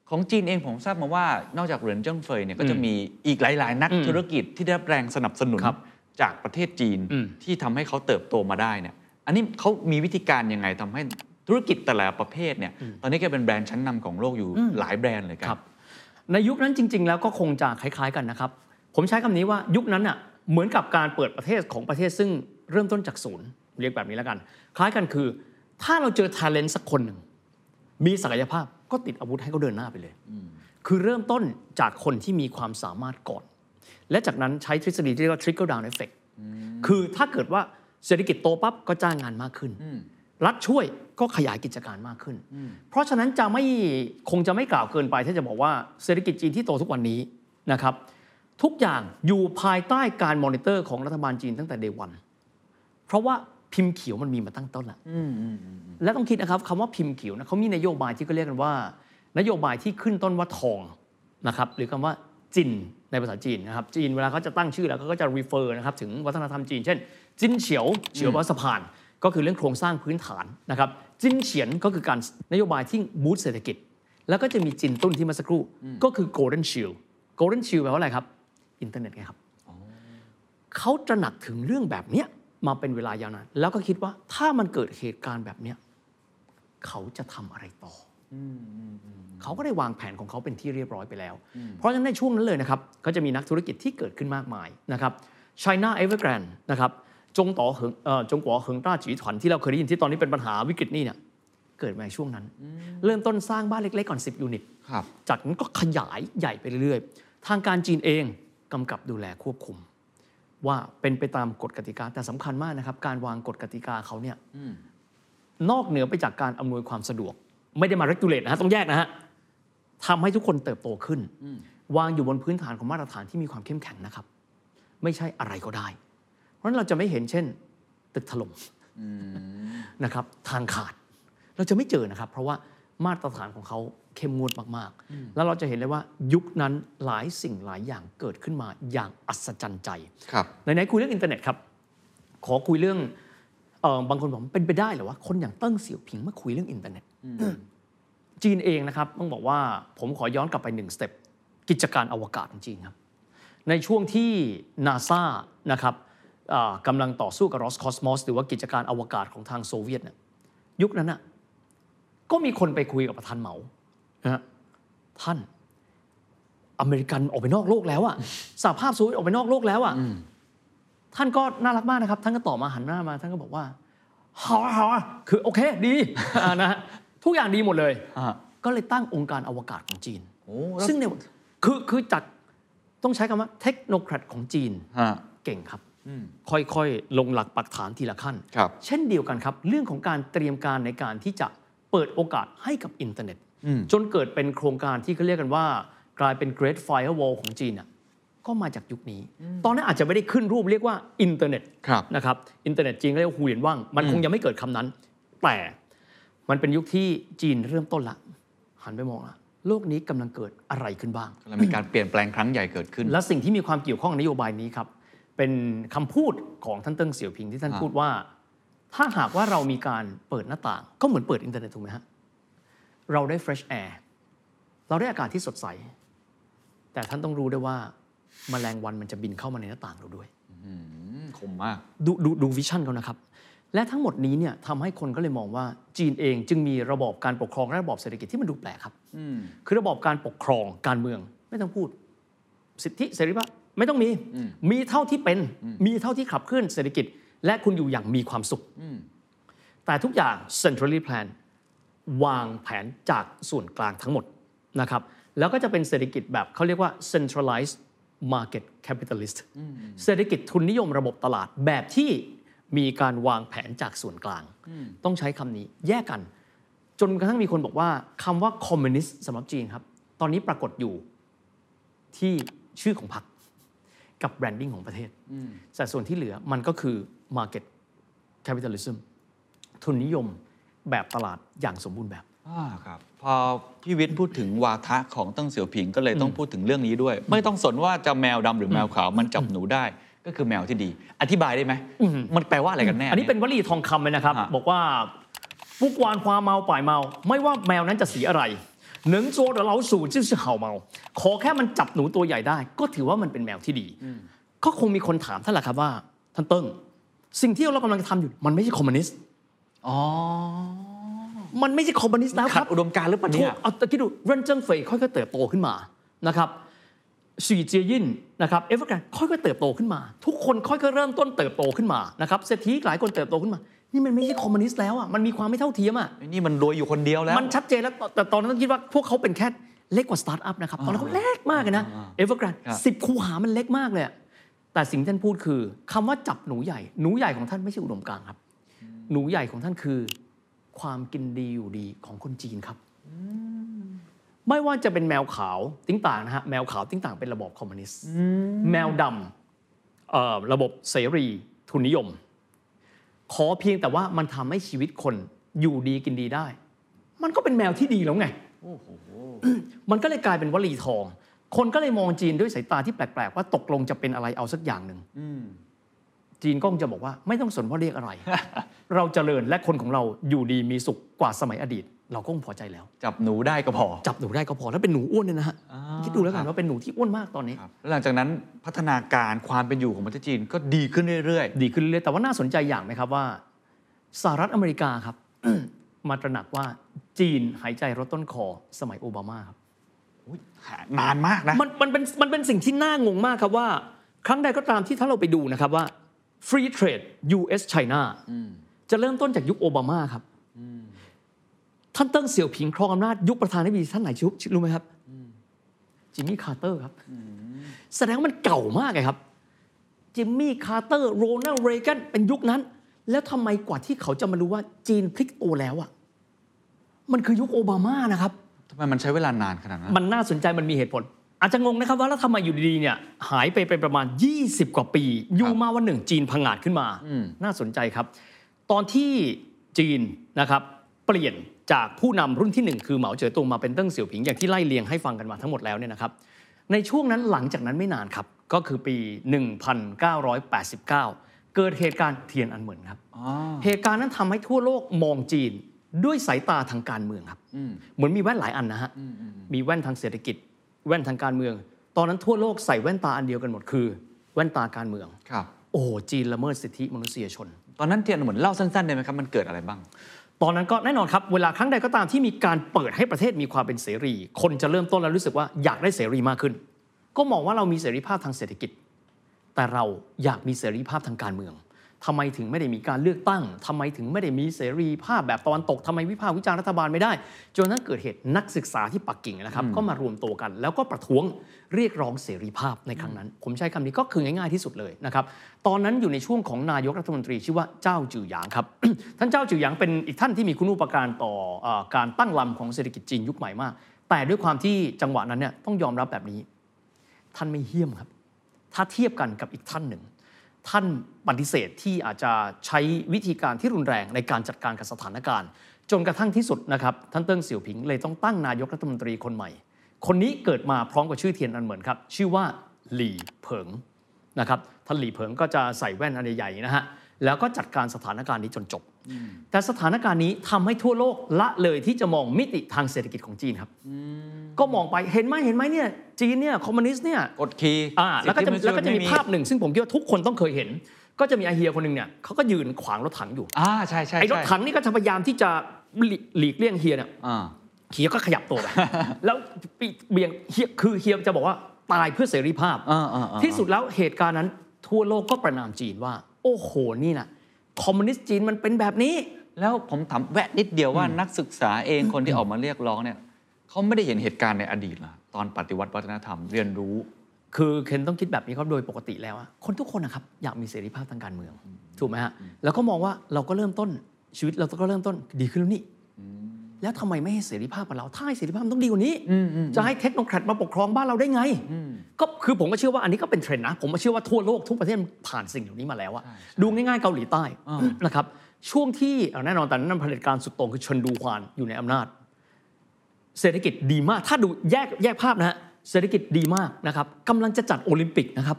S2: ของจีนเองผมทราบมาว่านอกจากเหรินเจิ้งเฟยเนี่ยก็จะมีอีกหลาย ๆ นักธุรกิจที่ได้รับแรงสนับสนุน
S3: ครับ
S2: จากประเทศจีน
S3: อืม
S2: ที่ทำให้เขาเติบโตมาได้เนี่ยอันนี้เขามีวิธีการยังไงทำให้ธุรกิจแต่ละประเภทเนี่ยตอนนี้แกเป็นแบรนด์ชั้นนำของโลกอยู่หลายแบรนด์เลยกัน
S3: ครับ ในยุคนั้นจริง ๆ แล้วก็คงจะคล้าย ๆ กันนะครับ ผมใช้คำนี้ว่ายุคนั้นอะเหมือนกับการเปิดประเทศของประเทศซึ่งเริ่มต้นจากศูนย์เรียกแบบนี้แล้วกัน คล้ายกันคือ ถ้าเราเจอ talent สักคนหนึ่งมีศักยภาพก็ติดอาวุธให้เขาเดินหน้าไปเลย คือเริ่มต้นจากคนที่มีความสามารถก่อน และจากนั้นใช้ทฤษฎีที่เรียกว่า trickle down effect คือถ้าเกิดว่าเศรษฐกิจโตปั๊บก็จ้างงานมากขึ้น รัฐช่วยก็ขยายกิจการมากขึ้น เพราะฉะนั้นจะไม่คงจะไม่กล่าวเกินไปถ้าจะบอกว่าเศรษฐกิจจีนที่โตทุกวันนี้นะครับ ทุกอย่างอยู่ภายใต้การมอนิเตอร์ของรัฐบาลจีนตั้งแต่เดวัน เพราะว่าพิมพ์เขียวมันมีมาตั้งต้นแล้วและต้องคิดนะครับคำว่าพิมพ์เขียวนะเขามีนโยบายที่เขาเรียกกันว่า นโยบายที่ขึ้นต้นว่าทองนะครับหรือคำว่าจินในภาษาจีนนะครับจีนเวลาเขาจะตั้งชื่อแล้วเขาก็จะ refer นะครับถึงวัฒนธรรมจีน เช่นจินเฉียวเฉียวแปลว่าสะพาน ก็คือเรื่องโครงสร้างพื้นฐานนะครับจินเฉียนก็คือการนโยบายที่ boost เศรษฐกิจ แล้วก็จะมีจินตุ้นเมื่อสักครู่ ก็คือ golden shield golden shield แปลว่าอะไรครับ อินเทอร์เน็ตไงครับเขาตระหนักถึงเรื่องแบบเนี้ยมาเป็นเวลายาวนานแล้วก็คิดว่าถ้ามันเกิดเหตุการณ์แบบเนี้ยเขาจะทำอะไรต่ออเขาก็ได้วางแผนของเขาเป็นที่เรียบร้อยไปแล้ว เพราะฉะนั้นในช่วงนั้นเลยนะครับ ก็จะมีนักธุรกิจที่เกิดขึ้นมากมายนะครับ China Evergrande นะครับ จงต่อเหิงเอ่อจงกัวเหิงต้าจีถวันที่เราเคยได้ยินที่ตอนนี้เป็นปัญหาวิกฤตหนี่เนี่ยเกิดมาในช่วงนั้น เริ่มต้นสร้างบ้านเล็กๆก่อน 10 ยูนิต
S2: ครับ
S3: จากนั้นก็ขยายใหญ่ไปเรื่อยๆ ทางการจีนเองกำกับดูแลควบคุม ว่าเป็นไปตามกฎกติกาแต่สำคัญมากนะครับ การวางกฎกติกาเขาเนี่ยนอกเหนือไปจากการอำนวยความสะดวก ไม่ได้มา regulate นะฮะต้องแยกนะฮะทำให้ทุกคนเติบโตขึ้น วางอยู่บนพื้นฐานของมาตรฐานที่มีความเข้มแข็งนะครับ ไม่ใช่อะไรก็ได้ เพราะฉะนั้นเราจะไม่เห็นเช่น ตึกถล่มนะครับทางขาดเราจะไม่เจอนะครับ เพราะว่ามาตรฐานของเขาเข้มงวดมากๆ แล้วเราจะเห็นเลยว่ายุคนั้นหลายสิ่งหลายอย่างเกิดขึ้นมาอย่างอัศจรรย์ใจ
S2: ครับ
S3: ไหนๆคุยเรื่องอินเทอร์เน็ตครับ ขอคุยเรื่องเออบางคนบอกว่าเป็นไปได้เหรอว่าคนอย่างเติ้งเสี่ยวผิงมาคุยเรื่องอินเทอร์เน็ตจีนเองนะครับต้องบอกว่าผมขอย้อนกลับไปหนึ่ง step กิจการอวกาศของจีนครับในช่วงที่นาซานะครับอ่า กำลังต่อสู้กับรอสคอสมอสหรือว่ากิจการอวกาศของทางโซเวียตเนี่ยยุคนั้นน่ะก็มีคนไปคุยกับประธานเหมานะฮะท่านอเมริกันออกไปนอกโลกแล้วอะสหภาพโซเวียตออกไปนอกโลกแล้วอะท่านก็น่ารักมากนะครับ ท่านก็ตอบมาหันหน้ามา ท่านก็บอกว่าฮาฮาคือโอเคดีอ่านะฮะทุกอย่างดีหมดเลย
S2: อ่า
S3: ก็เลยตั้งองค์การอวกาศของจีน
S2: โอ้แล้ว
S3: ซึ่งเนี่ยคือคือจากต้องใช้คำว่าเทคโนแครดของจีน
S2: ฮะ
S3: เก่งครับ ค่อยๆ ลงหลักปักฐานทีละขั้น
S2: ครับ
S3: เช่นเดียวกันครับ เรื่องของการเตรียมการในการที่จะเปิดโอกาสให้กับอินเทอร์เน็ต จนเกิดเป็นโครงการที่เขาเรียกกันว่า กลายเป็น Great Firewall ของจีนอะก็มาจากยุคนี้ ตอนนั้นอาจจะไม่ได้ขึ้นรูปเรียกว่าอินเทอร์เน็ต
S2: ครับ
S3: นะครับอินเทอร์เน็ตจีนก็เรียกว่า互联网 มันคงยังไม่เกิดคำนั้น แต่มันเป็นยุคที่จีนเริ่มต้นละ หันไปมองละโลกนี้กำลังเกิดอะไรขึ้นบ้าง
S2: กำลังมีการเปลี่ยนแปลงครั้งใหญ่เกิดขึ้น
S3: และสิ่งที่มีความเกี่ยวข้องกับนโยบายนี้ครับ เป็นคำพูดของท่านเติ้งเสี่ยวผิงที่ท่าน
S2: อ่า
S3: พูดว่า ถ้าหากว่าเรามีการเปิดหน้าต่าง ก็เหมือนเปิดอินเทอร์เน็ตถูกไหมฮะเราได้ fresh air เราได้อากาศที่สดใส แต่ท่านต้องรู้ด้วยว่าแมลงวันมันจะบินเข้ามาในหน้าต่างเราด้วย
S2: อืมคมมาก
S3: ดูดูดู vision เขานะครับ และทั้งหมดนี้เนี่ยทำให้คนก็เลยมองว่าจีนเองจึงมีระบอบการปกครองและระบอบเศรษฐกิจที่มันดูแปลกครับคือระบอบการปกครองการเมืองไม่ต้องพูด สิทธิเสรีภาพ ไม่ต้องมี มีเท่าที่เป็น มีเท่าที่ขับเคลื่อนเศรษฐกิจ และคุณอยู่อย่างมีความสุข แต่ทุกอย่าง centrally plan วางแผนจากส่วนกลางทั้งหมดนะครับ แล้วก็จะเป็นเศรษฐกิจแบบเขาเรียกว่า centralized market capitalist เศรษฐกิจทุนนิยมระบบตลาดแบบที่มีการวางแผนจากส่วนกลาง ต้องใช้คำนี้แยกกัน จนกระทั่งมีคนบอกว่าคำว่าคอมมิวนิสต์สำหรับจีนครับ ตอนนี้ปรากฏอยู่ที่ชื่อของพรรค กับ branding ของประเทศแต่ส่วนที่เหลือมันก็คือ Market Capitalism ทุนนิยมแบบตลาดอย่างสมบูรณ์แบบ
S2: อ่าครับพอพี่วิทย์พูดถึงวาทะของเติ้งเสี่ยวผิงก็เลยต้องพูดถึงเรื่องนี้ด้วย ไม่ต้องสนว่าจะแมวดำหรือแมวขาวมันจับหนูได้ ก็คือแมวที่ดี อธิบายได้ไหมมันแปลว่าอะไรกันแน่
S3: อันนี้เป็นวลีทองคำเลยนะครับ
S2: ฮะ
S3: บอกว่า不管黑猫白猫 ไม่ว่าแมวนั้นจะสีอะไร 能捉老鼠就是好猫ขอแค่มันจับหนูตัวใหญ่ได้ ก็ถือว่ามันเป็นแมวที่ดี ก็คงมีคนถามท่านแหละครับว่า ท่านเติ้งสิ่งที่เรากำลังจะทำอยู่ มันไม่ใช่คอมมิวนิสต์
S2: อ๋อ
S3: มันไม่ใช่คอมมิวนิสต์แล้ว
S2: ขัดกั
S3: บ
S2: อุดมการณ์หรือเปล่า
S3: ถู
S2: เนี่ย
S3: เอาตะกี้ดูเหรินเจิ้งเฟยค่อยๆเติบโตขึ้นมานะครับสวี่เจียยิ่นนะครับเอเวอร์แกรนค่อยๆเติบโตขึ้นมา ทุกคนค่อยๆเริ่มต้นเติบโตขึ้นมานะครับเศรษฐีหลายคนเติบโตขึ้นมา นี่มันไม่ใช่คอมมิวนิสต์แล้วอะมันมีความไม่เท่าเทียมอะ
S2: ไอ้นี่มันรวยอยู่คนเดียวแล้ว
S3: มันชัดเจนแล้วแต่ตอนนั้นต้องคิดว่าพวกเขาเป็นแค่เล็กกว่าสตาร์ทอัพนะครับตอนนั้นเขาเล็กมากเลยนะเอเวอร์แกรน
S2: ครับ
S3: สิบคูหามันเล็กมากเลยอะแต่สิ่งที่ท่านพูดคือคำว่าจับหนูใหญ่ หนูใหญ่ของท่านไม่ใช่อุดมการณ์ครับ หนูใหญ่ของท่านคือ ความกินดีอยู่ดีของคนจีนครับไม่ว่าจะเป็นแมวขาวติ้งต่างนะฮะแมวขาวติ้งต่างเป็นระบอบคอมมิวนิสต์แมวดำเอ่อระบบเสรีทุนนิยม ขอเพียงแต่ว่ามันทำให้ชีวิตคนอยู่ดีกินดีได้ มันก็เป็นแมวที่ดีแล้วไงมันก็เลยกลายเป็นวลีทอง คนก็เลยมองจีนด้วยสายตาที่แปลกๆ ว่าตกลงจะเป็นอะไรเอาสักอย่างหนึ่ง จีนก็คงจะบอกว่าไม่ต้องสนว่าเรียกอะไร เราเจริญและคนของเราอยู่ดีมีสุขกว่าสมัยอดีต เราก็คงพอใจแล้ว
S2: จับหนูได้ก็พอ
S3: จับหนูได้ก็พอแล้วเป็นหนูอ้วนเนี่ยนะฮะ
S2: อ่า
S3: คิดดูแล้วกั
S2: ครั
S3: น
S2: บ
S3: ว่าเป็นหนูที่อ้วนมากตอนนี้
S2: ครับแล้วหลังจากนั้นพัฒนาการความเป็นอยู่ของประเทศจีนก็ดีขึ้นเรื่อย
S3: ดีขึ้นเรื่อยๆแต่ว่าน่าสนใจอย่างไหมครับว่าสหรัฐอเมริกาครับ มาตระหนักว่าจีนหายใจรถต้นคอสมัยโอบามาครับ
S2: ๆอุ๊ยหานานมากนะ
S3: มันมันเป็นมันเป็นสิ่งที่น่างงมากครับว่า ครั้งใดก็ตามที่ถ้าเราไปดูนะครับว่า free trade US China จะเริ่มต้นจากยุคโอบามาครับท่านเติ้งเสี่ยวผิงครองอำนาจยุคประธานาธิบดีท่านไหนชุบรู้ไหมครับจิมมี่คาร์เตอร์ครับแสดงว่ามันเก่ามากเลยครับจิมมี่คาร์เตอร์โรนัลด์เรแกนเป็นยุคนั้น แล้วทำไมกว่าที่เขาจะมารู้ว่าจีนพลิกตัวแล้วอะมันคือยุคโอบามานะครับ
S2: ทำไมมันใช้เวลานานขนาดนั้น
S3: มันน่าสนใจมันมีเหตุผล อาจจะงงนะครับว่าแล้วทำไมอยู่ดีๆเนี่ยหายไปเป็นประมาณ 20 กว่าปี อยู่มาวันหนึ่งจีนพังงาดขึ้นมา น่าสนใจครับ ตอนที่จีนนะครับเปลี่ยนจากผู้นำรุ่นที่หนึ่งคือเหมาเจ๋อตงมาเป็นเติ้งเสี่ยวผิงอย่างที่ไล่เลียงให้ฟังกันมาทั้งหมดแล้วเนี่ยนะครับในช่วงนั้นหลังจากนั้นไม่นานครับ ก็คือปี 1989 เกิดเหตุการณ์เทียนอันเหมินครับเหตุการณ์นั้นทำให้ทั่วโลกมองจีนด้วยสายตาทางการเมืองครับเหมือนมีแว่นหลายอันนะฮะมีแว่นทางเศรษฐกิจ แว่นทางการเมือง ตอนนั้นทั่วโลกใส่แว่นตาอันเดียวกันหมดคือ แว่นตาการเมือง
S2: ครับ
S3: โอ้จีนละเมิดสิทธิมนุษยชน
S2: ตอนนั้นเทียนเหมือนเล่าสั้นๆได้ไหมครับมันเกิดอะไรบ้าง
S3: ตอนนั้นก็แน่นอนครับ เวลาครั้งใดก็ตามที่มีการเปิดให้ประเทศมีความเป็นเสรี คนจะเริ่มต้นแล้วรู้สึกว่าอยากได้เสรีมากขึ้น ก็มองว่าเรามีเสรีภาพทางเศรษฐกิจ แต่เราอยากมีเสรีภาพทางการเมือง ทำไมถึงไม่ได้มีการเลือกตั้งทำไมถึงไม่ได้มีเสรีภาพแบบตะวันตกทำไมวิพากษ์วิจารณ์รัฐบาลไม่ได้ จนนั้นเกิดเหตุนักศึกษาที่ปักกิ่งนะครับ ก็มารวมตัวกัน แล้วก็ประท้วงเรียกร้องเสรีภาพในครั้งนั้น ผมใช้คำนี้ก็คือง่ายๆที่สุดเลยนะครับ ตอนนั้นอยู่ในช่วงของนายกรัฐมนตรีชื่อว่าเจ้าจือหยางครับ ท่านเจ้าจือหยางเป็นอีกท่านที่มีคุณูปการต่อเออการตั้งลำของเศรษฐกิจจีนยุคใหม่มาก แต่ด้วยความที่จังหวะนั้นเนี่ยต้องยอมรับแบบนี้ ท่านไม่เหี้ยมครับ ถ้าเทียบกันกับอีกท่านหนึ่ง ท่านปฏิเสธที่อาจจะใช้วิธีการที่รุนแรงในการจัดการกับสถานการณ์ จนกระทั่งที่สุดนะครับท่านเติ้งเสี่ยวผิงเลยต้องตั้งนายกรัฐมนตรีคนใหม่ คนนี้เกิดมาพร้อมกับชื่อเทียนอันเหมินครับ ชื่อว่าหลี่เผิงนะครับท่านหลี่เผิงก็จะใส่แว่นอันใหญ่ๆนะฮะแล้วก็จัดการสถานการณ์นี้จนจบ แต่สถานการณ์นี้ทำให้ทั่วโลกละเลยที่จะมองมิติทางเศรษฐกิจของจีนครับก็มองไปเห็นไหมเห็นไหมเนี่ยจีนเนี่ยคอมมิวนิสต์เนี่ย
S2: กดขี่
S3: อ่าแล้วก็จะ
S2: สิทธิ
S3: แล้วก็จะมี
S2: ไภา
S3: พหนึ่ง ซึ่งผมคิดว่าทุกคนต้องเคยเห็น ก็จะมีอาเฮียคนหนึ่งเนี่ยเขาก็ยืนขวางรถถังอยู่
S2: อ่าใช่ใช่
S3: ไอ้รถ
S2: ใช่
S3: ถังนี่ก็จะพยายามที่จะหลีหลีกเลี่ยงเฮียเนี่ย
S2: อ่า
S3: เฮียก็ขยับตัวไปแล้วปีเบี่ยงเฮียคือเฮียจะบอกว่าตายเพื่อเสรีภาพ
S2: อ่าอ่าอ่า
S3: ที่สุดแล้วเหตุการณ์นั้นทั่วโลกก็ประนามจีนว่า โอ้โหนี่นะ คอมมิวนิสต์จีนมันเป็นแบบนี้
S2: แล้วผมถามแวะนิดเดียวว่านักศึกษาเองคนที่ออกมาเรียกร้องเนี่ยเขาไม่ได้เห็นเหตุการณ์ในอดีตเหรอตอนปฏิวัติวัฒนธรรมเรียนรู้
S3: คือเคนต้องคิดแบบนี้ครับโดยปกติแล้วอะคนทุกคนนะครับอยากมีเสรีภาพทางการเมืองถูกไหมฮะแล้วก็มองว่าเราก็เริ่มต้นชีวิตเราก็เริ่มต้นดีขึ้นแล้วนี่ แล้วทำไมไม่ให้เสรีภาพกับเรา ถ้าให้เสรีภาพมันต้องดีกว่านี้ จะให้เทคโนแครตมาปกครองบ้านเราได้ไง ก็คือผมก็เชื่อว่าอันนี้ก็เป็นเทรนด์นะ ผมก็เชื่อว่าทั่วโลกทุกประเทศผ่านสิ่งเหล่านี้มาแล้วอะดูง่ายๆเกาหลีใต้นะครับ ช่วงที่เอาแน่นอนตอนนั้นเผด็จการสุดโต่งคือเชนดูฮวานอยู่ในอำนาจ เศรษฐกิจดีมาก ถ้าดูแยกแยกภาพนะฮะ เศรษฐกิจดีมากนะครับกำลังจะจัดโอลิมปิกนะครับ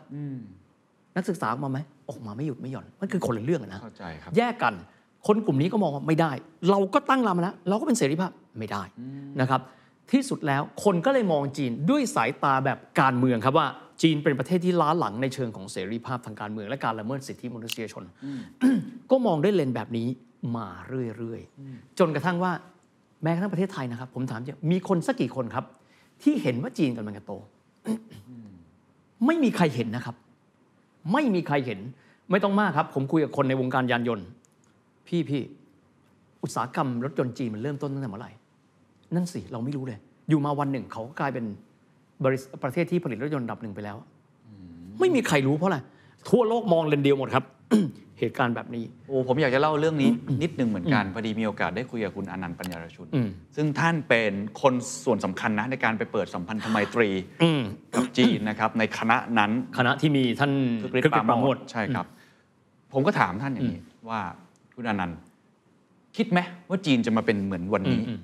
S3: นักศึกษาออกมาไหมออกมาไม่หยุดไม่หย่อน มันคือคนละเรื่องอะนะ
S2: เข้าใจครับ
S3: แยกกัน คนกลุ่มนี้ก็มองว่าไม่ได้ เราก็ตั้งลำแล้วเราก็เป็นเสรีภาพไม่ได้นะครับที่สุดแล้วคนก็เลยมองจีนด้วยสายตาแบบการเมืองครับว่าจีนเป็นประเทศที่ล้าหลังในเชิงของเสรีภาพทางการเมืองและการละเมิดสิทธิมนุษยชน ก็มองด้วยเลนส์แบบนี้มาเรื่อยๆ จนกระทั่งว่าแม้กระทั่งประเทศไทยนะครับ ผมถามจริงมีคนสักกี่คนครับ ที่เห็นว่าจีนกำลังจะโต ไม่มีใครเห็นนะครับ ไม่มีใครเห็นไม่ต้องมากครับ ผมคุยกับคนในวงการยานยนต์ พี่พี่อุตสาหกรรมรถยนต์จีนมันเริ่มต้นตั้งแต่เมื่อไหร่ นั่นสิ เราไม่รู้เลย อยู่มาวันหนึ่งเขาก็กลายเป็นบริษัทประเทศที่ผลิตรถยนต์อันดับหนึ่งไปแล้ว ไม่มีใครรู้เพราะอะไร ทั่วโลกมองเลนเดียวหมดครับ เหตุการณ์แบบนี้
S2: โอ้ผมอยากจะเล่าเรื่องนี้ นิดนึงเหมือนกัน พอดีมีโอกาสได้คุยกับคุณอนันต์ปัญญารชุน
S3: อืม
S2: ซึ่งท่านเป็นคนส่วนสำคัญนะในการไปเปิดสัมพันธไมตรี
S3: อืม
S2: กับจีนนะครับในคณะนั้น
S3: คณะที่มีท่าน
S2: คือ
S3: คริสปราโมท
S2: ใช่ครับ ผมก็ถามท่านอย่างนี้ว่า คุณอนันต์คิดไหมว่าจีนจะมาเป็นเหมือนวันนี้
S3: อืม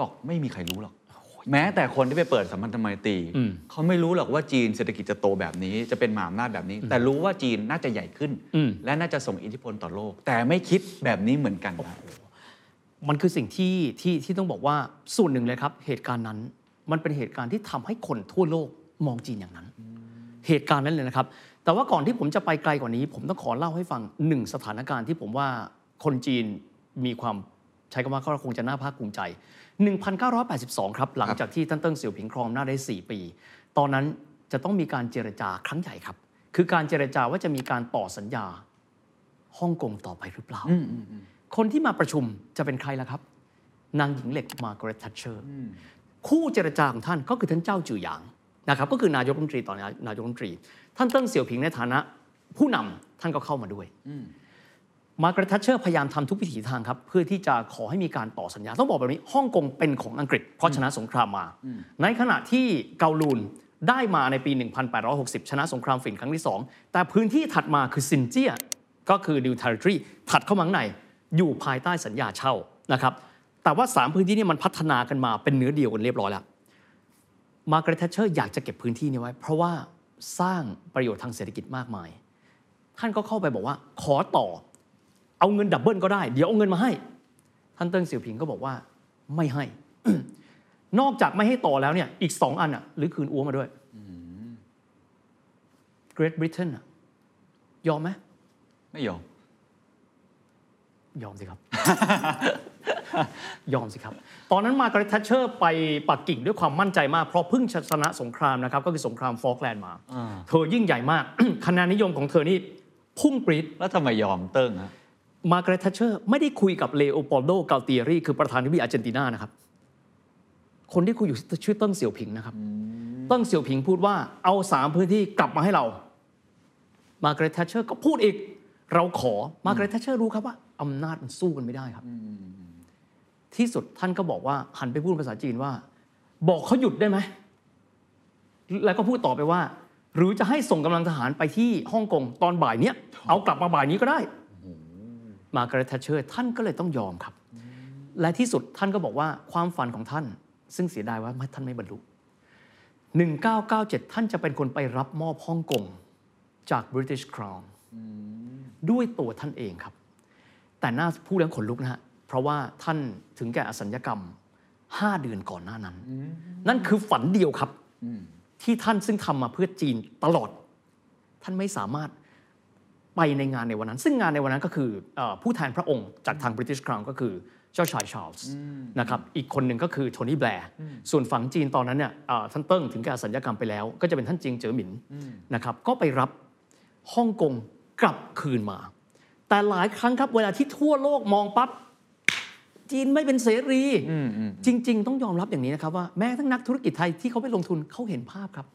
S2: บอกไม่มีใครรู้หรอก แม้แต่คนที่ไปเปิดสัมพันธไมตรี
S3: อืม
S2: เขาไม่รู้หรอกว่าจีนเศรษฐกิจจะโตแบบนี้จะเป็นมหาอำนาจแบบนี้ แต่รู้ว่าจีนน่าจะใหญ่ขึ้น
S3: อืม
S2: และน่าจะส่งอิทธิพลต่อโลก แต่ไม่คิดแบบนี้เหมือนกันครับ
S3: มันคือสิ่งที่ที่ที่ต้องบอกว่าส่วนหนึ่งเลยครับ เหตุการณ์นั้นมันเป็นเหตุการณ์ที่ทำให้คนทั่วโลกมองจีนอย่างนั้น เหตุการณ์นั้นเลยนะครับ แต่ว่าก่อนที่ผมจะไปไกลกว่านี้ ผมต้องขอเล่าให้ฟังหนึ่งสถานการณ์ที่ผมว่า คนจีนมีความใช้คำว่าก็คงจะน่าภาคภูมิใจ 1982 ครับ หลังจากที่ท่านเติ้งเสี่ยวผิงครองอำนาจได้ 4 ปี ตอนนั้นจะต้องมีการเจรจาครั้งใหญ่ครับ คือการเจรจาว่าจะมีการต่อสัญญาฮ่องกงต่อไปหรือเปล่า คนที่มาประชุมจะเป็นใครล่ะครับ นางหญิงเหล็กมาร์กาเร็ตทัชเชอร์คู่เจรจาของท่านก็คือท่านจ้าวจื่อหยางนะครับ ก็คือนายกรัฐมนตรีตอนนี้นายกรัฐมนตรี ท่านเติ้งเสี่ยวผิงในฐานะ ผู้นำท่านก็เข้ามาด้วย มาร์กาเร็ตทัชเชอร์พยายามทำทุกวิถีทางครับ เพื่อที่จะขอให้มีการต่อสัญญา ต้องบอกแบบนี้ฮ่องกงเป็นของอังกฤษ เพราะชนะสงครามมา ในขณะที่เกาลูนได้มาในปี 1860 ชนะสงครามฝิ่นครั้งที่ 2 แต่พื้นที่ถัดมาคือ新界 ก็คือ New Territory ถัดเข้ามาข้างในอยู่ภายใต้สัญญาเช่านะครับแต่ว่า 3 พื้นที่นี้มันพัฒนากันมาเป็นเนื้อเดียวกันเรียบร้อยแล้วมาร์กาเร็ตแทชเชอร์อยากจะเก็บพื้นที่นี้ไว้ เพราะว่าสร้างประโยชน์ทางเศรษฐกิจมากมาย ท่านก็เข้าไปบอกว่าขอต่อ เอาเงิน double ก็ได้ เดี๋ยวเอาเงินมาให้ ท่านเติ้งเสี่ยวผิงก็บอกว่าไม่ให้ นอกจากไม่ให้ต่อแล้วเนี่ย อีกสองอันอะ หรือคืนอัวมาด้วย Great Britain อะ ยอมไหม
S2: ไม่ยอม
S3: ยอมสิครับ ยอมสิครับ ตอนนั้นมาร์กาเร็ตแทชเชอร์ไปปักกิ่งด้วยความมั่นใจมาก เพราะเพิ่งชนะสงครามนะครับ ก็คือสงครามฟอกแลนด์มา เธอยิ่งใหญ่มาก คะแนนนิยมของเธอนี่พุ่งปรี๊ด
S2: แล้วทำไมยอมเติ้งฮะ
S3: มาร์กาเร็ตทัชเชอร์ไม่ได้คุยกับเลโอปอลโดกัลติเอรีคือประธานาธิบดีอาร์เจนตินานะครับ คนที่คุยอยู่ชื่อเติ้งเสี่ยวผิงนะครับ เติ้งเสี่ยวผิงพูดว่าเอาสามพื้นที่กลับมาให้เรา มาร์กาเร็ตทัชเชอร์ก็พูดอีก เราขอมาร์กาเร็ตทัชเชอร์รู้ครับว่าอำนาจมันสู้กันไม่ได้ครับ ที่สุดท่านก็บอกว่าหันไปพูดภาษาจีนว่า บอกเขาหยุดได้ไหมแล้วก็พูดต่อไปว่า หรือจะให้ส่งกำลังทหารไปที่ฮ่องกงตอนบ่ายเนี้ยเอากลับมาบ่ายนี้ก็ได้ มาร์กาเร็ตทัชเชอร์ท่านก็เลยต้องยอมครับ และที่สุดท่านก็บอกว่าความฝันของท่าน ซึ่งเสียดายว่าท่านไม่บรรลุ 1997 ท่านจะเป็นคนไปรับมอบฮ่องกงจาก British Crown ด้วยตัวท่านเองครับ แต่น่าพูดแล้วขนลุกนะฮะ เพราะว่าท่านถึงแก่อสัญญกรรม 5 เดือนก่อนหน้านั้น นั่นคือฝันเดียวครับที่ท่านซึ่งทำมาเพื่อจีนตลอด ท่านไม่สามารถ ไปในงานในวันนั้น ซึ่งงานในวันนั้นก็คือเออผู้แทนพระองค์จากทาง British Crown ก็คือเจ้าชายชาร์ลส์นะครับอีกคนหนึ่งก็คือโทนี่แบลร์ส่วนฝั่งจีนตอนนั้นเนี่ยเอ่อท่านเติ้งถึงแก่อสัญญกรรมไปแล้ว ก็จะเป็นท่านเจียงเจ๋อหมินนะครับก็ไปรับฮ่องกงกลับคืนมา แต่หลายครั้งครับเวลาที่ทั่วโลกมองปั๊บจีนไม่เป็นเสรีจริง ๆ ต้องยอมรับอย่างนี้นะครับว่าแม้ทั้งนักธุรกิจไทยที่เขาไปลงทุนเขาเห็นภาพครับ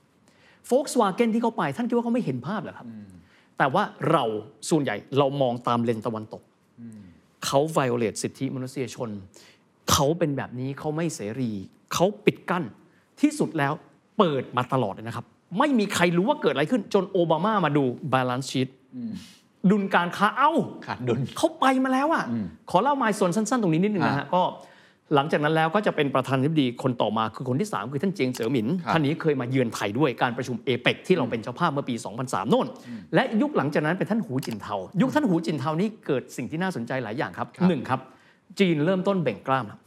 S3: Volkswagen ที่เขาไปท่านคิดว่าเขาไม่เห็นภาพเหรอครับ แต่ว่าเราส่วนใหญ่เรามองตามเลนส์ตะวันตก เขา violate สิทธิมนุษยชน เขาเป็นแบบนี้เขาไม่เสรี เขาปิดกั้น ที่สุดแล้วเปิดมาตลอดเลยนะครับ ไม่มีใครรู้ว่าเกิดอะไรขึ้น จนโอบามามาดู balance sheet ดุลการค้าเอ้า
S2: ขาดดุล
S3: เขาไปมาแล้วอะขอเล่าไมายส่วนสั้น ๆ ตรงนี้นิดนึงนะฮะก็ หลังจากนั้นแล้วก็จะเป็นประธานาธิบดีคนต่อมาคือคนที่ 3 คือท่านเจียงเจ๋อหมิน
S2: ครับ
S3: ท่านนี้เคยมาเยือนไทยด้วยการประชุมเอเปกที่เราเป็นเจ้าภาพเมื่อปี 2003โน่น และยุคหลังจากนั้นเป็นท่านหูจินเทา ยุคท่านหูจินเทานี้เกิดสิ่งที่น่าสนใจหลายอย่างครับหนึ่งครับ จีนเริ่มต้นเบ่งกล้ามครับ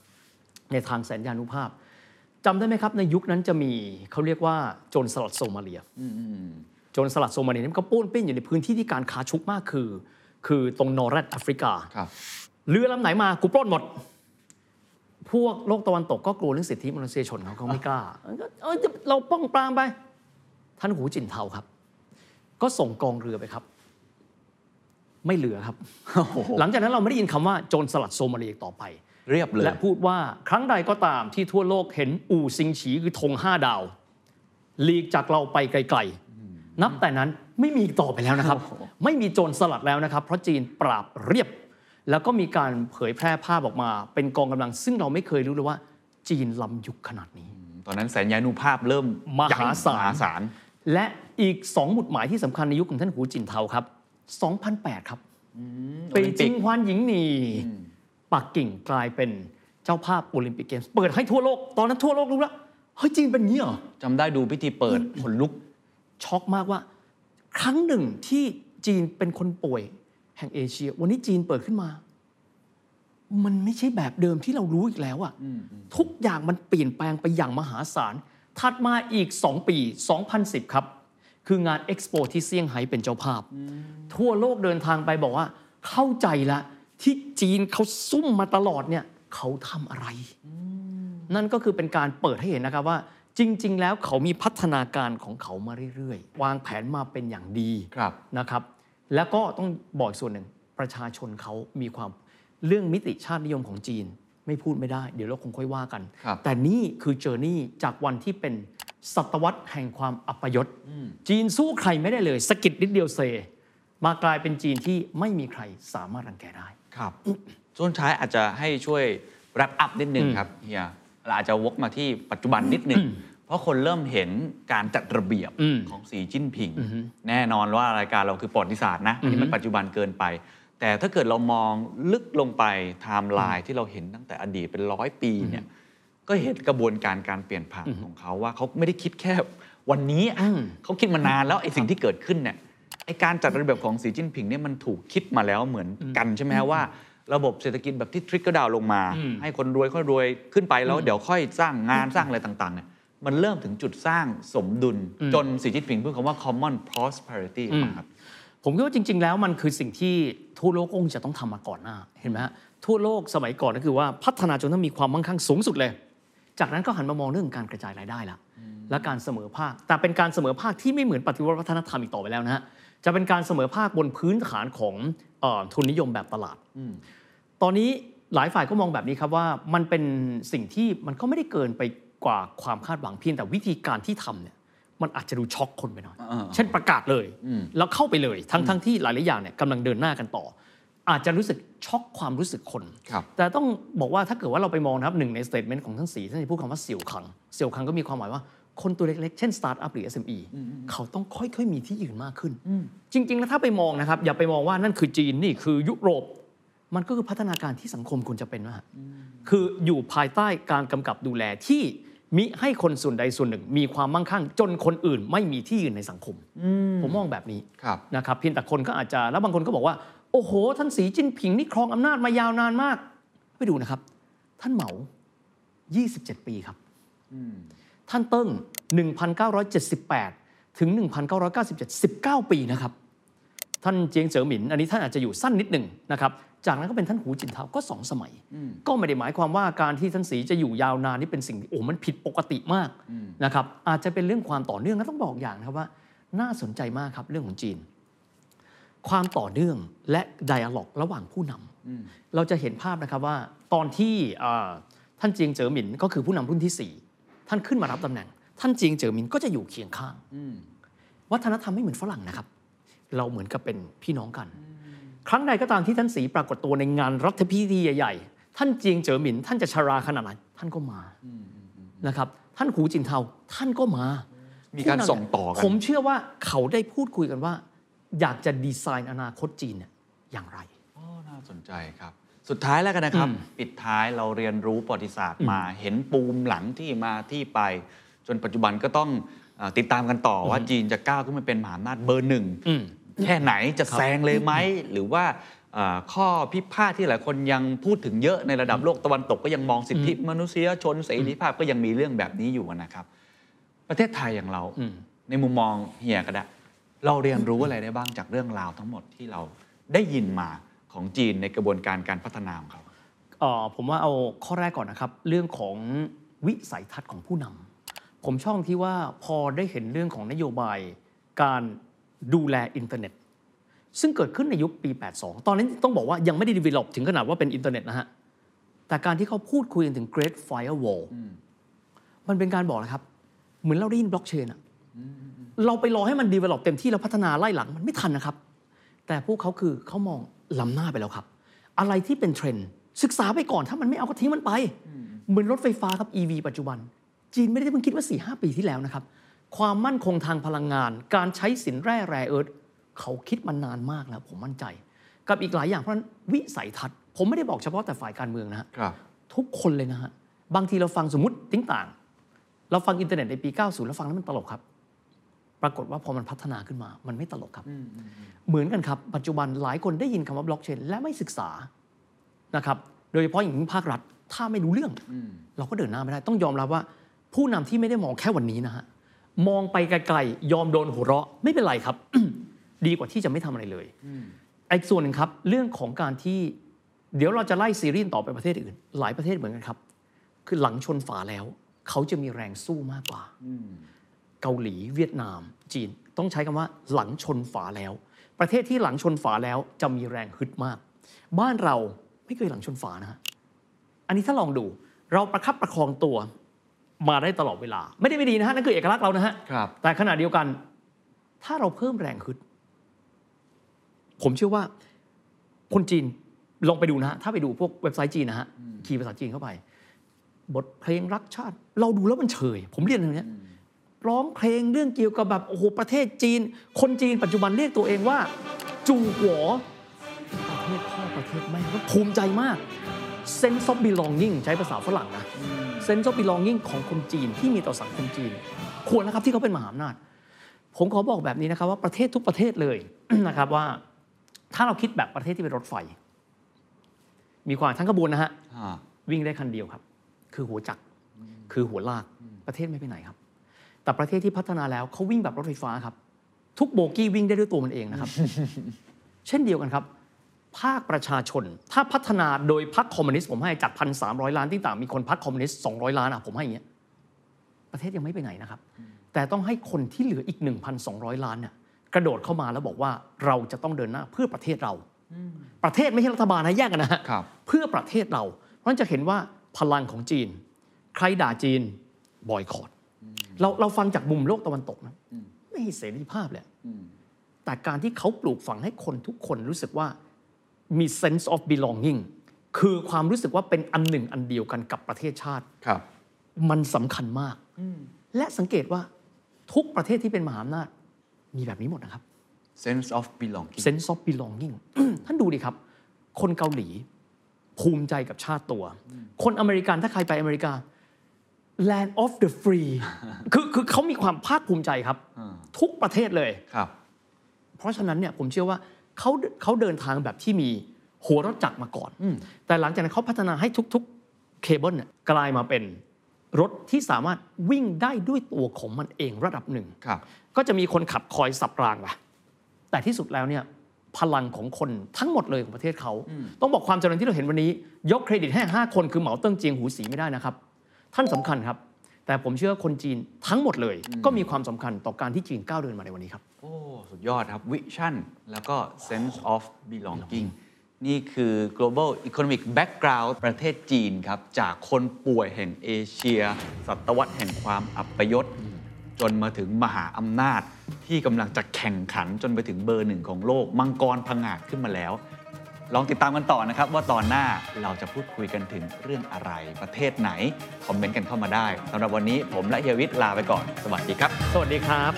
S3: ในทางแสนยานุภาพจำได้ไหมครับ ในยุคนั้นจะมีเขาเรียกว่าโจรสลัดโซมาเลียโจรสลัดโซมาเลียนี่มันก็ป้วนเปี้ยนอยู่ในพื้นที่ที่การค้าชุกมากคือ คือตรงนอร์แรดแอฟริกา
S2: ครับ
S3: เรือลำไหนมากูปล้นหมด พวกโลกตะวันตกก็กลัวเรื่องสิทธิมนุษยชนเขาเขาไม่กล้าก็เอ้ยเราป้องปรามไปท่านหูจินเทาครับ ก็ส่งกองเรือไปครับ ไม่เหลือครับ หลังจากนั้นเราไม่ได้ยินคำว่าโจรสลัดโซมาเลียอีกต่อไป
S2: เรียบเลย
S3: และพูดว่าครั้งใดก็ตามที่ทั่วโลกเห็นอู่ซิงฉีคือธงห้าดาวหลีกจากเราไปไกลๆนับแต่นั้นไม่มีอีกต่อไปแล้วนะครับ ไม่มีโจรสลัดแล้วนะครับ เพราะจีนปราบเรียบ แล้วก็มีการเผยแพร่ภาพออกมา เป็นกองกำลัง ซึ่งเราไม่เคยรู้เลยว่า จีนล้ำยุคขนาดนี้
S2: ตอนนั้นแสนยานุภาพเริ่ม
S3: มหาศาล
S2: มหาศาล
S3: และอีกสองหมุดหมายที่สำคัญในยุคของท่านหูจินเทาครับ 2008 ครับเปจิงฮวานหญิงหนีปักกิ่งกลายเป็นเจ้าภาพโอลิมปิกเกมส์เปิดให้ทั่วโลก ตอนนั้นทั่วโลกรู้แล้วเฮ้ยจีนเป็นอย่างนี้เหรอ
S2: จำได้ดูพิธีเปิดขนลุก
S3: ช็อกมากว่า ครั้งหนึ่งที่จีนเป็นคนป่วย แห่งเอเชีย วันนี้จีนเปิดขึ้นมา มันไม่ใช่แบบเดิมที่เรารู้อีกแล้วอะทุกอย่างมันเปลี่ยนแปลงไปอย่างมหาศาล ถัดมาอีก 2 ปี 2010 ครับ คืองานเอ็กซ์โปที่เซี่ยงไฮ้เป็นเจ้าภาพ ทั่วโลกเดินทางไปบอกว่า เข้าใจละที่จีนเขาซุ่มมาตลอดเนี่ยเขาทำอะไร นั่นก็คือเป็นการเปิดให้เห็นนะครับว่าจริง ๆ แล้วเขามีพัฒนาการของเขามาเรื่อย ๆ วางแผนมาเป็นอย่างดี
S2: ครับ
S3: นะครับ แล้วก็ต้องบอกอีกส่วนหนึ่งประชาชนเขามีความเรื่องมิติชาตินิยมของจีน ไม่พูดไม่ได้ เดี๋ยวเราคงค่อยว่ากัน
S2: ครับ
S3: แต่นี่คือเจอร์นี่จากวันที่เป็นศตวรรษแห่งความอัปยศจีนสู้ใครไม่ได้เลยสะกิดนิดเดียวเซ มากลายเป็นจีนที่ไม่มีใครสามารถรังแกได้
S2: ครับช่วงท้ายอาจจะให้ช่วย wrap up นิดนึงครับเฮียเราอาจจะวกมาที่ปัจจุบันนิดนึง เพราะคนเริ่มเห็นการจัดระเบียบ
S3: อืม
S2: ของสีจิ้นผิง แน่นอนว่ารายการเราคือประวัติศาสตร์นะอันนี้มันปัจจุบันเกินไป แต่ถ้าเกิดเรามองลึกลงไปไทม์ไลน์ที่เราเห็นตั้งแต่อดีตเป็นร้อยปีเนี่ยก็เห็นกระบวนการการเปลี่ยนผ่านของเขาว่าเขาไม่ได้คิดแค่วันนี้อะ
S3: อืม
S2: เขาคิดมานานแล้วไอ้สิ่งที่เกิดขึ้นเนี่ยไอ้การจัดระเบียบของสีจิ้นผิงเนี่ยมันถูกคิดมาแล้วเหมือนกันใช่ไหมฮะว่าระบบเศรษฐกิจแบบที่ทริกเกอร์ดาวลงมา
S3: อืม
S2: ให้คนรวยค่อยรวยขึ้นไปแล้วเดี๋ยวค่อยสร้างงานสร้างอะไรต่างๆเนี่ย มันเริ่มถึงจุดสร้างสมดุล จนสีจิ้นผิงพูดคำว่า common prosperity
S3: อืม
S2: ครับ
S3: ผมคิดว่าจริง ๆ แล้วมันคือสิ่งที่ทั่วโลกคงจะต้องทำมาก่อนหน้าเห็นไหมฮะทั่วโลกสมัยก่อนก็คือว่าพัฒนาจนต้องมีความมั่งคั่งสูงสุดเลย จากนั้นก็หันมามองเรื่องการกระจายรายได้ละและการเสมอภาค แต่เป็นการเสมอภาคที่ไม่เหมือนปฏิวัติวัฒนธรรมอีกต่อไปแล้วนะฮะจะเป็นการเสมอภาคบนพื้นฐานของเออทุนนิยมแบบตลาดตอนนี้หลายฝ่ายก็มองแบบนี้ครับว่ามันเป็นสิ่งที่มันก็ไม่ได้เกินไป กว่าความคาดหวังเพียงแต่วิธีการที่ทำเนี่ยมันอาจจะดูช็อกคนไปหน่อย
S2: อ่า
S3: เช่นประกาศเลย แล้วเข้าไปเลย ทั้งทั้งที่หลายๆอย่างเนี่ยกำลังเดินหน้ากันต่อ อาจจะรู้สึกช็อกความรู้สึกคน
S2: ครับ
S3: แต่ต้องบอกว่าถ้าเกิดว่าเราไปมองนะครับหนึ่งใน statement ของท่านสีท่านจะพูดคำว่าเสี่ยวคัง เสี่ยวคังก็มีความหมายว่าคนตัวเล็กๆ เช่นสตาร์ทอัพหรือ SME เขาต้องค่อยๆ มีที่ยืนมากขึ้น จริงๆแล้วถ้าไปมองนะครับ อย่าไปมองว่านั่นคือจีนนี่คือยุโรป มันก็คือพัฒนาการที่สังคมควรจะเป็นว่าคืออยู่ภายใต้การกำกับดูแลที่ มิให้คนส่วนใดส่วนหนึ่ง มีความมั่งคั่ง จนคนอื่นไม่มีที่ยืนในสังคม ผมมองแบบนี้
S2: ครับ
S3: นะครับเพียงแต่คนก็อาจจะแล้วบางคนก็บอกว่า โอ้โห ท่านสีจิ้นผิงนี่ครองอำนาจมายาวนานมาก ไปดูนะครับ ท่านเหมา 27 ปีครับท่านเติ้ง 1978 ถึง 1997 19 ปีนะครับ ท่านเจียงเจ๋อหมิน อันนี้ท่านอาจจะอยู่สั้นนิดหนึ่งนะครับ จากนั้นก็เป็นท่านหูจินเทาก็สองสมัย ก็ไม่ได้หมายความว่าการที่ท่านสีจะอยู่ยาวนานนี่เป็นสิ่งที่โอ้มันผิดปกติมากนะครับอาจจะเป็นเรื่องความต่อเนื่องและต้องบอกอย่างนะครับว่า น่าสนใจมากครับเรื่องของจีน ความต่อเนื่องและไดอะล็อกระหว่างผู้นำเราจะเห็นภาพนะครับว่าตอนที่อ่าท่านเจียงเจ๋อหมินก็คือผู้นำรุ่นที่ 4 ท่านขึ้นมารับตำแหน่ง ท่านเจียงเจ๋อหมินก็จะอยู่เคียงข้างวัฒนธรรมไม่เหมือนฝรั่งนะครับ เราเหมือนกับเป็นพี่น้องกัน ครั้งใดก็ตามที่ท่านสีปรากฏตัวในงานรัฐพิธีใหญ่ๆ ท่านเจียงเจ๋อหมิน ท่านจะชราขนาดไหนท่านก็มานะครับ ท่านหูจินเทาท่านก็มา
S2: มีการส่งต่อกัน
S3: ผมเชื่อว่าเขาได้พูดคุยกันว่า อยากจะดีไซน์อนาคตจีนเนี่ยอย่างไร
S2: โอ้น่าสนใจครับสุดท้ายแล้วกันนะครับ ปิดท้ายเราเรียนรู้ประวัติศาสตร์มาเห็นปูมหลังที่มาที่ไป จนปัจจุบันก็ต้องเออติดตามกันต่อว่าจีนจะก้าวขึ้นมาเป็นมหาอำนาจเบอร์หนึ่ง
S3: อืม
S2: แค่ไหนจะแซงเลยไหมหรือว่าเอ่อข้อพิพาทที่หลายคนยังพูดถึงเยอะในระดับโลกตะวันตกก็ยังมองสิทธิมนุษยชนเสรีภาพก็ยังมีเรื่องแบบนี้อยู่นะครับ ประเทศไทยอย่างเรา
S3: อืม
S2: ในมุมมองเฮียก็ได้เราเรียนรู้อะไรได้บ้างจากเรื่องราวทั้งหมดที่เราได้ยินมาของจีนในกระบวนการการพัฒนาของเขา
S3: เอ่อผมว่าเอาข้อแรกก่อนนะครับ เรื่องของวิสัยทัศน์ของผู้นำผมชอบที่ว่าพอได้เห็นเรื่องของนโยบายการ ดูแลอินเทอร์เน็ต ซึ่งเกิดขึ้นในยุคปี 82 ตอนนั้นต้องบอกว่ายังไม่ได้ develop ถึงขนาดว่าเป็นอินเทอร์เน็ตนะฮะ แต่การที่เขาพูดคุยกันถึง Great Firewall มันเป็นการบอกนะครับ เหมือนเราได้ยินบล็อกเชนอะเราไปรอให้มัน develop เต็มที่แล้วพัฒนาไล่หลังมันไม่ทันนะครับ แต่พวกเขาคือเขามองล้ำหน้าไปแล้วครับ อะไรที่เป็นเทรนด์ศึกษาไปก่อนถ้ามันไม่เอาก็ทิ้งมันไป เหมือนรถไฟฟ้าครับ EV ปัจจุบัน จีนไม่ได้เพิ่งคิดว่า4 5 ปีที่แล้วนะครับ ความมั่นคงทางพลังงาน การใช้สินแร่ rare earth เขาคิดมานานมากแล้วผมมั่นใจ กับอีกหลายอย่างเพราะฉะนั้นวิสัยทัศน์ ผมไม่ได้บอกเฉพาะแต่ฝ่ายการเมืองนะฮะ
S2: ครับ
S3: ทุกคนเลยนะฮะบางทีเราฟังสมมติติ้งต่าง เราฟังอินเทอร์เน็ตในปี 90 แล้วฟังแล้วมันตลกครับ ปรากฏว่าพอมันพัฒนาขึ้นมา มันไม่ตลกครับ เหมือนกันครับ ปัจจุบันหลายคนได้ยินคำว่าบล็อกเชนและไม่ศึกษานะครับโดยเฉพาะอย่างยิ่งภาครัฐถ้าไม่รู้เรื่อง เราก็เดินหน้าไม่ได้ ต้องยอมรับว่า ผู้นำที่ไม่ได้มองแค่วันนี้นะฮะ มองไปไกลๆยอมโดนหัวเราะไม่เป็นไรครับ ดีกว่าที่จะไม่ทำอะไรเลยอีกส่วนหนึ่งครับเรื่องของการที่เดี๋ยวเราจะไล่ซีรีส์ต่อไปประเทศอื่น หลายประเทศเหมือนกันครับ คือหลังชนฝาแล้ว เขาจะมีแรงสู้มากกว่าเกาหลีเวียดนาม จีนต้องใช้คำว่าหลังชนฝาแล้ว ประเทศที่หลังชนฝาแล้วจะมีแรงฮึดมาก บ้านเราไม่เคยหลังชนฝานะฮะอันนี้ถ้าลองดูเราประคับประคองตัว มาได้ตลอดเวลา ไม่ได้ไม่ดีนะฮะนั่นคือเอกลักษณ์เรานะฮะ
S2: ครับ
S3: แต่ขณะเดียวกัน ถ้าเราเพิ่มแรงฮึดผมเชื่อว่าคนจีนลองไปดูนะฮะถ้าไปดูพวกเว็บไซต์จีนนะฮะคีย์ภาษาจีนเข้าไป บทเพลงรักชาติ เราดูแล้วมันเฉย ผมเรียนอย่างเนี้ยร้องเพลงเรื่องเกี่ยวกับแบบโอ้โหประเทศจีน คนจีนปัจจุบันเรียกตัวเองว่า จูหวอประเทศพ่อประเทศแม่ก็ภูมิใจมาก sense of belonging ใช้ภาษาฝรั่งนะ sense of belonging ของคนจีนที่มีต่อสังคมจีน ควรนะครับที่เขาเป็นมหาอำนาจ ผมขอบอกแบบนี้นะครับว่าประเทศทุกประเทศเลยนะครับว่า ถ้าเราคิดแบบประเทศที่เป็นรถไฟ มีความทั้งขบวนนะฮะ
S2: อ่า
S3: วิ่งได้คันเดียวครับ คือหัวจักรคือหัวลากประเทศไม่ไปไหนครับ แต่ประเทศที่พัฒนาแล้วเขาวิ่งแบบรถไฟฟ้าครับ ทุกโบกี้วิ่งได้ด้วยตัวมันเองนะครับ เช่นเดียวกันครับ ภาคประชาชน ถ้าพัฒนาโดยพรรคคอมมิวนิสต์ผมให้จากพันสามร้อยล้านที่ต่างมีคนพรรคคอมมิวนิสต์สองร้อยล้านอะผมให้อย่างเงี้ยประเทศยังไม่ไปไหนนะครับ แต่ต้องให้คนที่เหลืออีก 1,200 ล้านเนี่ยกระโดดเข้ามาแล้วบอกว่าเราจะต้องเดินหน้าเพื่อประเทศเรา ประเทศไม่ใช่รัฐบาลนะแยกกันนะฮะ
S2: ครับ
S3: เพื่อประเทศเรา เพราะฉะนั้นจะเห็นว่าพลังของจีน ใครด่าจีนบอยคอรดเราเราฟังจากมุมโลกตะวันตกนะไม่ให้เสรีภาพเลยแต่การที่เขาปลูกฝังให้คนทุกคนรู้สึกว่า มี sense of belonging คือความรู้สึกว่าเป็นอันหนึ่งอันเดียวกันกับประเทศชาติ
S2: ครับ
S3: มันสำคัญมาก และสังเกตว่าทุกประเทศที่เป็นมหาอำนาจมีแบบนี้หมดนะครับ
S2: sense of belonging
S3: sense of belonging ท่านดูดิครับ คนเกาหลีภูมิใจกับชาติตัว คนอเมริกันถ้าใครไปอเมริกา land of the free คือคือเขามีความภาคภูมิใจครับ ทุกประเทศเลย
S2: ครับ
S3: เพราะฉะนั้นเนี่ยผมเชื่อว่า เขาเขาเดินทางแบบที่มีหัวรถจักรมาก่อน แต่หลังจากนั้นเขาพัฒนาให้ทุกๆเคเบิลเนี่ยกลายมาเป็นรถที่สามารถวิ่งได้ด้วยตัวของมันเองระดับหนึ่ง
S2: ครับ
S3: ก็จะมีคนขับคอยสับรางไปแต่ที่สุดแล้วเนี่ยพลังของคนทั้งหมดเลยของประเทศเขา ต้องบอกความเจริญที่เราเห็นวันนี้ ยกเครดิตให้ห้าคนคือเหมาเติ้งเจียงหูสีไม่ได้นะครับ ท่านสำคัญครับ แต่ผมเชื่อว่าคนจีนทั้งหมดเลย ก็มีความสำคัญต่อการที่จีนก้าวเดินมาในวันนี้ครับ
S2: โอ้ สุดยอดครับ vision แล้วก็ sense of belonging นี่คือ global economic background ประเทศจีนครับ จากคนป่วยแห่งเอเชีย ศตวรรษแห่งความอัปยศ จนมาถึงมหาอำนาจ ที่กำลังจะแข่งขันจนไปถึงเบอร์หนึ่งของโลก มังกรพังงาดขึ้นมาแล้ว ลองติดตามกันต่อนะครับ ว่าตอนหน้าเราจะพูดคุยกันถึงเรื่องอะไรประเทศไหน คอมเมนต์กันเข้ามาได้สำหรับวันนี้ผมและเฮียวิทย์ลาไปก่อน สวัสดีครับ
S3: สวัสดีครับ